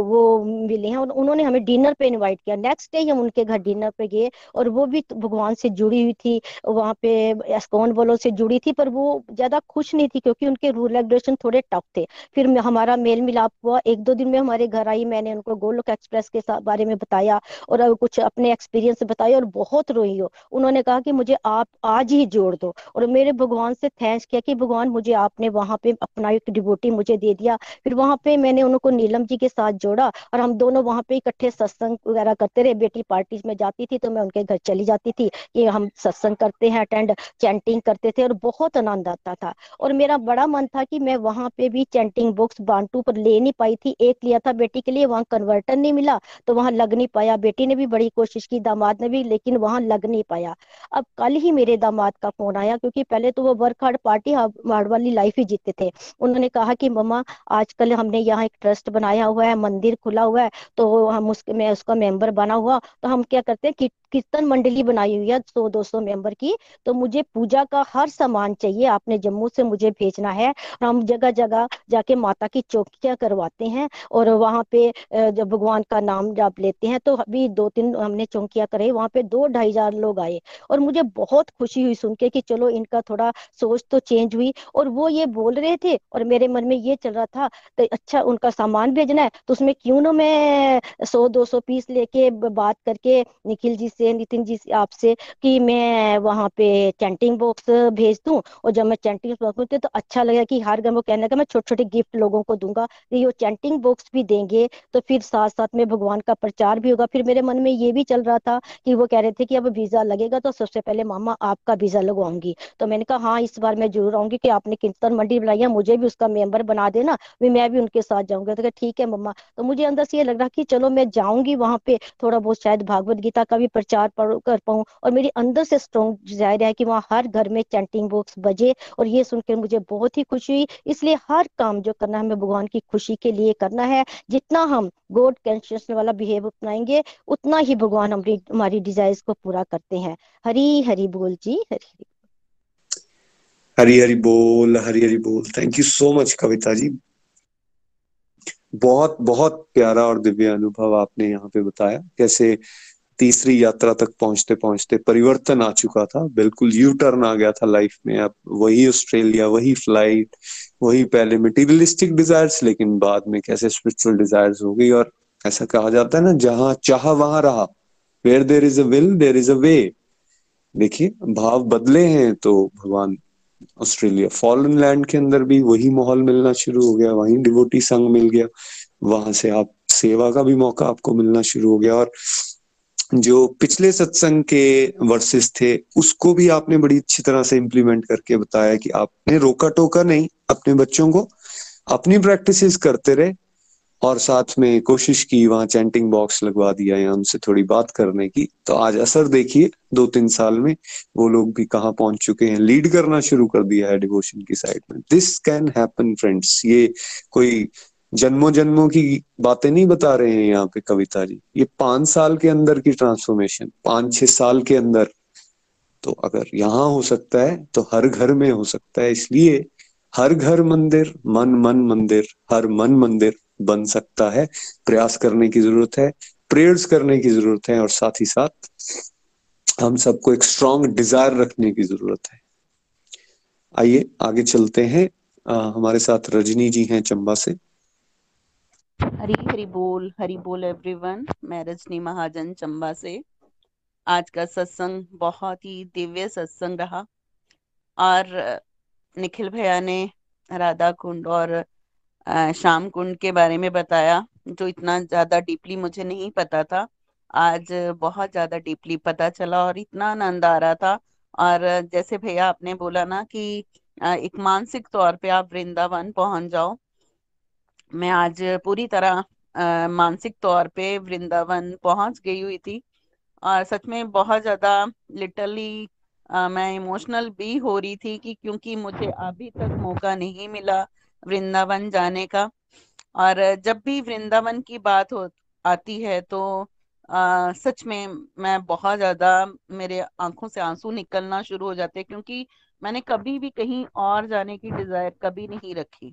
वो मिली हैं और उन्होंने हमें डिनर पे इनवाइट किया। नेक्स्ट डे हम उनके घर डिनर पे गए और वो भी भगवान से जुड़ी हुई थी, वहाँ पे एस्कॉन वालों से जुड़ी थी, पर वो ज़्यादा खुश नहीं थी क्योंकि उनके रूल रेगुलेशन थोड़े टफ थे। फिर हमारा मेल मिलाप हुआ। एक दो दिन में हमारे घर आई, मैंने उनको गोलोक एक्सप्रेस के बारे में बताया और कुछ अपने एक्सपीरियंस बताया और बहुत रोई हो। उन्होंने कहा कि मुझे आप आज ही जोड़ दो। और मेरे भगवान से थैंक्स किया कि भगवान मुझे आपने वहाँ पे अपना एक डिबोटी मुझे दे दिया। फिर वहाँ पे मैंने उनको नीलम जी के साथ जोड़ा और हम दोनों वहाँ पे इकट्ठे सत्संग वगैरह करते रहे। बेटी पार्टी में जाती थी तो मैं उनके घर चली जाती थी कि हम सत्संग करते हैं अटेंड चैंटिंग करते थे और बहुत आनंद आता था। और मेरा बड़ा मन था कि मैं वहाँ पे भी चैंटिंग बुक्स बांटू पर ले नहीं पाई थी। एक लिया था बेटी के लिए, वहाँ कन्वर्टर नहीं मिला तो वहाँ लग नहीं पाया। बेटी ने भी बड़ी कोशिश की, दामाद ने भी, लेकिन वहाँ लग नहीं पाया। अब कल ही मेरे दामाद का फ़ोन आया, क्योंकि पहले तो वो वर्क हार्ड पार्टी हार्ड वाली लाइफ ही जीते थे। उन्होंने कहा कि, मम्मा, आजकल हमने यहाँ एक ट्रस्ट बनाया हुआ है, मंदिर खुला हुआ है तो हम उसके, मैं उसका मेंबर बना हुआ तो हम क्या करते हैं कीर्तन मंडली बनाई हुई है सौ, दो सौ मेंबर की तो मुझे पूजा का हर सामान चाहिए, आपने जम्मू से मुझे भेजना है, हम जगह जगह जाके माता की चौकियाँ करवाते हैं, और वहाँ पे जब भगवान का नाम जब लेते हैं तो अभी दो तीन हमने चौकियाँ करे वहाँ पे दो ढाई हज़ार लोग आए, और मुझे बहुत खुशी हुई सुन के कि चलो इनका थोड़ा सोच तो चेंज हुई। और वो ये बोल रहे थे और मेरे मन में ये चल रहा था तो अच्छा उनका सामान भेजना है तो उसमें क्यों ना मैं सौ, दो सौ पीस लेके बात करके निखिल जी से, नितिन जी से, आपसे कि मैं वहाँ पे चैंटिंग बॉक्स भेज दूँ। और जब मैं चैंटिंग बॉक्स तो अच्छा लगा कि हर घर वो कहने का मैं छोटे छोटे गिफ्ट लोगों को दूँगा। ये चैंटिंग बॉक्स भी देंगे तो फिर साथ साथ में भगवान का प्रचार भी होगा। फिर मेरे मन में ये भी चल रहा था कि वो कह रहे थे कि अब वीज़ा लगेगा तो सबसे पहले मामा आपका वीज़ा लगवाऊँगी। तो मैंने कहा हाँ इस बार मैं ज़रूर आऊँगी कि आपने कीर्तन मंडी बनाई है, मुझे भी उसका मेंबर बना देना, भी मैं भी उनके साथ जाऊँगा। तो ठीक है मम्मा। तो मुझे अंदर से ये लग रहा कि चलो मैं जाऊँगी वहाँ पे, थोड़ा बहुत शायद भागवत गीता का भी प्रचार कर पाऊँ। और मेरी अंदर से स्ट्रॉन्ग डिज़ायर है कि वहाँ हर घर में चैंटिंग बॉक्स बजे और ये सुनकर मुझे बहुत ही खुशी हुई। इसलिए हर काम जो करना है, हमें भगवान की खुशी के लिए करना है। जितना हम गॉड कॉन्शियस वाला बिहेव अपनाएँगे, उतना ही भगवान हमारी हमारी डिजायर्स को पूरा करते हैं। हरी हरी बोल जी, हरी हरी हरी बोल, हरी हरी बोल। Thank you so much Kavita ji. बहुत बहुत प्यारा और दिव्य अनुभव आपने यहाँ पे बताया। कैसे तीसरी यात्रा तक पहुँचते पहुँचते परिवर्तन आ चुका था। बिल्कुल यू टर्न आ गया था लाइफ में। अब वही ऑस्ट्रेलिया वही फ़्लाइट वही पहले मटीरियलिस्टिक डिजायर्स लेकिन बाद में कैसे स्पिरिचुअल डिजायर्स हो गई। और ऐसा कहा जाता है ना, जहाँ चाह वहाँ रहा। Where there is a will there is a way देखिए, भाव बदले हैं तो भगवान ऑस्ट्रेलिया फॉरन लैंड के अंदर भी वही माहौल मिलना शुरू हो गया, वहीं डिवोटी संघ मिल गया, वहाँ से आप, सेवा का भी मौका आपको मिलना शुरू हो गया और जो पिछले सत्संग के वर्सेस थे, उसको भी आपने बड़ी अच्छी तरह से इम्प्लीमेंट करके बताया कि आपने रोका टोका नहीं, अपने बच्चों को अपनी प्रैक्टिसेस करते रहे और साथ में कोशिश की, वहाँ चैंटिंग बॉक्स लगवा दिया या उनसे थोड़ी बात करने की। तो आज असर देखिए दो तीन साल में वो लोग भी कहाँ पहुँच चुके हैं। लीड करना शुरू कर दिया है डिवोशन की साइड में। दिस कैन हैपन फ्रेंड्स ये कोई जन्मों जन्मों की बातें नहीं बता रहे हैं यहाँ पे कविता जी। ये पाँच साल के अंदर की ट्रांसफॉर्मेशन पाँच छह साल के अंदर। तो अगर यहाँ हो सकता है तो हर घर में हो सकता है। इसलिए हर घर मंदिर मन मन मंदिर, हर मन मंदिर बन सकता है प्रयास करने की ज़रूरत है प्रेयर्स करने की ज़रूरत है और साथ ही साथ हम सबको एक स्ट्रॉन्ग डिज़ायर रखने की ज़रूरत है। आइए आगे चलते हैं। आ, हमारे साथ रजनी जी हैं चंबा से। हरी हरी बोल हरी बोल एवरीवन मैं रजनी महाजन चंबा से। आज का सत्संग बहुत ही दिव्य सत्संग रहा। और निखिल भैया ने राधा कुंड और शाम कुंड के बारे में बताया, जो इतना ज़्यादा डीपली मुझे नहीं पता था। आज बहुत ज़्यादा डीपली पता चला और इतना आनंद आ रहा था। और जैसे भैया आपने बोला ना कि एक मानसिक तौर पे आप वृंदावन पहुँच जाओ। मैं आज पूरी तरह मानसिक तौर पे वृंदावन पहुँच गई हुई थी। और सच में बहुत ज़्यादा लिटरली मैं इमोशनल भी हो रही थी कि क्योंकि मुझे अभी तक मौका नहीं मिला। वृंदावन जाने का। और जब भी वृंदावन की बात हो आती है तो आ, सच में मैं बहुत ज़्यादा मेरे आँखों से आँसू निकलना शुरू हो जाते हैं क्योंकि मैंने कभी भी कहीं और जाने की डिज़ायर कभी नहीं रखी।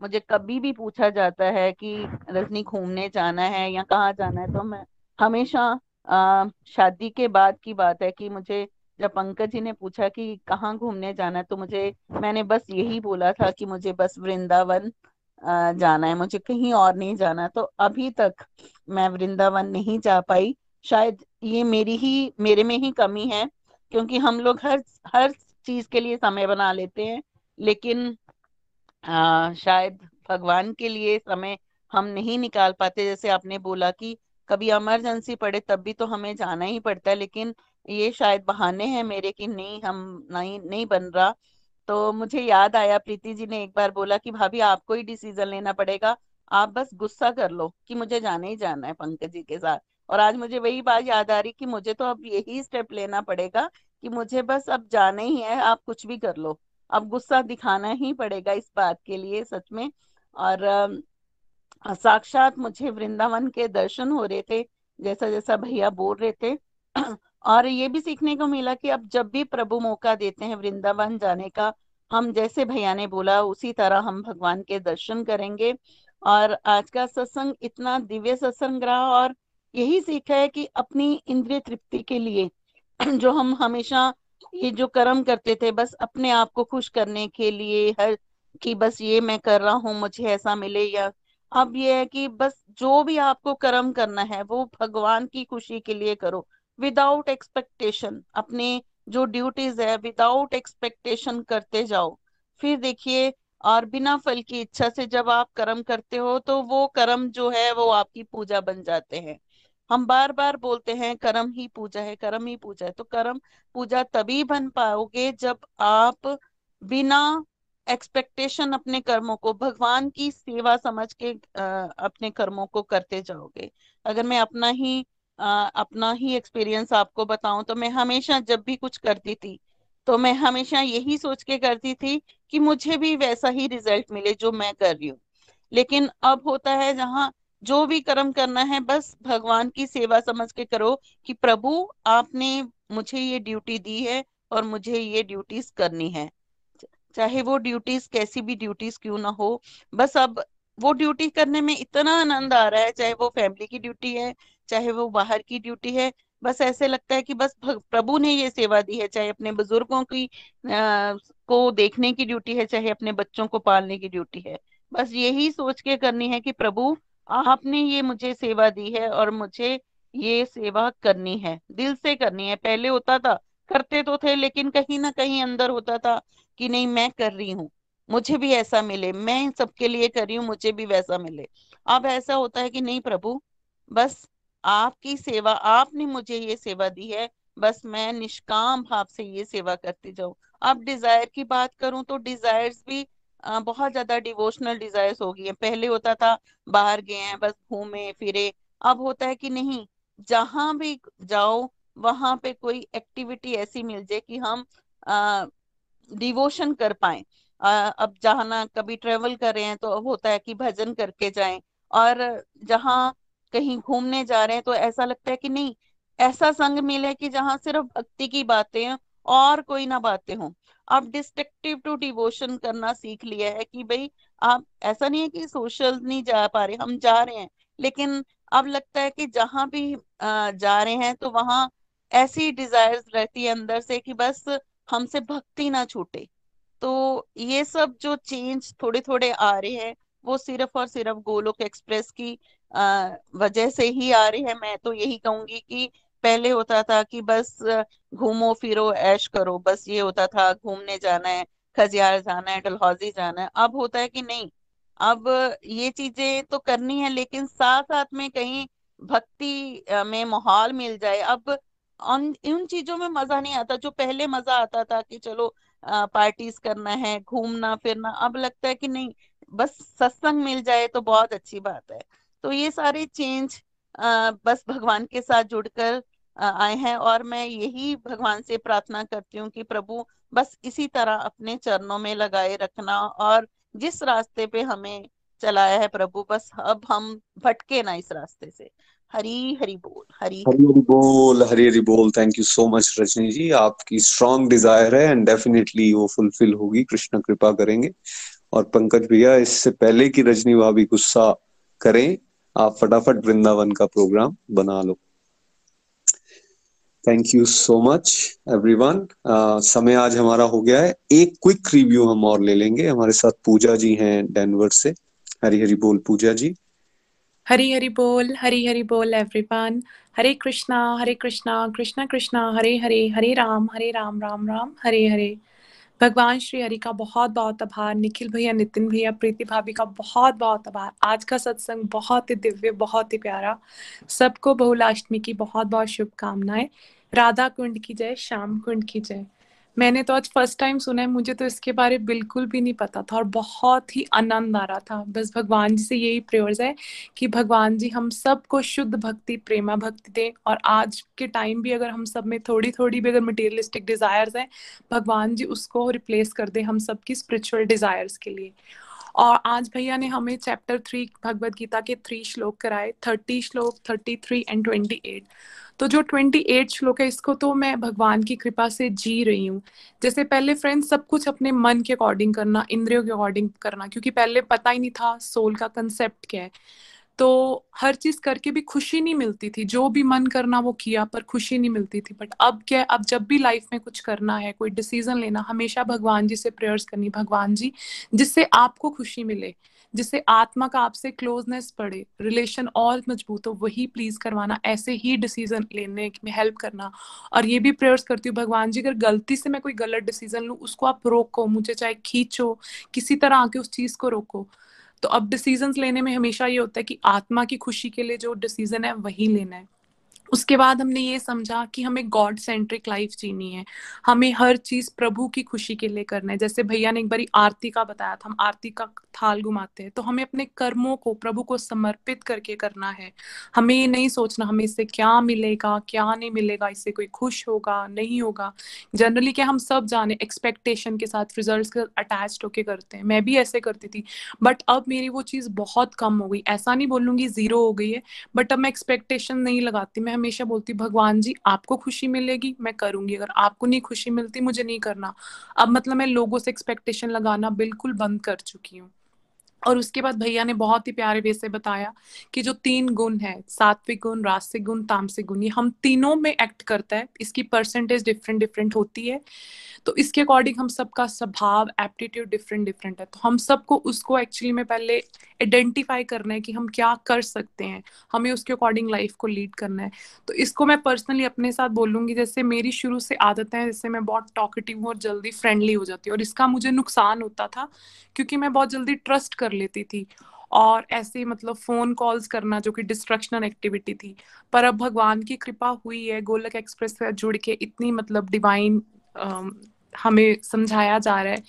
मुझे कभी भी पूछा जाता है कि रजनी घूमने जाना है या कहाँ जाना है तो मैं हमेशा आ, शादी के बाद की बात है कि मुझे जब पंकज जी ने पूछा कि कहाँ घूमने जाना है तो मुझे मैंने बस यही बोला था कि मुझे बस वृंदावन जाना है मुझे कहीं और नहीं जाना। तो अभी तक मैं वृंदावन नहीं जा पाई। शायद ये मेरी ही मेरे में ही कमी है क्योंकि हम लोग हर हर चीज़ के लिए समय बना लेते हैं लेकिन आ, शायद भगवान के लिए समय हम नहीं निकाल पाते। जैसे आपने बोला कि कभी इमरजेंसी पड़े तब भी तो हमें जाना ही पड़ता है लेकिन ये शायद बहाने हैं मेरे कि नहीं, हम नहीं नहीं बन रहा। तो मुझे याद आया, प्रीति जी ने एक बार बोला कि भाभी आपको ही डिसीज़न लेना पड़ेगा। आप बस गुस्सा कर लो कि मुझे जाना ही जाना है पंकज जी के साथ। और आज मुझे वही बात याद आ रही कि मुझे तो अब यही स्टेप लेना पड़ेगा कि मुझे बस अब जाना ही है, आप कुछ भी कर लो। अब गुस्सा दिखाना ही पड़ेगा इस बात के लिए सच में। और साक्षात मुझे वृंदावन के दर्शन हो रहे थे जैसा जैसा भैया बोल रहे थे। और ये भी सीखने को मिला कि अब जब भी प्रभु मौका देते हैं वृंदावन जाने का, हम जैसे भैया ने बोला, उसी तरह हम भगवान के दर्शन करेंगे। और आज का सत्संग इतना दिव्य सत्संग रहा और यही सीखा है कि अपनी इंद्रिय तृप्ति के लिए जो हम हमेशा ये जो कर्म करते थे, बस अपने आप को खुश करने के लिए हर कि बस ये मैं कर रहा हूँ, मुझे ऐसा मिले या अब ये है कि बस जो भी आपको कर्म करना है, वो भगवान की खुशी के लिए करो। विदाउट एक्सपेक्टेशन अपने जो ड्यूटीज़ है विदाउट एक्सपेक्टेशन करते जाओ। फिर देखिए, और बिना फल की इच्छा से जब आप कर्म करते हो तो वो कर्म जो है, वो आपकी पूजा बन जाते हैं। हम बार बार बोलते हैं, कर्म ही पूजा है, कर्म ही पूजा है। तो कर्म पूजा तभी बन पाओगे जब आप बिना एक्सपेक्टेशन अपने कर्मों को, भगवान की सेवा समझ के अपने कर्मों को करते जाओगे। अगर मैं अपना ही अपना ही एक्सपीरियंस आपको बताऊँ तो मैं हमेशा जब भी कुछ करती थी तो मैं हमेशा यही सोच के करती थी कि मुझे भी वैसा ही रिज़ल्ट मिले जो मैं कर रही हूँ। लेकिन अब होता है जहाँ जो भी कर्म करना है, बस भगवान की सेवा समझ के करो कि प्रभु, आपने मुझे ये ड्यूटी दी है और मुझे ये ड्यूटीज़ करनी है। चाहे वो ड्यूटीज़ कैसी भी ड्यूटीज़ क्यों ना हो, बस अब वो ड्यूटी करने में इतना आनंद आ रहा है, चाहे वो फैमिली की ड्यूटी है चाहे वो बाहर की ड्यूटी है बस ऐसे लगता है कि बस प्रभु ने ये सेवा दी है चाहे अपने बुज़ुर्गों की आ, को देखने की ड्यूटी है चाहे अपने बच्चों को पालने की ड्यूटी है। बस यही सोच के करनी है कि प्रभु आपने ये मुझे सेवा दी है और मुझे ये सेवा करनी है। दिल से करनी है। पहले होता था करते तो थे लेकिन कहीं ना कहीं अंदर होता था कि नहीं मैं कर रही हूँ। मुझे भी ऐसा मिले मैं सबके लिए कर रही हूँ मुझे भी वैसा मिले। अब ऐसा होता है कि नहीं प्रभु बस आपकी सेवा, आपने मुझे ये सेवा दी है, बस मैं निष्काम भाव से ये सेवा करती जाऊँ। अब डिज़ायर की बात करूँ तो डिजायर्स भी बहुत ज़्यादा डिवोशनल डिजायर्स हो गई है। पहले होता था, बाहर गए हैं, बस घूमे, फिरे। अब होता है कि नहीं, जहाँ भी जाओ, वहाँ पे कोई एक्टिविटी ऐसी मिल जाए कि हम डिवोशन कर पाए। अब जहाँ ना कभी ट्रेवल कर रहे हैं तो होता है कि भजन करके जाएँ। और जहाँ कहीं घूमने जा रहे हैं तो ऐसा लगता है कि नहीं, ऐसा संग मिले कि जहाँ सिर्फ़ भक्ति की बातें हैं और कोई ना बातें हों। आप डिस्ट्रक्टिव टू डिवोशन करना सीख लिया है कि भाई, आप, ऐसा नहीं है कि सोशल नहीं जा पा रहे, हम जा रहे हैं, लेकिन अब लगता है कि जहाँ भी जा रहे हैं तो वहाँ ऐसी डिजायर्स रहती है अंदर से कि बस हमसे भक्ति ना छूटे। तो ये सब जो चेंज थोड़े थोड़े आ रहे हैं वो सिर्फ़ और सिर्फ़ गोलोक एक्सप्रेस की वजह से ही आ रही है। मैं तो यही कहूँगी कि पहले होता था कि बस घूमो, फिरो, ऐश करो। बस ये होता था, घूमने जाना है, खजियार जाना है, डलहौजी जाना है। अब होता है कि नहीं। अब ये चीज़ें तो करनी है, लेकिन साथ साथ में कहीं भक्ति में माहौल मिल जाए। अब उन चीज़ों में मज़ा नहीं आता। जो पहले मज़ा आता था कि चलो पार्टीज़ करना है, घूमना, फिरना, अब लगता है कि नहीं, बस सत्संग मिल जाए तो बहुत अच्छी बात है। तो ये सारे चेंज बस भगवान के साथ जुड़कर आए हैं और मैं यही भगवान से प्रार्थना करती हूँ कि प्रभु, बस इसी तरह अपने चरणों में लगाए रखना और जिस रास्ते पे हमें चलाया है प्रभु, बस अब हम भटके ना इस रास्ते से। हरी हरी बोल हरी हरी हरी बोल हरी हरी बोल। Thank you so much Rajni ji. आपकी स्ट्रॉन्ग डिज़ायर है एंड डेफिनेटली वो फुलफिल होगी। कृष्ण कृपा करेंगे। और पंकज भैया इससे पहले की रजनी भाभी गुस्सा करें आप फटाफट वृंदावन का प्रोग्राम बना लो। Thank you so much everyone समय आज हमारा हो गया है। एक क्विक रिव्यू हम और ले लेंगे। हमारे साथ पूजा जी हैं डेनवर से। हरी हरी बोल पूजा जी। हरी हरी बोल हरी हरी बोल एवरीवन हरे कृष्णा हरे कृष्णा कृष्णा कृष्णा हरे हरे हरे राम हरे राम राम राम हरे हरे भगवान श्री हरि का बहुत बहुत आभार, निखिल भैया, नितिन भैया, प्रीति भाभी का बहुत बहुत आभार। आज का सत्संग बहुत ही दिव्य, बहुत ही प्यारा। सबको बहुलाष्टमी की बहुत बहुत शुभकामनाएँ। राधा कुंड की जय, श्याम कुंड की जय। मैंने तो आज फ़र्स्ट टाइम सुना है, मुझे तो इसके बारे बिल्कुल भी नहीं पता था और बहुत ही आनंद आ रहा था। बस भगवान जी से यही प्रेयर्स है कि भगवान जी हम सबको शुद्ध भक्ति, प्रेमा भक्ति दें और आज के टाइम भी अगर हम सब में थोड़ी थोड़ी भी अगर मटेरियलिस्टिक डिजायर्स हैं, भगवान जी उसको रिप्लेस कर दें हम सबकी स्पिरिचुअल डिजायर्स के लिए। और आज भैया ने हमें चैप्टर थ्री भगवत गीता के थ्री श्लोक कराए थर्टी श्लोक thirty three and twenty eight तो जो ट्वेंटी एट श्लोक है, इसको तो मैं भगवान की कृपा से जी रही हूँ। जैसे पहले फ्रेंड्स सब कुछ अपने मन के अकॉर्डिंग करना, इंद्रियों के अकॉर्डिंग करना, क्योंकि पहले पता ही नहीं था सोल का कंसेप्ट क्या है। तो हर चीज़ करके भी खुशी नहीं मिलती थी। जो भी मन करना वो किया, पर खुशी नहीं मिलती थी। बट अब क्या अब जब भी लाइफ में कुछ करना है, कोई डिसीज़न लेना, हमेशा भगवान जी से प्रेयर्स करनी, भगवान जी जिससे आपको खुशी मिले, जिससे आत्मा का आपसे क्लोजनेस पड़े रिलेशन और मज़बूत हो, वही प्लीज़ करवाना, ऐसे ही डिसीज़न लेने में हेल्प करना। और ये भी प्रेयर्स करती हूँ, भगवान जी, अगर गलती से मैं कोई गलत डिसीज़न लूँ, उसको आप रोको, मुझे चाहे खींचो, किसी तरह आके उस चीज़ को रोको। तो अब डिसीज़न लेने में हमेशा ये होता है कि आत्मा की खुशी के लिए जो डिसीज़न है, वही लेना है। उसके बाद हमने ये समझा कि हमें गॉड सेंट्रिक लाइफ जीनी है। हमें हर चीज़ प्रभु की खुशी के लिए करना है। जैसे भैया ने एक बारी आरती का बताया था, हम आरती का थाल घुमाते हैं तो हमें अपने कर्मों को, प्रभु को समर्पित करके करना है। हमें ये नहीं सोचना, हमें इससे क्या मिलेगा, क्या नहीं मिलेगा, इससे कोई खुश होगा, नहीं होगा। जनरली क्या हम सब जाने एक्सपेक्टेशन के साथ रिज़ल्ट अटैच होके करते हैं। मैं भी ऐसे करती थी बट अब मेरी वो चीज़ बहुत कम हो गई। ऐसा नहीं बोलूँगी ज़ीरो हो गई है बट अब मैं एक्सपेक्टेशन नहीं लगाती। मैं हमेशा बोलती, भगवान जी, आपको खुशी मिलेगी, मैं करूँगी। अगर आपको नहीं खुशी मिलती, मुझे नहीं करना। अब मतलब मैं लोगों से एक्सपेक्टेशन लगाना बिल्कुल बंद कर चुकी हूँ। और उसके बाद भैया ने बहुत ही प्यारे वे से बताया कि जो तीन गुण है, सात्विक गुण रास्तिक गुण, तामसिक गुण, ये हम तीनों में एक्ट करता है, इसकी परसेंटेज डिफरेंट डिफरेंट होती है। तो इसके अकॉर्डिंग हम सबका स्वभाव एप्टीट्यूड डिफरेंट डिफरेंट है। तो हम सबको उसको एक्चुअली में पहले आइडेंटिफाई करना है कि हम क्या कर सकते हैं। हमें उसके अकॉर्डिंग लाइफ को लीड करना है। तो इसको मैं पर्सनली अपने साथ बोलूँगी, जैसे मेरी शुरू से आदत है जैसे मैं बहुत टॉकेटिव हूँ और जल्दी फ्रेंडली हो जाती हूँ। और इसका मुझे नुकसान होता था, क्योंकि मैं बहुत जल्दी ट्रस्ट कर लेती थी। और ऐसे मतलब फ़ोन कॉल्स करना जो कि डिस्ट्रक्शनल एक्टिविटी थी, पर अब भगवान की कृपा हुई है, गोलक एक्सप्रेस से जुड़ के इतनी मतलब डिवाइन हमें समझाया जा रहा है।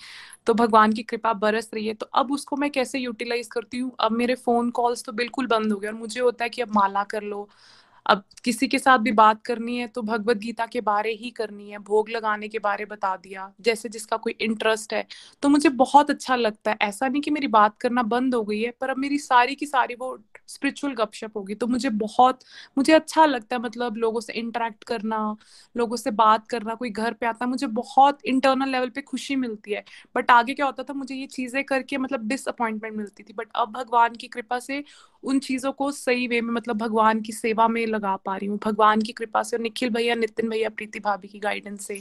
तो भगवान की कृपा बरस रही है। तो अब उसको मैं कैसे यूटिलाइज करती हूँ? अब मेरे फ़ोन कॉल्स तो बिल्कुल बंद हो गए और मुझे होता है कि अब माला कर लो अब किसी के साथ भी बात करनी है तो भगवत गीता के बारे ही करनी है, भोग लगाने के बारे बता दिया, जैसे जिसका कोई इंटरेस्ट है। तो मुझे बहुत अच्छा लगता है। ऐसा नहीं कि मेरी बात करना बंद हो गई है, पर अब मेरी सारी की सारी वो स्पिरिचुअल गपशप होगी। तो मुझे बहुत, मुझे अच्छा लगता है मतलब लोगों से इंटरेक्ट करना, लोगों से बात करना, कोई घर पे आता मुझे बहुत इंटरनल लेवल पे खुशी मिलती है। बट आगे क्या होता था, मुझे ये चीज़ें करके मतलब डिसअपॉइंटमेंट मिलती थी। बट अब भगवान की कृपा से उन चीज़ों को सही वे में मतलब भगवान की सेवा में लगा पा रही हूँ। भगवान की कृपा से और निखिल भैया, नितिन भैया, प्रीति भाभी की गाइडेंस से।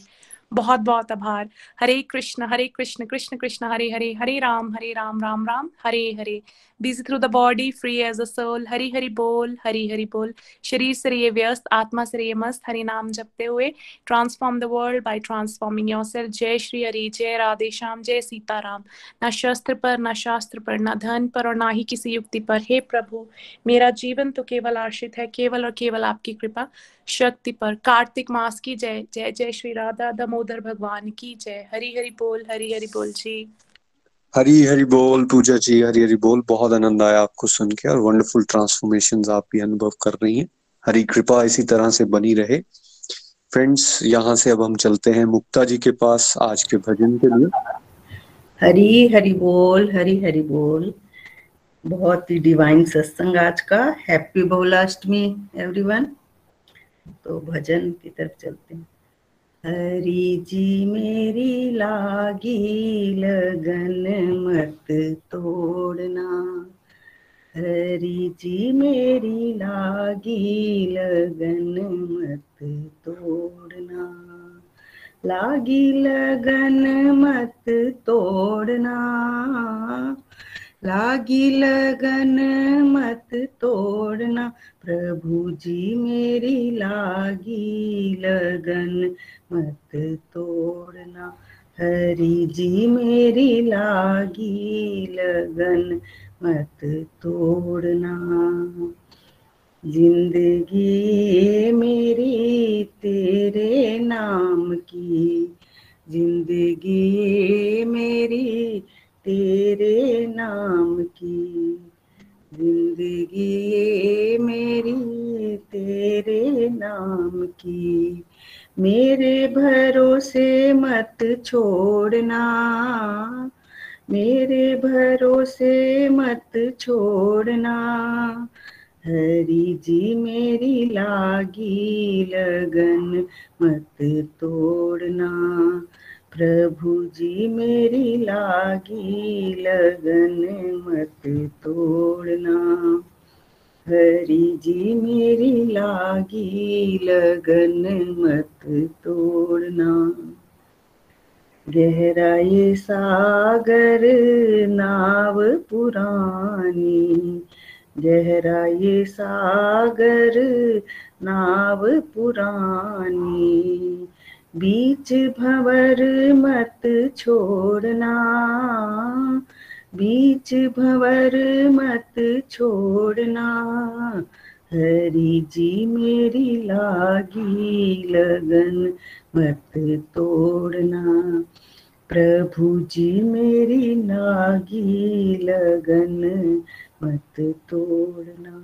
बहुत बहुत आभार। Hare Krishna Hare Krishna Krishna Krishna, Hare Hare Hare Ram Hare Ram Ram Ram, Hare Hare. Busy through the body free as a soul Hari Hari बोल हरी हरि बोल शरीर से रहिए व्यस्त आत्मा से रहिए मस्त हरि नाम जपते हुए transform the world by transforming yourself जय श्री हरि जय राधे श्याम जय सीताराम न शस्त्र पर न शास्त्र पर न धन पर और ना ही किसी युक्ति पर हे प्रभु मेरा जीवन तो केवल आश्रित है केवल और केवल आपकी कृपा शक्ति पर कार्तिक मास की जय जय जय श्री राधा दामोदर भगवान की जय हरी हरि बोल हरी हरि बोल जी हरी हरी बोल, पूजा जी, हरी हरी बोल। बहुत आनंद आया आपको सुन के और वंडरफुल ट्रांसफॉर्मेशन आप भी अनुभव कर रही हैं। हरी कृपा इसी तरह से बनी रहे। फ्रेंड्स यहाँ से अब हम चलते हैं मुक्ता जी के पास आज के भजन के लिए। हरी हरी बोल, हरी हरी बोल। बहुत ही डिवाइन सत्संग आज का। हैप्पी बहुलाष्टमी एवरीवन तो भजन की तरफ़ चलते हैं। हरी जी मेरी लागी लगन मत तोड़ना। हरी जी मेरी लागी लगन मत तोड़ना। लागी लगन मत तोड़ना। लागी लगन मत तोड़ना, प्रभु जी मेरी लागी लगन मत तोड़ना। हरि जी मेरी लागी लगन मत तोड़ना। ज़िंदगी मेरी तेरे नाम की, ज़िंदगी मेरी तेरे नाम की ज़िंदगी मेरी, तेरे नाम की। मेरे भरोसे मत छोड़ना, मेरे भरोसे मत छोड़ना। हरी जी मेरी लागी लगन मत तोड़ना प्रभु जी, मेरी लागी लगन मत तोड़ना। हरि जी, मेरी लागी लगन मत तोड़ना। गहरा ये सागर, नाव पुरानी। गहरा ये सागर, नाव पुरानी। बीच भंवर मत छोड़ना, बीच भंवर मत छोड़ना, हरि जी मेरी लागी लगन मत तोड़ना, प्रभु जी मेरी लागी लगन मत तोड़ना।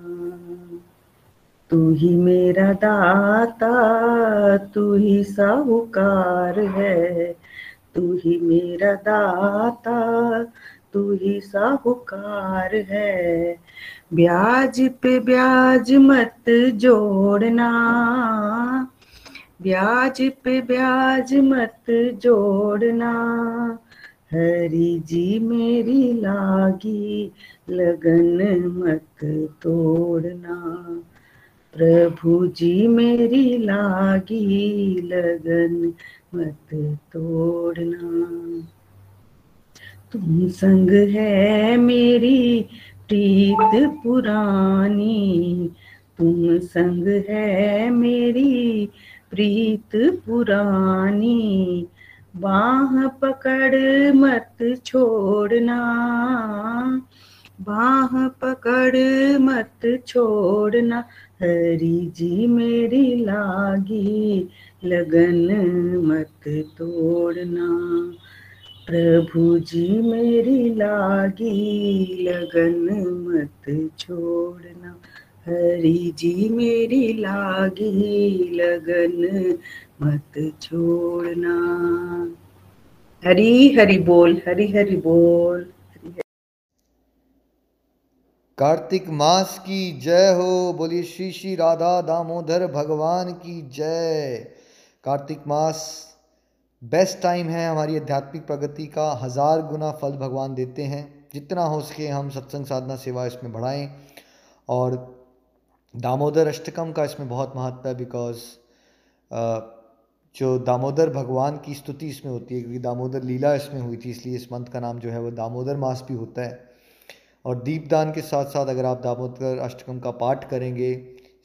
तू ही मेरा दाता, तू ही साहूकार है। तू ही मेरा दाता, तू ही साहूकार है। ब्याज पे ब्याज मत जोड़ना, ब्याज पे ब्याज मत जोड़ना। हरी जी मेरी लागी, लगन मत तोड़ना। प्रभु जी, मेरी लागी लगन मत तोड़ना। तुम संग है मेरी प्रीत पुरानी, तुम संग है मेरी प्रीत पुरानी। बाह पकड़ मत छोड़ना, बाह पकड़ मत छोड़ना। हरी जी मेरी लागी, लगन मत तोड़ना। प्रभु जी मेरी लागी, लगन मत छोड़ना। हरि जी मेरी लागी, लगन मत छोड़ना। हरी हरि बोल, हरी हरि बोल। कार्तिक मास की जय हो, बोलिए श्री श्री राधा दामोदर भगवान की जय। कार्तिक मास बेस्ट टाइम है हमारी आध्यात्मिक प्रगति का, हज़ार गुना फल भगवान देते हैं। जितना हो सके हम सत्संग साधना सेवा इसमें बढ़ाएँ। और दामोदर अष्टकम का इसमें बहुत महत्व है बिकॉज़ जो दामोदर भगवान की स्तुति इसमें होती है, क्योंकि दामोदर लीला इसमें हुई थी, इसलिए इस मंथ का नाम जो है वो दामोदर मास भी होता है। और दीपदान के साथ साथ अगर आप दामोदर अष्टकम का पाठ करेंगे,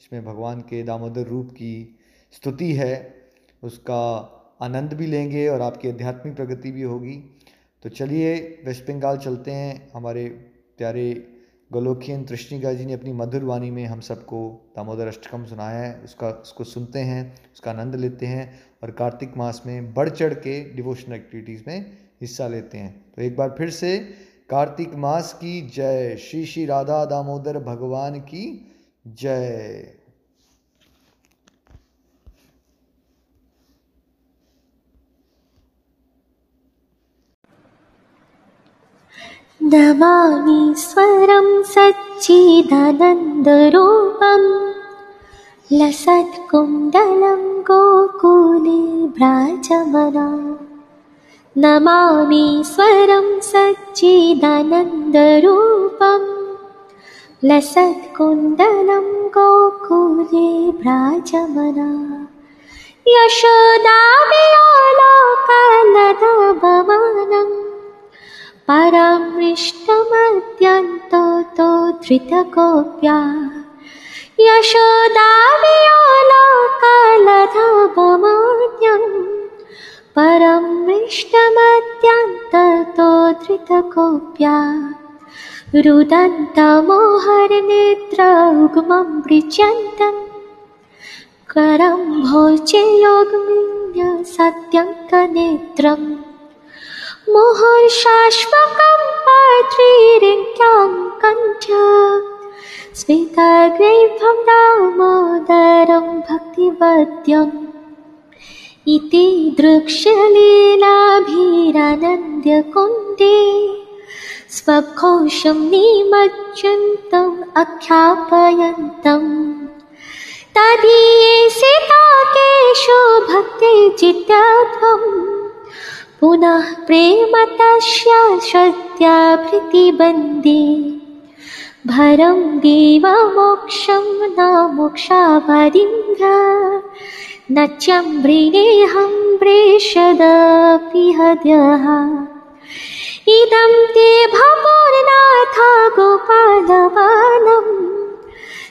इसमें भगवान के दामोदर रूप की स्तुति है, उसका आनंद भी लेंगे और आपकी आध्यात्मिक प्रगति भी होगी। तो चलिए, वेस्ट बंगाल चलते हैं। हमारे प्यारे गोलोकियन तृष्णिका जी ने अपनी मधुर वाणी में हम सबको दामोदर अष्टकम सुनाया है। उसका, उसको सुनते हैं, उसका आनंद लेते हैं और कार्तिक मास में बढ़ चढ़ के डिवोशनल एक्टिविटीज़ में हिस्सा लेते हैं। तो एक बार फिर से कार्तिक मास की जय। श्री श्री राधा दामोदर भगवान की जय। नमामीश्वरं सच्चिदानन्दरूपम्। लसत्कुण्डलं गोकुले व्राजमना नमामि स्वरं सज्जिदनन्दरूपं लसत्कुन्दलं गोकुले व्राजमना यशोदामि अला कालदा भमानम् धृतकोप्या यशोदामि परं मृष्टमत्यन्ततो धृतकोप्या रुदन्तमोहरनेत्रौग्मं पृच्छन्तम् करं भोजयोगमिन्य सत्यङ्कनेत्रम् मुहुर्शाश्वकं पात्रीरिङ्क्यां कण्ठ। स्मितग्रैभं दामोदरं भक्तिवद्यम् इति दृक्ष्यलीलाभिरानन्द्यकुन्दे स्वघोषं निमज्जन्तम् अख्यापयन्तम् तदीये सीताकेशो भक्ति चित्तध्वम्। पुनः प्रेम तस्य श्रद्धा प्रतिबन्धे भरं देवमोक्षं न मोक्षावदिङ्ग न चम्ब्रिणेऽहं प्रेषदपि हद्यः इदं ते भवोर्नाथ गोपालवानम्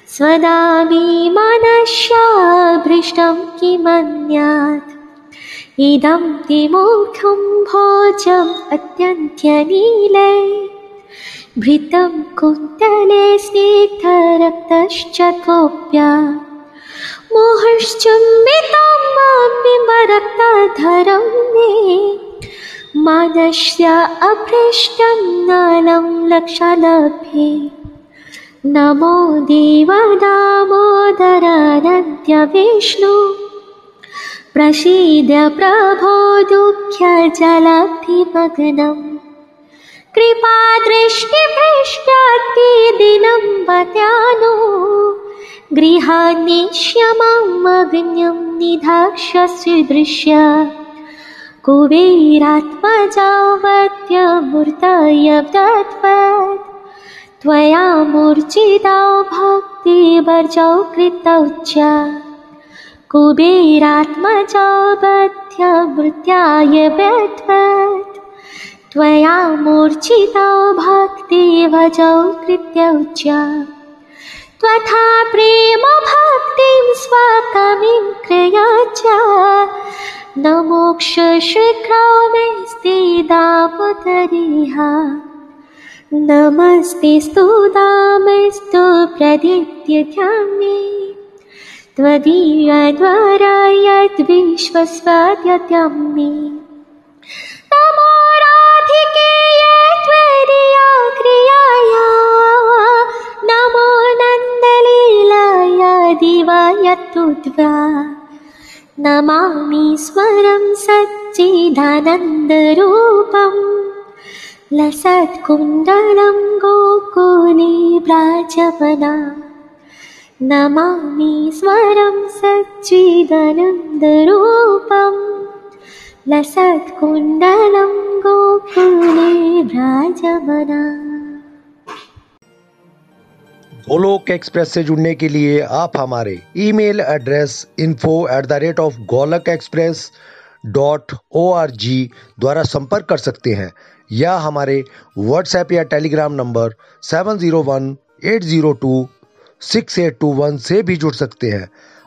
स्वदामि मनस्याभृष्टं किमन्यात्। इदं ते मोक्षं भोजम् अत्यन्त्यनीले। भृतं कुन्तले स्निग्धरक्तश्च कोप्या मोहश्चुम्बितं बिम्बरक्तधरं मे। मानस्य अभ्रष्टं नलं लक्षालभ्ये नमो देवदामोदरानद्य विष्णु। प्रसीद प्रभो दुःख्यजलभिमग्नम् कृपादृष्टिभ्रष्टातिदिनं वत्यानो गृहान्निक्षमाम् अग्न्यं निधाक्ष्य सुदृश्य तत्त्वत् त्वया मूर्चिता भक्तिवर्जौ कृतौ च। कुबेरात्मजापत्यमृत्याय व्यत्वत् त्वया मूर्चिता भक्तिवजौ कृत्यौ च। त्वथा प्रेम भक्तिं स्वकमिं क्रिया च न मोक्षशीघ्रौ मेस्ति दामोदरिह नमस्ते स्तु दामस्तु प्रदित्य ध्यामे त्वदीयद्वारा यद्विश्वस्वाद्यत्यं मे नमो क्रियाया। नमो नन्दलीलाय दिवाय तुद्वा नमामि स्वरं सच्चिदानन्दरूपम्। लसत्कुण्डलं गोकुले व्राजवना नमामि स्वरं सच्चिदानन्दरूपम् लसत्कुण्डलं गोकुले व्राजवना गोलोक एक्सप्रेस से जुड़ने के लिए आप हमारे email address info at the rate of Golok express dot O R G द्वारा संपर्क कर सकते हैं, या हमारे व्हाट्सएप या Telegram number seven zero one eight zero two six eight two one से भी जुड़ सकते हैं।